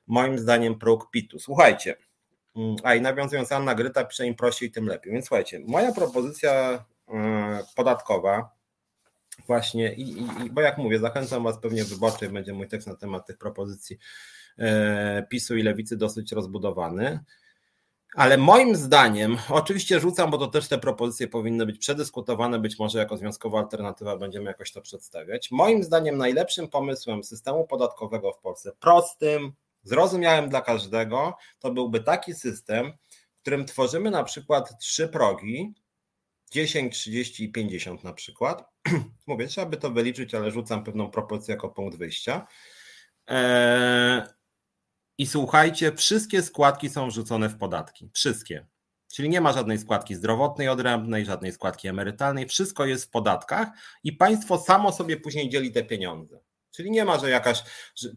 moim zdaniem próg PIT-u? Słuchajcie, mm, a i nawiązując Anna Gryta pisze im prościej, tym lepiej. Więc słuchajcie, moja propozycja mm, podatkowa właśnie, i, i, bo jak mówię, zachęcam Was pewnie wyborczej, będzie mój tekst na temat tych propozycji e, PiSu i Lewicy dosyć rozbudowany. Ale moim zdaniem, oczywiście rzucam, bo to też te propozycje powinny być przedyskutowane, być może jako związkowa alternatywa będziemy jakoś to przedstawiać. Moim zdaniem najlepszym pomysłem systemu podatkowego w Polsce, prostym, zrozumiałym dla każdego, to byłby taki system, w którym tworzymy na przykład trzy progi, 10, 30 i 50 na przykład. Mówię, trzeba by to wyliczyć, ale rzucam pewną propozycję jako punkt wyjścia. Eee i słuchajcie, wszystkie składki są wrzucone w podatki. Wszystkie. Czyli nie ma żadnej składki zdrowotnej odrębnej, żadnej składki emerytalnej. Wszystko jest w podatkach i państwo samo sobie później dzieli te pieniądze. Czyli nie ma, że jakaś.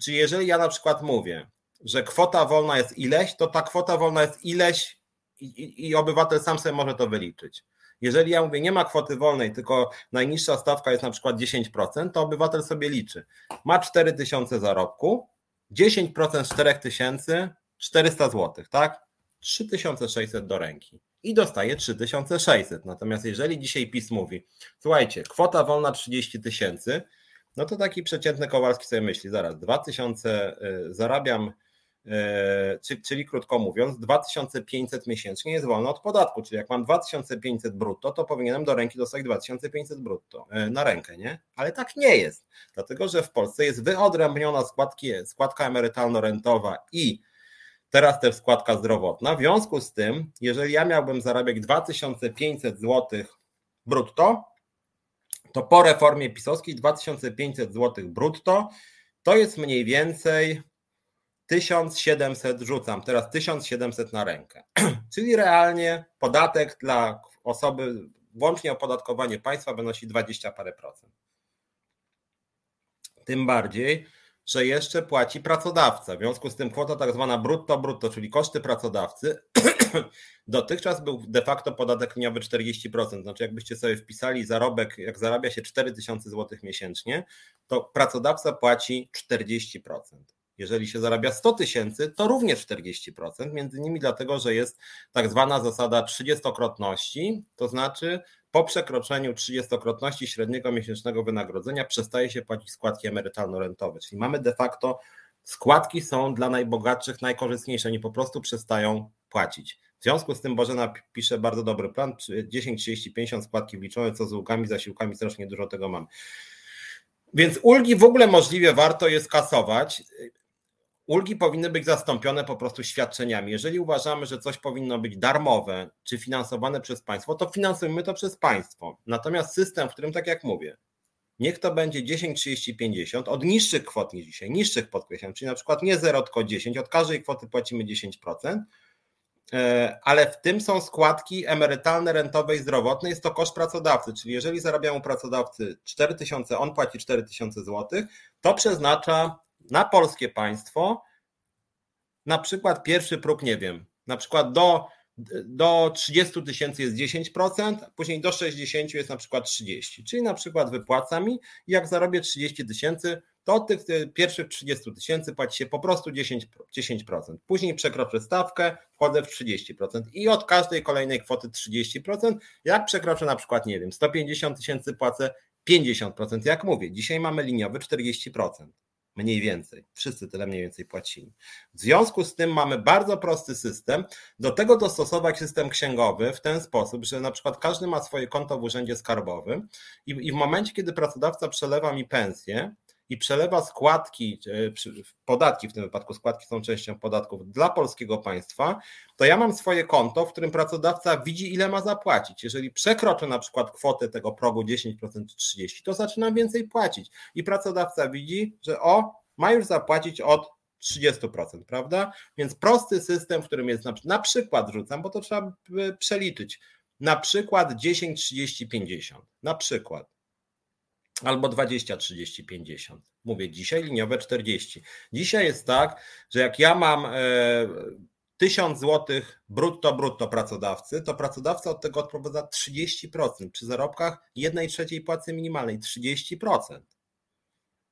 Czyli jeżeli ja na przykład mówię, że kwota wolna jest ileś, to ta kwota wolna jest ileś i, i, i obywatel sam sobie może to wyliczyć. Jeżeli ja mówię, nie ma kwoty wolnej, tylko najniższa stawka jest na przykład 10%, to obywatel sobie liczy. Ma 4000 zarobku, 10% z 4000 400 zł, tak? 3600 do ręki i dostaje 3600. Natomiast jeżeli dzisiaj PiS mówi, słuchajcie, kwota wolna 30 tysięcy, no to taki przeciętny Kowalski sobie myśli, zaraz 2000 y, zarabiam czyli, czyli krótko mówiąc, 2500 miesięcznie jest wolno od podatku, czyli jak mam 2500 brutto, to powinienem do ręki dostać 2500 brutto e, na rękę, nie? Ale tak nie jest, dlatego że w Polsce jest wyodrębniona składki, składka emerytalno-rentowa i teraz też składka zdrowotna. W związku z tym, jeżeli ja miałbym zarabiać 2500 zł brutto, to po reformie pisowskiej 2500 zł brutto to jest mniej więcej 1700 rzucam, teraz 1700 na rękę. Czyli realnie podatek dla osoby, łącznie opodatkowanie państwa wynosi 20 parę procent. Tym bardziej, że jeszcze płaci pracodawca. W związku z tym kwota tak zwana brutto brutto, czyli koszty pracodawcy, dotychczas był de facto podatek liniowy 40%. Znaczy jakbyście sobie wpisali zarobek, jak zarabia się 4000 zł miesięcznie, to pracodawca płaci 40%. Jeżeli się zarabia 100 tysięcy, to również 40%, między innymi dlatego, że jest tak zwana zasada trzydziestokrotności, to znaczy po przekroczeniu trzydziestokrotności średniego miesięcznego wynagrodzenia przestaje się płacić składki emerytalno-rentowe, czyli mamy de facto składki są dla najbogatszych najkorzystniejsze, oni po prostu przestają płacić. W związku z tym Bożena pisze bardzo dobry plan, 10, 30, 50 składki wliczone, co z ulgami, zasiłkami, strasznie dużo tego mam. Więc ulgi w ogóle możliwie warto jest kasować. Ulgi powinny być zastąpione po prostu świadczeniami. Jeżeli uważamy, że coś powinno być darmowe czy finansowane przez państwo, to finansujmy to przez państwo. Natomiast system, w którym, tak jak mówię, niech to będzie 10, 30, 50 od niższych kwot niż dzisiaj, niższych podkreślam, czyli na przykład nie 0, tylko 10, od każdej kwoty płacimy 10%, e, ale w tym są składki emerytalne, rentowe i zdrowotne, jest to koszt pracodawcy, czyli jeżeli zarabiają pracodawcy 4000, on płaci 4000 zł, to przeznacza na polskie państwo, na przykład pierwszy próg, nie wiem, na przykład do, do 30 tysięcy jest 10%, później do 60 jest na przykład 30, czyli na przykład wypłaca mi, jak zarobię 30 tysięcy, to od tych pierwszych 30 tysięcy płaci się po prostu 10%, 10%. Później przekroczę stawkę, wchodzę w 30% i od każdej kolejnej kwoty 30%. Jak przekroczę na przykład, nie wiem, 150 tysięcy płacę 50%. Jak mówię, dzisiaj mamy liniowy 40% mniej więcej. Wszyscy tyle mniej więcej płacili. W związku z tym mamy bardzo prosty system. Do tego dostosować system księgowy w ten sposób, że na przykład każdy ma swoje konto w urzędzie skarbowym i, w momencie, kiedy pracodawca przelewa mi pensję, i przelewa składki, podatki, w tym wypadku składki są częścią podatków dla polskiego państwa, to ja mam swoje konto, w którym pracodawca widzi, ile ma zapłacić. Jeżeli przekroczę na przykład kwotę tego progu 10% czy 30%, to zaczynam więcej płacić. I pracodawca widzi, że o, ma już zapłacić od 30%, prawda? Więc prosty system, w którym jest na, na przykład rzucam, bo to trzeba przeliczyć. Na przykład 10, 30, 50. Na przykład albo 20, 30, 50. Mówię dzisiaj liniowe 40. Dzisiaj jest tak, że jak ja mam e, 1000 zł brutto brutto pracodawcy, to pracodawca od tego odprowadza 30%, przy zarobkach 1 trzeciej płacy minimalnej 30%.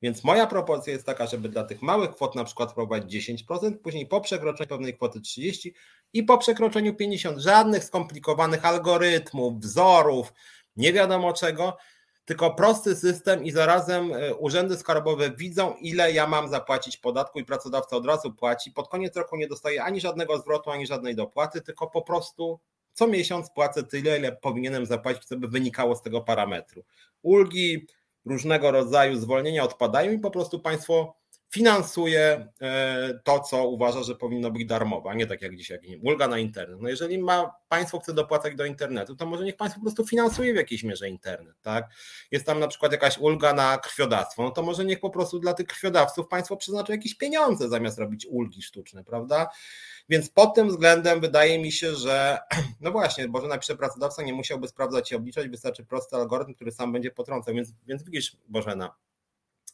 Więc moja propozycja jest taka, żeby dla tych małych kwot na przykład wprowadzić 10%, później po przekroczeniu pewnej kwoty 30% i po przekroczeniu 50%. Żadnych skomplikowanych algorytmów, wzorów, nie wiadomo czego, tylko prosty system i zarazem e, urzędy skarbowe widzą, ile ja mam zapłacić podatku i pracodawca od razu płaci. Pod koniec roku nie dostaje ani żadnego zwrotu, ani żadnej dopłaty, tylko po prostu co miesiąc płacę tyle, ile powinienem zapłacić, co by wynikało z tego parametru. Ulgi, różnego rodzaju zwolnienia odpadają i po prostu państwo finansuje e, to, co uważa, że powinno być darmowe, a nie tak jak dzisiaj, jak nie, ulga na internet. No jeżeli ma, państwo chce dopłacać do internetu, to może niech państwo po prostu finansuje w jakiejś mierze internet, tak? Jest tam na przykład jakaś ulga na krwiodawstwo, no to może niech po prostu dla tych krwiodawców państwo przeznaczy jakieś pieniądze zamiast robić ulgi sztuczne, prawda? Więc pod tym względem wydaje mi się, że no właśnie, bo że napisze pracodawca nie musiałby sprawdzać i obliczać, wystarczy prosty algorytm, który sam będzie potrącał. Więc, więc widzisz, Bożena,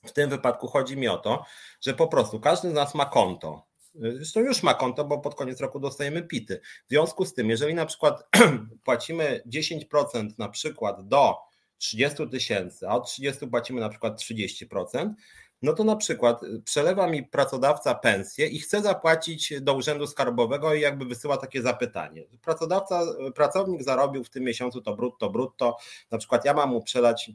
w tym wypadku chodzi mi o to, że po prostu każdy z nas ma konto. Zresztą już ma konto, bo pod koniec roku dostajemy pity. W związku z tym, jeżeli na przykład płacimy 10% na przykład do 30 tysięcy, a od 30 płacimy na przykład 30%, no to na przykład przelewa mi pracodawca pensję i chce zapłacić do urzędu skarbowego i jakby wysyła takie zapytanie. Pracodawca, pracownik zarobił w tym miesiącu to brutto, brutto, na przykład ja mam mu przelać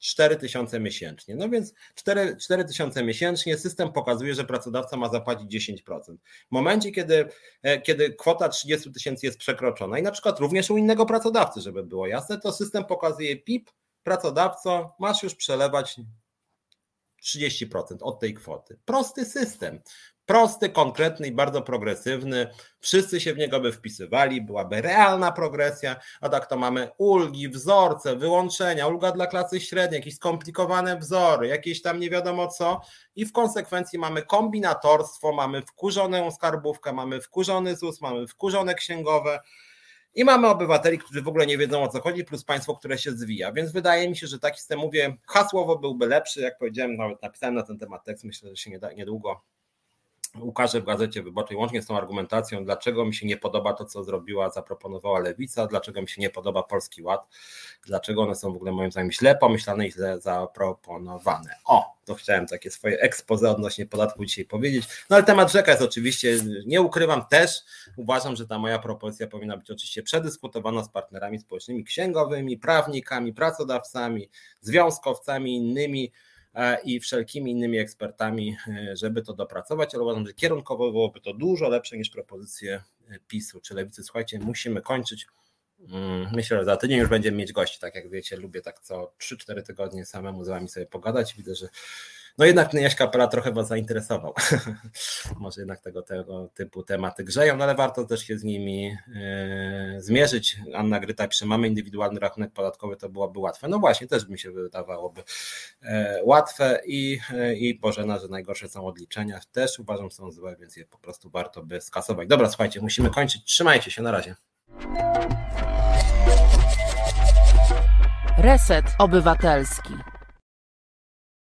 4 tysiące miesięcznie. No więc 4, 4 tysiące miesięcznie system pokazuje, że pracodawca ma zapłacić 10%. W momencie, kiedy, e, kiedy kwota 30 tysięcy jest przekroczona i na przykład również u innego pracodawcy, żeby było jasne, to system pokazuje PIP, pracodawco, masz już przelewać 30% od tej kwoty. Prosty system. Prosty, konkretny i bardzo progresywny. Wszyscy się w niego by wpisywali, byłaby realna progresja, a tak to mamy ulgi, wzorce, wyłączenia, ulga dla klasy średniej, jakieś skomplikowane wzory, jakieś tam nie wiadomo co i w konsekwencji mamy kombinatorstwo, mamy wkurzoną skarbówkę, mamy wkurzony ZUS, mamy wkurzone księgowe, i mamy obywateli, którzy w ogóle nie wiedzą o co chodzi, plus państwo, które się zwija. Więc wydaje mi się, że taki system, mówię, hasłowo byłby lepszy. Jak powiedziałem, nawet napisałem na ten temat tekst, myślę, że się nie niedługo ukaże w Gazecie Wyborczej, łącznie z tą argumentacją, dlaczego mi się nie podoba to, co zrobiła, zaproponowała Lewica, dlaczego mi się nie podoba Polski Ład, dlaczego one są w ogóle moim zdaniem źle pomyślane i źle zaproponowane. O, to chciałem takie swoje expose odnośnie podatku dzisiaj powiedzieć. No ale temat rzeka jest oczywiście, nie ukrywam też, uważam, że ta moja propozycja powinna być oczywiście przedyskutowana z partnerami społecznymi, księgowymi, prawnikami, pracodawcami, związkowcami, innymi, i wszelkimi innymi ekspertami, e, żeby to dopracować, ale uważam, że kierunkowo byłoby to dużo lepsze niż propozycje e, PiSu czy Lewicy. Słuchajcie, musimy kończyć. Mm, myślę, że za tydzień już będziemy mieć gości. Tak jak wiecie, lubię tak co 3-4 tygodnie samemu z wami sobie pogadać. Widzę, że no jednak ten Jaś Kapela trochę Was zainteresował. Może jednak tego, tego typu tematy grzeją, no ale warto też się z nimi yy, zmierzyć. Anna Gryta pisze, mamy indywidualny rachunek podatkowy, to byłoby łatwe. No właśnie, też mi się wydawałoby yy, łatwe i, yy, i Bożena, że najgorsze są odliczenia. Też uważam, są złe, więc je po prostu warto by skasować. Dobra, słuchajcie, musimy kończyć. Trzymajcie się, na razie. Reset Obywatelski.